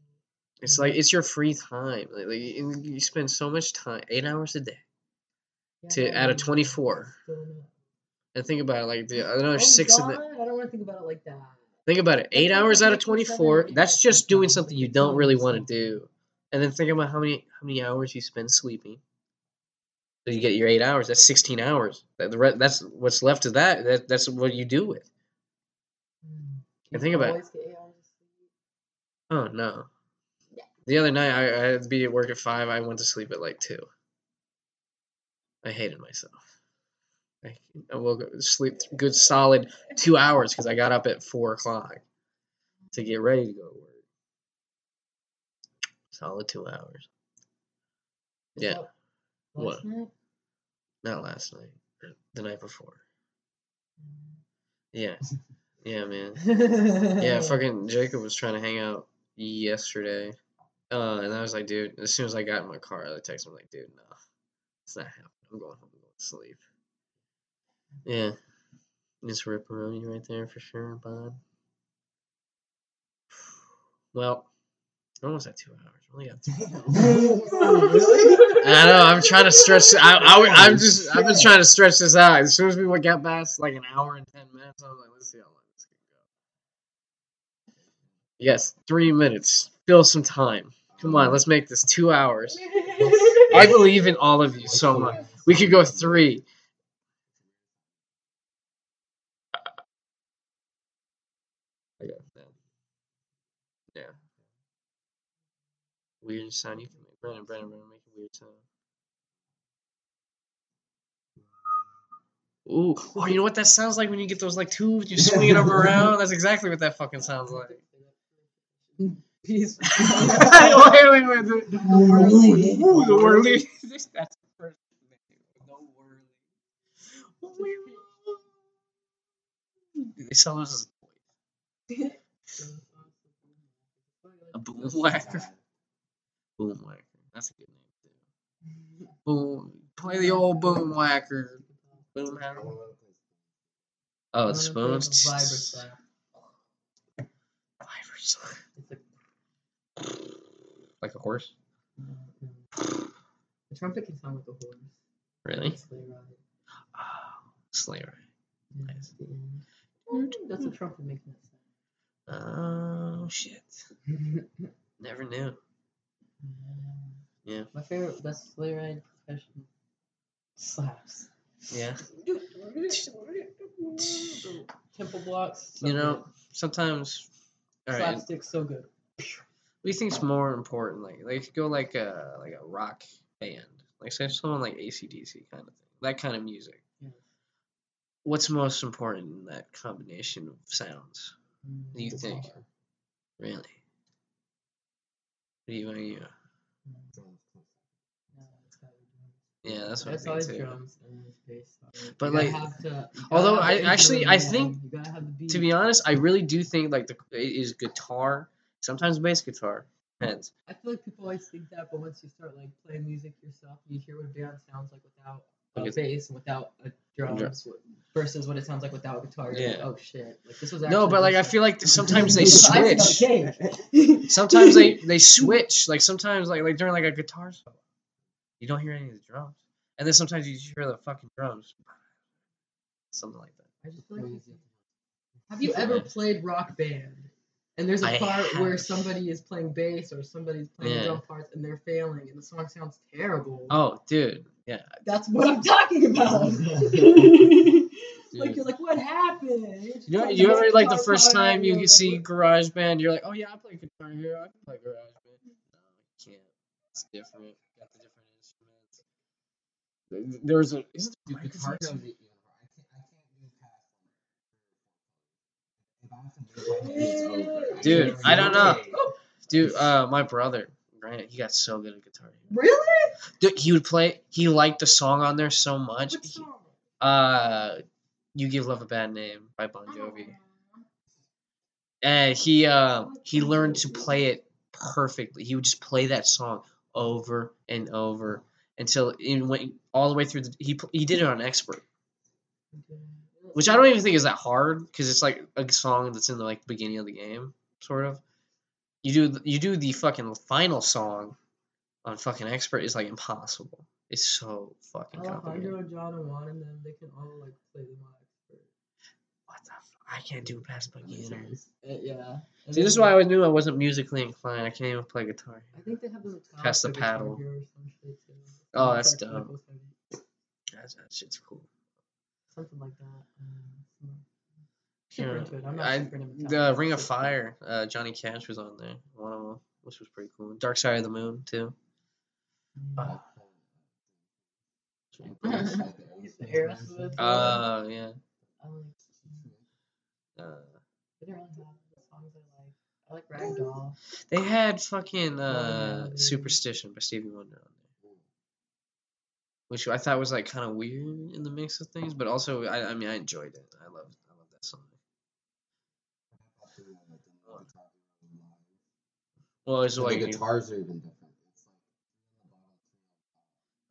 It's like it's your free time. Like, like you spend so much time, eight hours a day, Yeah, to out of twenty four. and think about it, like the another Oh, six in God, the I don't want to think about it like that. Think about it. Eight hours out of making seven twenty-four. or eight That's just doing something you don't really want to do. And then think about how many how many hours you spend sleeping. So you get your eight hours. That's sixteen hours. That the re- that's what's left of that. That that's what you do with. Mm. And think about it. always get eight hours of sleep. Oh no. The other night I, I had to be at work at five. I went to sleep at like two. I hated myself. I, I woke up sleep good solid two hours because I got up at four o'clock to get ready to go to work. Solid two hours. Yeah. What? Night? Not last night. The night before. Yeah. Yeah, man. Yeah, fucking Jacob was trying to hang out yesterday. Uh, and I was like, dude, as soon as I got in my car, I texted him like, dude, no, it's not happening. I'm going home. I'm going to sleep. Yeah. Just ripperoni right there for sure, bud. Well, we're almost at two hours. We only got two. really? I know. I'm trying to stretch. I, I, I'm just. I've been trying to stretch this out. As soon as we get past like an hour and ten minutes, I was like, let's see how long this can go. Yes, three minutes. Still some time. Come on, let's make this two hours. I believe in all of you so much. We could go three. That. Yeah. Weird sound you can make. Brandon, Brandon, Brandon, make a weird sound. Ooh, oh, you know what that sounds like when you get those like tubes, you swing swinging them around. That's exactly what that fucking sounds like. Peace. wait, wait, wait. The, The whirly. Ooh, the whirly. That's the first thing. No whirly. They sell those as a boom whacker. Boom whacker. That's a good name too. Boom. Play the old boom whacker. Boom hacker. Oh, the spoons. Vibra Vibers. Like, a horse. the trumpet can sound like a horse. Really? Sleigh ride. Oh, sleigh ride. Yeah, Nice. at the end. Mm-hmm. That's a trumpet making that sound. Oh shit. Never knew. Yeah. My favorite best sleigh ride profession slaps. Yeah. Temple blocks. so You know, good. sometimes. All right. slapstick so good. You think's more important? Like, like if you go like a like a rock band, like say someone like AC/DC kind of thing, that kind of music. Yeah. What's most important in that combination of sounds? Do you think? Really? What do you? Do you? Yeah, that's what That's I think too. drums and bass. But, You like, to- although I- actually, I think, gotta have the beat. To be honest, I really do think like the it is guitar, sometimes bass guitar. Depends. I feel like people always think that, but once you start like playing music yourself, you hear what a band sounds like without a bass and without a drums versus what it sounds like without a guitar. You're like, Yeah. oh shit! Like this was No, but like I feel like sometimes they It's icing on switch. Sometimes they they switch. Like sometimes like like during like a guitar solo, you don't hear any of the drums, and then sometimes you just hear the fucking drums. Something like that. I just feel like have you ever played rock band And there's a I part where somebody is playing bass or somebody's playing Yeah. drum parts and they're failing and the song sounds terrible. Oh, dude. Yeah. That's what I'm talking about. Like you're like, what happened? You're just You know, you ever like the first time you like, see what- GarageBand, you're like, oh yeah, I play guitar here, I can play GarageBand. No, you can't. It's different. Got the different instruments. There's a isn't there Dude, guitar microphones? can be. I can't. I can't do past. If I have to move my hand, it's over. Dude, I don't know. Dude, uh, my brother, Grant, he got so good at guitar. Really? Dude, he would play. He liked the song on there so much. What song? uh, "You Give Love a Bad Name" by Bon Jovi, and he uh, he learned to play it perfectly. He would just play that song over and over until it went all the way through. The, he he did it on expert, which I don't even think is that hard because it's like a song that's in the like beginning of the game, sort of. You do you do the fucking final song on fucking expert is like impossible. It's so fucking complicated. Alejandro, John, and Juan and them, they can all like play them on expert. What the? F- I can't do past beginner. Uh, yeah. And See, this is why I knew I wasn't musically inclined. I can't even play guitar. I think they have them at Pass the paddle. Hero or some shit, too. Oh, that's like, dope. vocals heavy. That, that shit's cool. Something like that. Um, Can't super into it. I'm not I, super into the Ring of Fire, uh, Johnny Cash was on there. One of them, which was pretty cool. Dark Side of the Moon too. it. Uh, Uh, yeah. I like. Uh, They don't really have songs I like. I like Ragdoll. they had fucking uh, Superstition by Stevie Wonder on there, which I thought was like kind of weird in the mix of things, but also I, I mean I enjoyed it. I love I love that song. Well, it's like the guitars are even different. It's like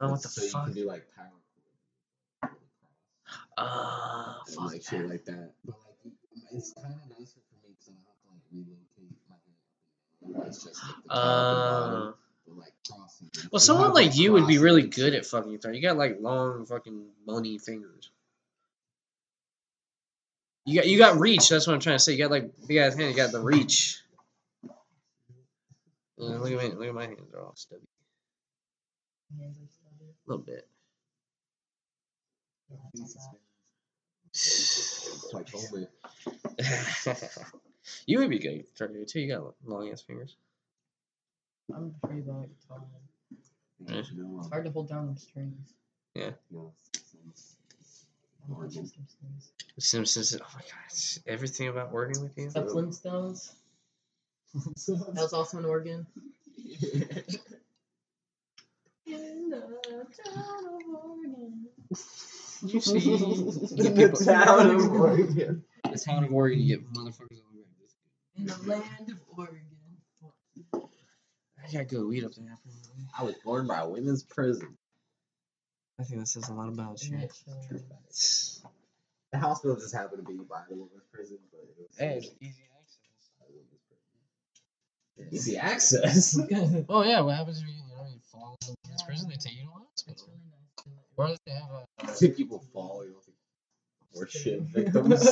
oh, what the so you can do like power chords Ah, and fuck like shit that. like that. But like it's kind of nicer for me because I don't have to like relocate my. It's just like the top Uh, like crossing. well, someone like you would be really good at fucking guitar. You got like long, fucking bony fingers. You got you got reach. That's what I'm trying to say. You got like big ass hand. You got the reach. Yeah, look at me. Look at my hands. They're all stubby. Hands are stubby. A little bit. It's like Homer. you would be good at too. You got long ass fingers. I'm pretty bad at guitar. Yeah, It's hard to hold down them strings. Yeah. know, I don't Organ. touch some strings. Simpsons. Oh my god, it's everything about working with you. The Flintstones. That was also an organ. In the town of Oregon. You see, the people- town of Oregon. the town of Oregon, you get motherfuckers over there. In the land of Oregon. I got good weed up there. I was born by a women's prison. I think that says a lot about you. Yeah, sure. The hospital just happened to be by a women's prison, but it was Hey, it's easy access. women's prison. Easy access. Oh yeah, what happens if you, you know you fall in the prison? They take you to a hospital. really nice. to, like, Or they have a I think people fall. You don't think we're shit victims.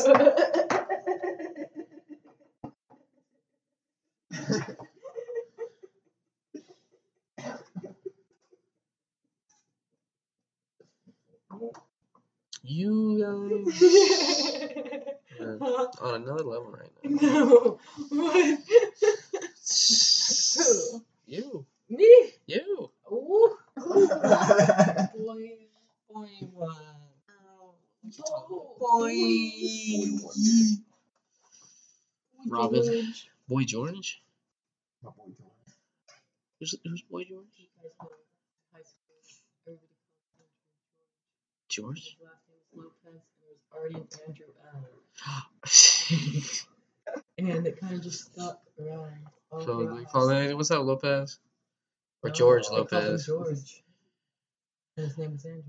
You guys are on another level right now. no. What? You, Me? you, Ooh. boy, boy? Oh, Boy, Robin. George. Boy George. Boy George. Who's who's Boy George? You guys know high school, everybody called him George. His last name was Lopez, and there was already an Andrew L. and it kind of just stuck around. all so throughout they call it what's that Lopez or No, George they him Lopez? George. And his name is Andrew.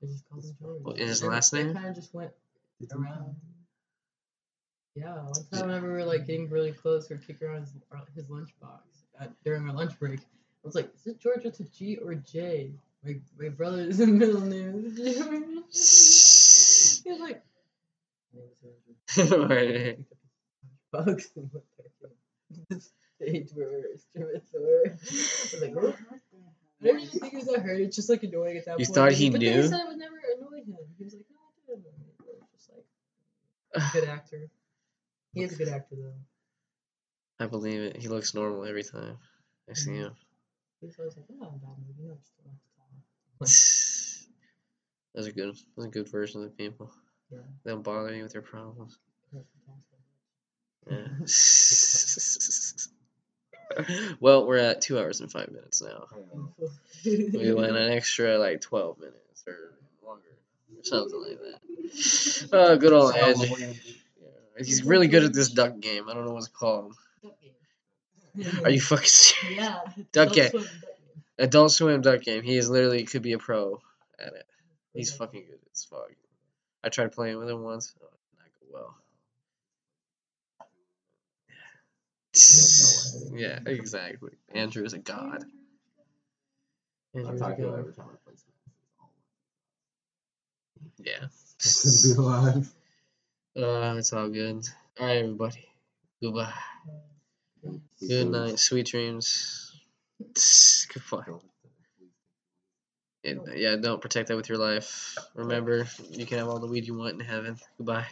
They just called him George. What, and his And last it name? kind of just went around. Yeah, one time whenever we were like getting really close, we were kicking around his, uh, his lunchbox at, during our lunch break. I was like, "Is it George with a G or a J?" My my brother's middle name is. He like, name is Andrew." Right. Picked up his bugs and what the stage where instruments were. I was like, what? I didn't even think it was that hurt. It's just like annoying at that You point. thought but he but knew? he said it would never annoy him. He was like, no, it didn't annoy. But it's just like, a good actor. He is a good actor though. I believe it. He looks normal every time I see mm-hmm. him. He's always like, oh, bad movie. No, it's still not a good. Those are good versions of the people. Yeah. They don't bother you with their problems. Yeah. well, we're at two hours and five minutes now. We went an extra like twelve minutes or longer, or something like that. Oh, good old Ed. Yeah. He's really good at this duck game. I don't know what's called. Are you fucking serious? Yeah. Duck game. Swim duck game. Adult Swim duck game. He is literally could be a pro at it. He's fucking good as fuck. I tried playing with him once. Oh, not go well. Yeah, exactly. Andrew is a god. I'm a talking god. every time I play Smash. Yeah. It's all I be alive. Uh, it's all good. All right, everybody. Goodbye. Good night. Sweet dreams. Goodbye. And, uh, yeah, don't protect that with your life. Remember, you can have all the weed you want in heaven. Goodbye.